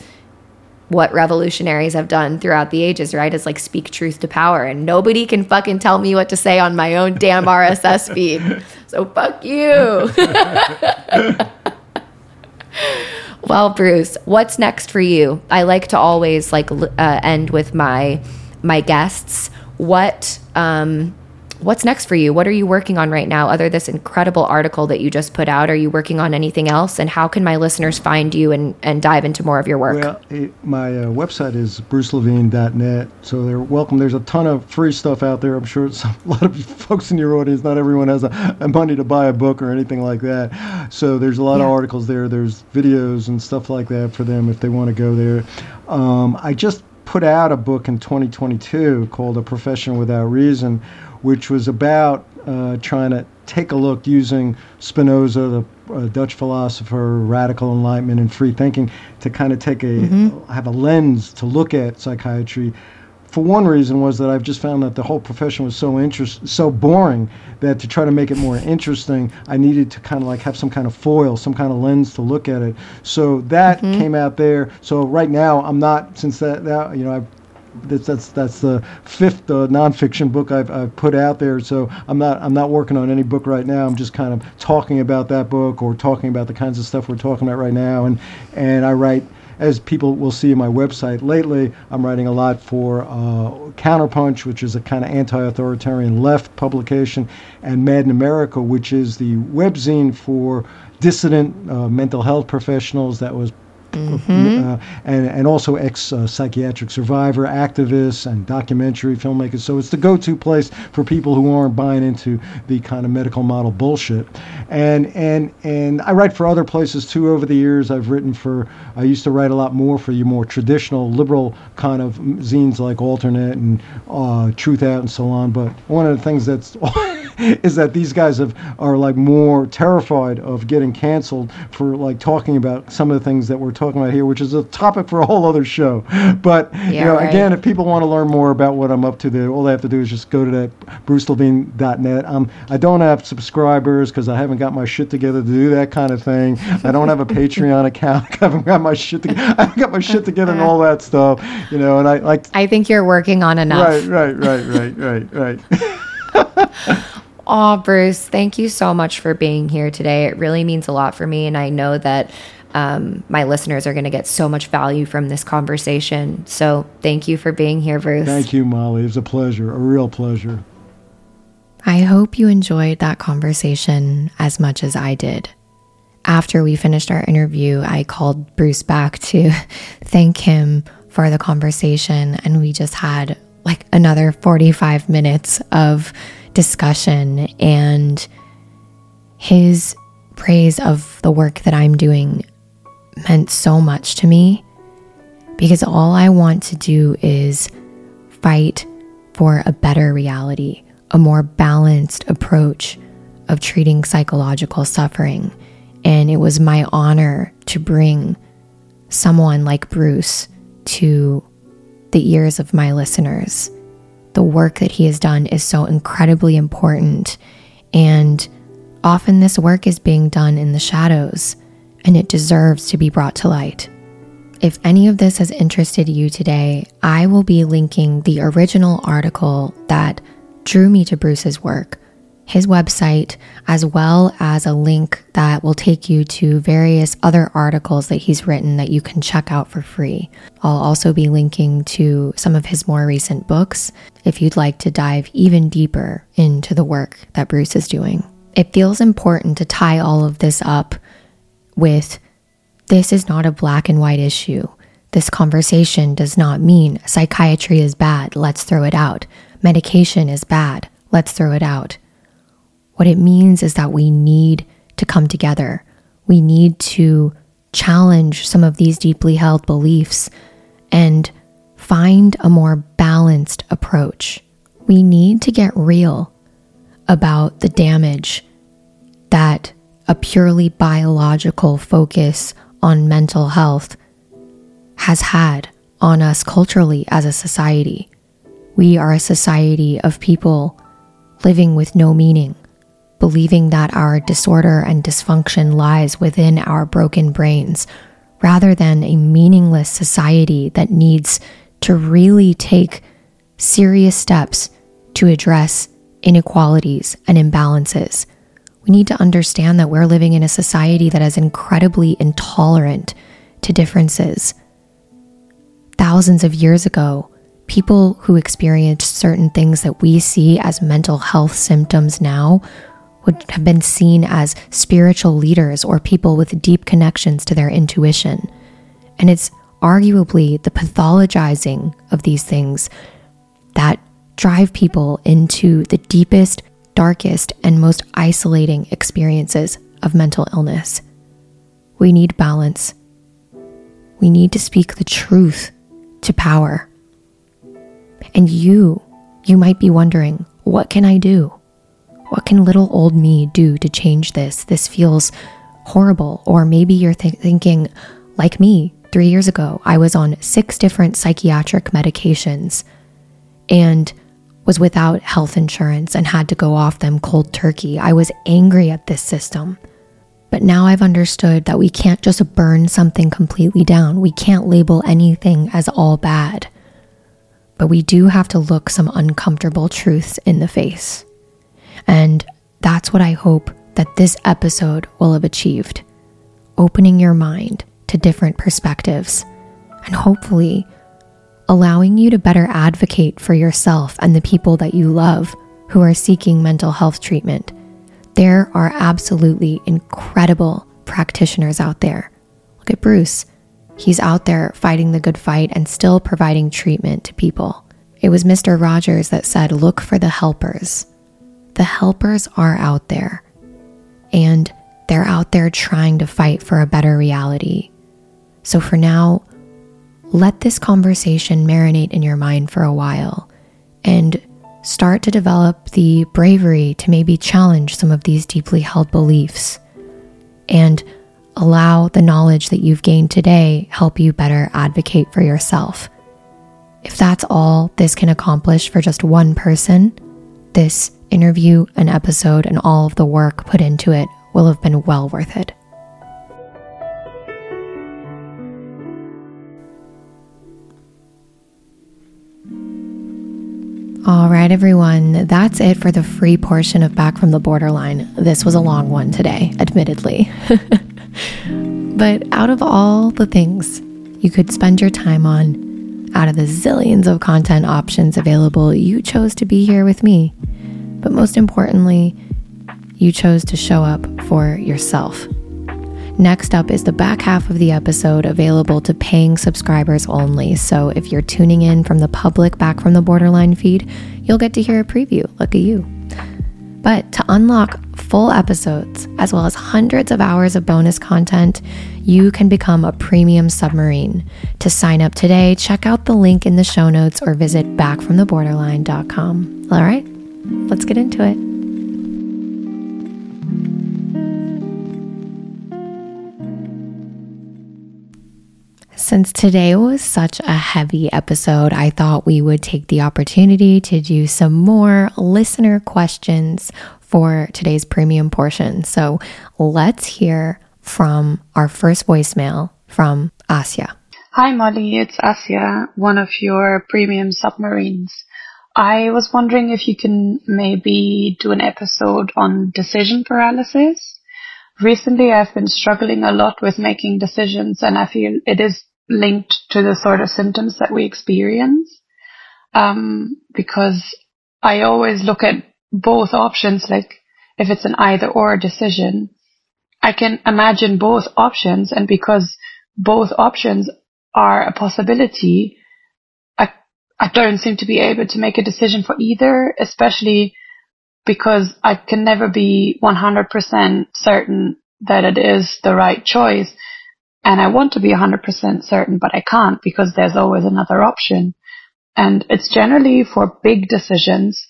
what revolutionaries have done throughout the ages, right? Is like speak truth to power, and nobody can fucking tell me what to say on my own damn RSS feed. So fuck you. Well, Bruce, what's next for you? I like to always like uh, end with my my guests. What um, what's next for you? What are you working on right now? Other than this incredible article that you just put out, are you working on anything else? And how can my listeners find you and, and dive into more of your work? Well, it, my uh, website is brucelevine.net, so they're welcome. There's a ton of free stuff out there. I'm sure it's a lot of folks in your audience. Not everyone has a, a money to buy a book or anything like that. So there's a lot yeah. of articles there. There's videos and stuff like that for them if they want to go there. Um, I just put out a book in 2022 called A Profession Without Reason, which was about uh, trying to take a look using Spinoza, the uh, Dutch philosopher, radical enlightenment, and free thinking, to kind of take a mm-hmm. have a lens to look at psychiatry for one reason was that I've just found that the whole profession was so interest so boring that to try to make it more interesting, I needed to kind of like have some kind of foil, some kind of lens to look at it. So that mm-hmm. came out there. So right now I'm not since that, that you know I've that's that's that's the fifth uh, nonfiction book I've, I've put out there. So I'm not I'm not working on any book right now. I'm just kind of talking about that book or talking about the kinds of stuff we're talking about right now. And and I write as people will see in my website lately, I'm writing a lot for uh, Counterpunch, which is a kind of anti-authoritarian left publication, and Mad in America, which is the webzine for dissident uh, mental health professionals that was Mm-hmm. Uh, and, and also ex uh, psychiatric survivor, activists, and documentary filmmakers. So it's the go to place for people who aren't buying into the kind of medical model bullshit. And, and, and I write for other places too over the years. I've written for, I used to write a lot more for your more traditional liberal kind of zines like AlterNet and uh, Truth Out and so on. But one of the things that's is that these guys have are like more terrified of getting canceled for like talking about some of the things that we're talking about here, which is a topic for a whole other show. But yeah, you know, right. again, if people want to learn more about what I'm up to, they, all they have to do is just go to that brucelevine.net. Um, I don't have subscribers because I haven't got my shit together to do that kind of thing. I don't have a Patreon account. I haven't got my shit together. I haven't got my shit together and all that stuff. You know, and I like. I think you're working on enough. Right, right, right, right, right, right. Oh, Bruce, thank you so much for being here today. It really means a lot for me. And I know that um, my listeners are going to get so much value from this conversation. So thank you for being here, Bruce. Thank you, Molly. It was a pleasure, a real pleasure. I hope you enjoyed that conversation as much as I did. After we finished our interview, I called Bruce back to thank him for the conversation, and we just had like another 45 minutes of discussion and his praise of the work that I'm doing meant so much to me because all I want to do is fight for a better reality, a more balanced approach of treating psychological suffering. And it was my honor to bring someone like Bruce to the ears of my listeners the work that he has done is so incredibly important. And often this work is being done in the shadows, and it deserves to be brought to light. If any of this has interested you today, I will be linking the original article that drew me to Bruce's work his website, as well as a link that will take you to various other articles that he's written that you can check out for free. I'll also be linking to some of his more recent books if you'd like to dive even deeper into the work that Bruce is doing. It feels important to tie all of this up with this is not a black and white issue. This conversation does not mean psychiatry is bad, let's throw it out. Medication is bad, let's throw it out. What it means is that we need to come together. We need to challenge some of these deeply held beliefs and find a more balanced approach. We need to get real about the damage that a purely biological focus on mental health has had on us culturally as a society. We are a society of people living with no meaning, believing that our disorder and dysfunction lies within our broken brains, rather than a meaningless society that needs to really take serious steps to address inequalities and imbalances. We need to understand that we're living in a society that is incredibly intolerant to differences. Thousands of years ago, people who experienced certain things that we see as mental health symptoms now would have been seen as spiritual leaders or people with deep connections to their intuition. And it's arguably the pathologizing of these things that drive people into the deepest, darkest, and most isolating experiences of mental illness. We need balance. We need to speak the truth to power. And you, you might be wondering, what can I do? What can little old me do to change this? This feels horrible. Or maybe you're th- thinking, like me, three years ago, I was on six different psychiatric medications and was without health insurance and had to go off them cold turkey. I was angry at this system. But now I've understood that we can't just burn something completely down. We can't label anything as all bad. But we do have to look some uncomfortable truths in the face. And that's what I hope that this episode will have achieved opening your mind to different perspectives and hopefully allowing you to better advocate for yourself and the people that you love who are seeking mental health treatment there are absolutely incredible practitioners out there. Look at Bruce. He's out there fighting the good fight and still providing treatment to people. It was Mr. Rogers that said, Look for the helpers. The helpers are out there, and they're out there trying to fight for a better reality. So for now, let this conversation marinate in your mind for a while and start to develop the bravery to maybe challenge some of these deeply held beliefs and allow the knowledge that you've gained today help you better advocate for yourself. If that's all this can accomplish for just one person, this interview an episode and all of the work put into it will have been well worth it. All right, everyone, that's it for the free portion of Back from the Borderline. This was a long one today, admittedly. but out of all the things you could spend your time on, out of the zillions of content options available, you chose to be here with me. But most importantly, you chose to show up for yourself. Next up is the back half of the episode available to paying subscribers only. So if you're tuning in from the public Back from the Borderline feed, you'll get to hear a preview. Look at you. But to unlock full episodes, as well as hundreds of hours of bonus content, you can become a premium submarine. To sign up today, check out the link in the show notes or visit backfromtheborderline.com. All right, let's get into it. Since today was such a heavy episode, I thought we would take the opportunity to do some more listener questions for today's premium portion. So let's hear from our first voicemail from Asja. Hi, Molly. It's Asja, one of your premium submarines. I was wondering if you can maybe do an episode on decision paralysis. Recently, I've been struggling a lot with making decisions, and I feel it is linked to the sort of symptoms that we experience. Um, because I always look at both options, like if it's an either or decision, I can imagine both options. And because both options are a possibility, I, don't seem to be able to make a decision for either, especially because I can never be 100% certain that it is the right choice. And I want to be 100% certain, but I can't because there's always another option. And it's generally for big decisions,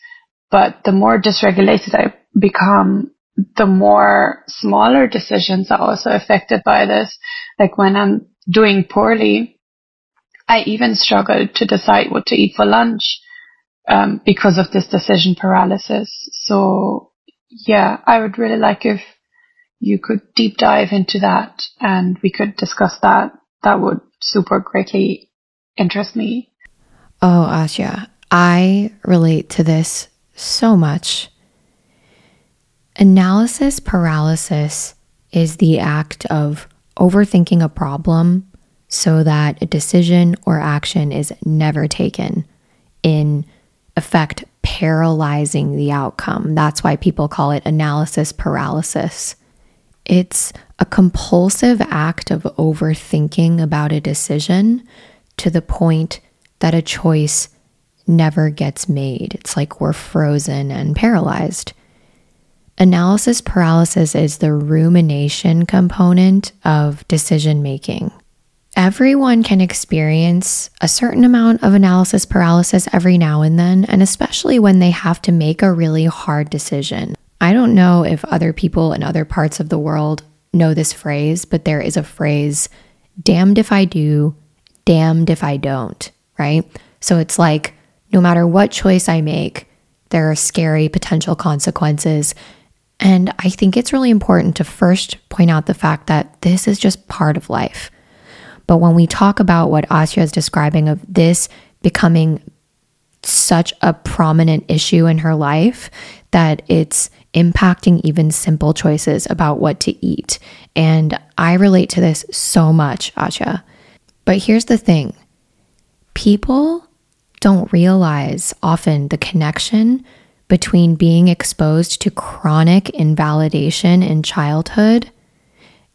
but the more dysregulated I become, the more smaller decisions are also affected by this. Like when I'm doing poorly, I even struggle to decide what to eat for lunch um, because of this decision paralysis. So yeah, I would really like if you could deep dive into that and we could discuss that. That would super greatly interest me. Oh, Asja, I relate to this so much. Analysis paralysis is the act of overthinking a problem so that a decision or action is never taken. in effect paralyzing the outcome. That's why people call it analysis paralysis. It's a compulsive act of overthinking about a decision to the point that a choice never gets made. It's like we're frozen and paralyzed. Analysis paralysis is the rumination component of decision making. Everyone can experience a certain amount of analysis paralysis every now and then, and especially when they have to make a really hard decision. I don't know if other people in other parts of the world know this phrase, but there is a phrase, damned if I do, damned if I don't, right? So it's like no matter what choice I make, there are scary potential consequences. And I think it's really important to first point out the fact that this is just part of life. But when we talk about what Asja is describing of this becoming such a prominent issue in her life that it's impacting even simple choices about what to eat. And I relate to this so much, Asja. But here's the thing people don't realize often the connection between being exposed to chronic invalidation in childhood,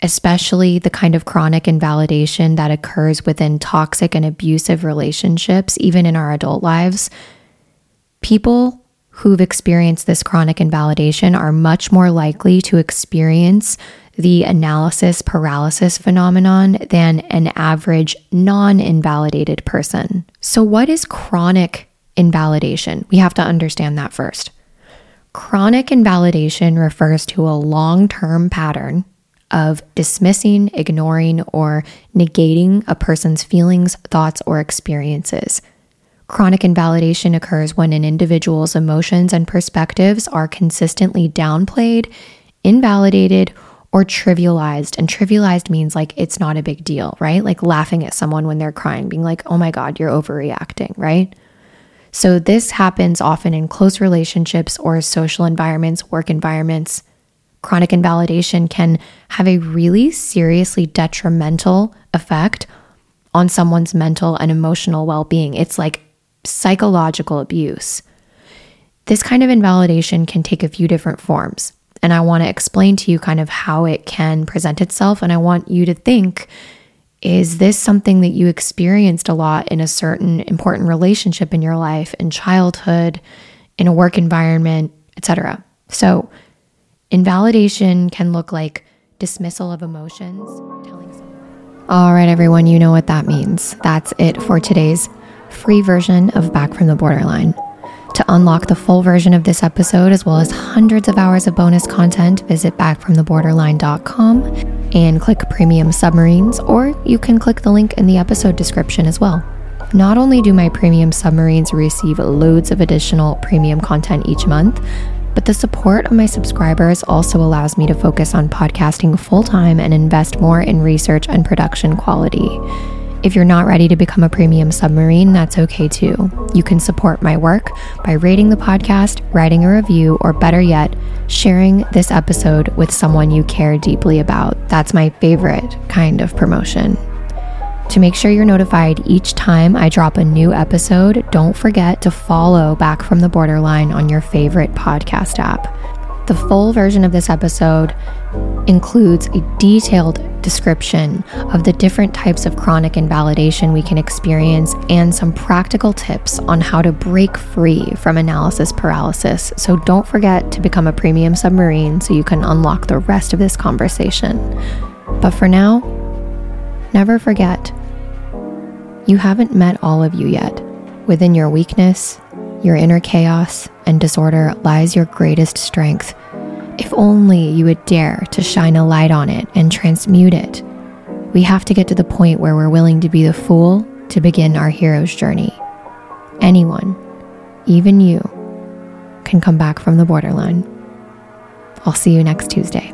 especially the kind of chronic invalidation that occurs within toxic and abusive relationships, even in our adult lives. People who've experienced this chronic invalidation are much more likely to experience the analysis paralysis phenomenon than an average non invalidated person. So, what is chronic invalidation? We have to understand that first. Chronic invalidation refers to a long term pattern of dismissing, ignoring, or negating a person's feelings, thoughts, or experiences. Chronic invalidation occurs when an individual's emotions and perspectives are consistently downplayed, invalidated, or trivialized. And trivialized means like it's not a big deal, right? Like laughing at someone when they're crying, being like, oh my God, you're overreacting, right? So this happens often in close relationships or social environments, work environments. Chronic invalidation can have a really seriously detrimental effect on someone's mental and emotional well being. It's like psychological abuse. This kind of invalidation can take a few different forms. And I want to explain to you kind of how it can present itself. And I want you to think is this something that you experienced a lot in a certain important relationship in your life, in childhood, in a work environment, etc.? So, invalidation can look like dismissal of emotions. All right, everyone, you know what that means. That's it for today's free version of Back from the Borderline. To unlock the full version of this episode, as well as hundreds of hours of bonus content, visit backfromtheborderline.com and click Premium Submarines, or you can click the link in the episode description as well. Not only do my premium submarines receive loads of additional premium content each month, but the support of my subscribers also allows me to focus on podcasting full time and invest more in research and production quality. If you're not ready to become a premium submarine, that's okay too. You can support my work by rating the podcast, writing a review, or better yet, sharing this episode with someone you care deeply about. That's my favorite kind of promotion. To make sure you're notified each time I drop a new episode, don't forget to follow Back from the Borderline on your favorite podcast app. The full version of this episode includes a detailed description of the different types of chronic invalidation we can experience and some practical tips on how to break free from analysis paralysis. So don't forget to become a premium submarine so you can unlock the rest of this conversation. But for now, never forget you haven't met all of you yet. Within your weakness, your inner chaos and disorder lies your greatest strength. If only you would dare to shine a light on it and transmute it. We have to get to the point where we're willing to be the fool to begin our hero's journey. Anyone, even you, can come back from the borderline. I'll see you next Tuesday.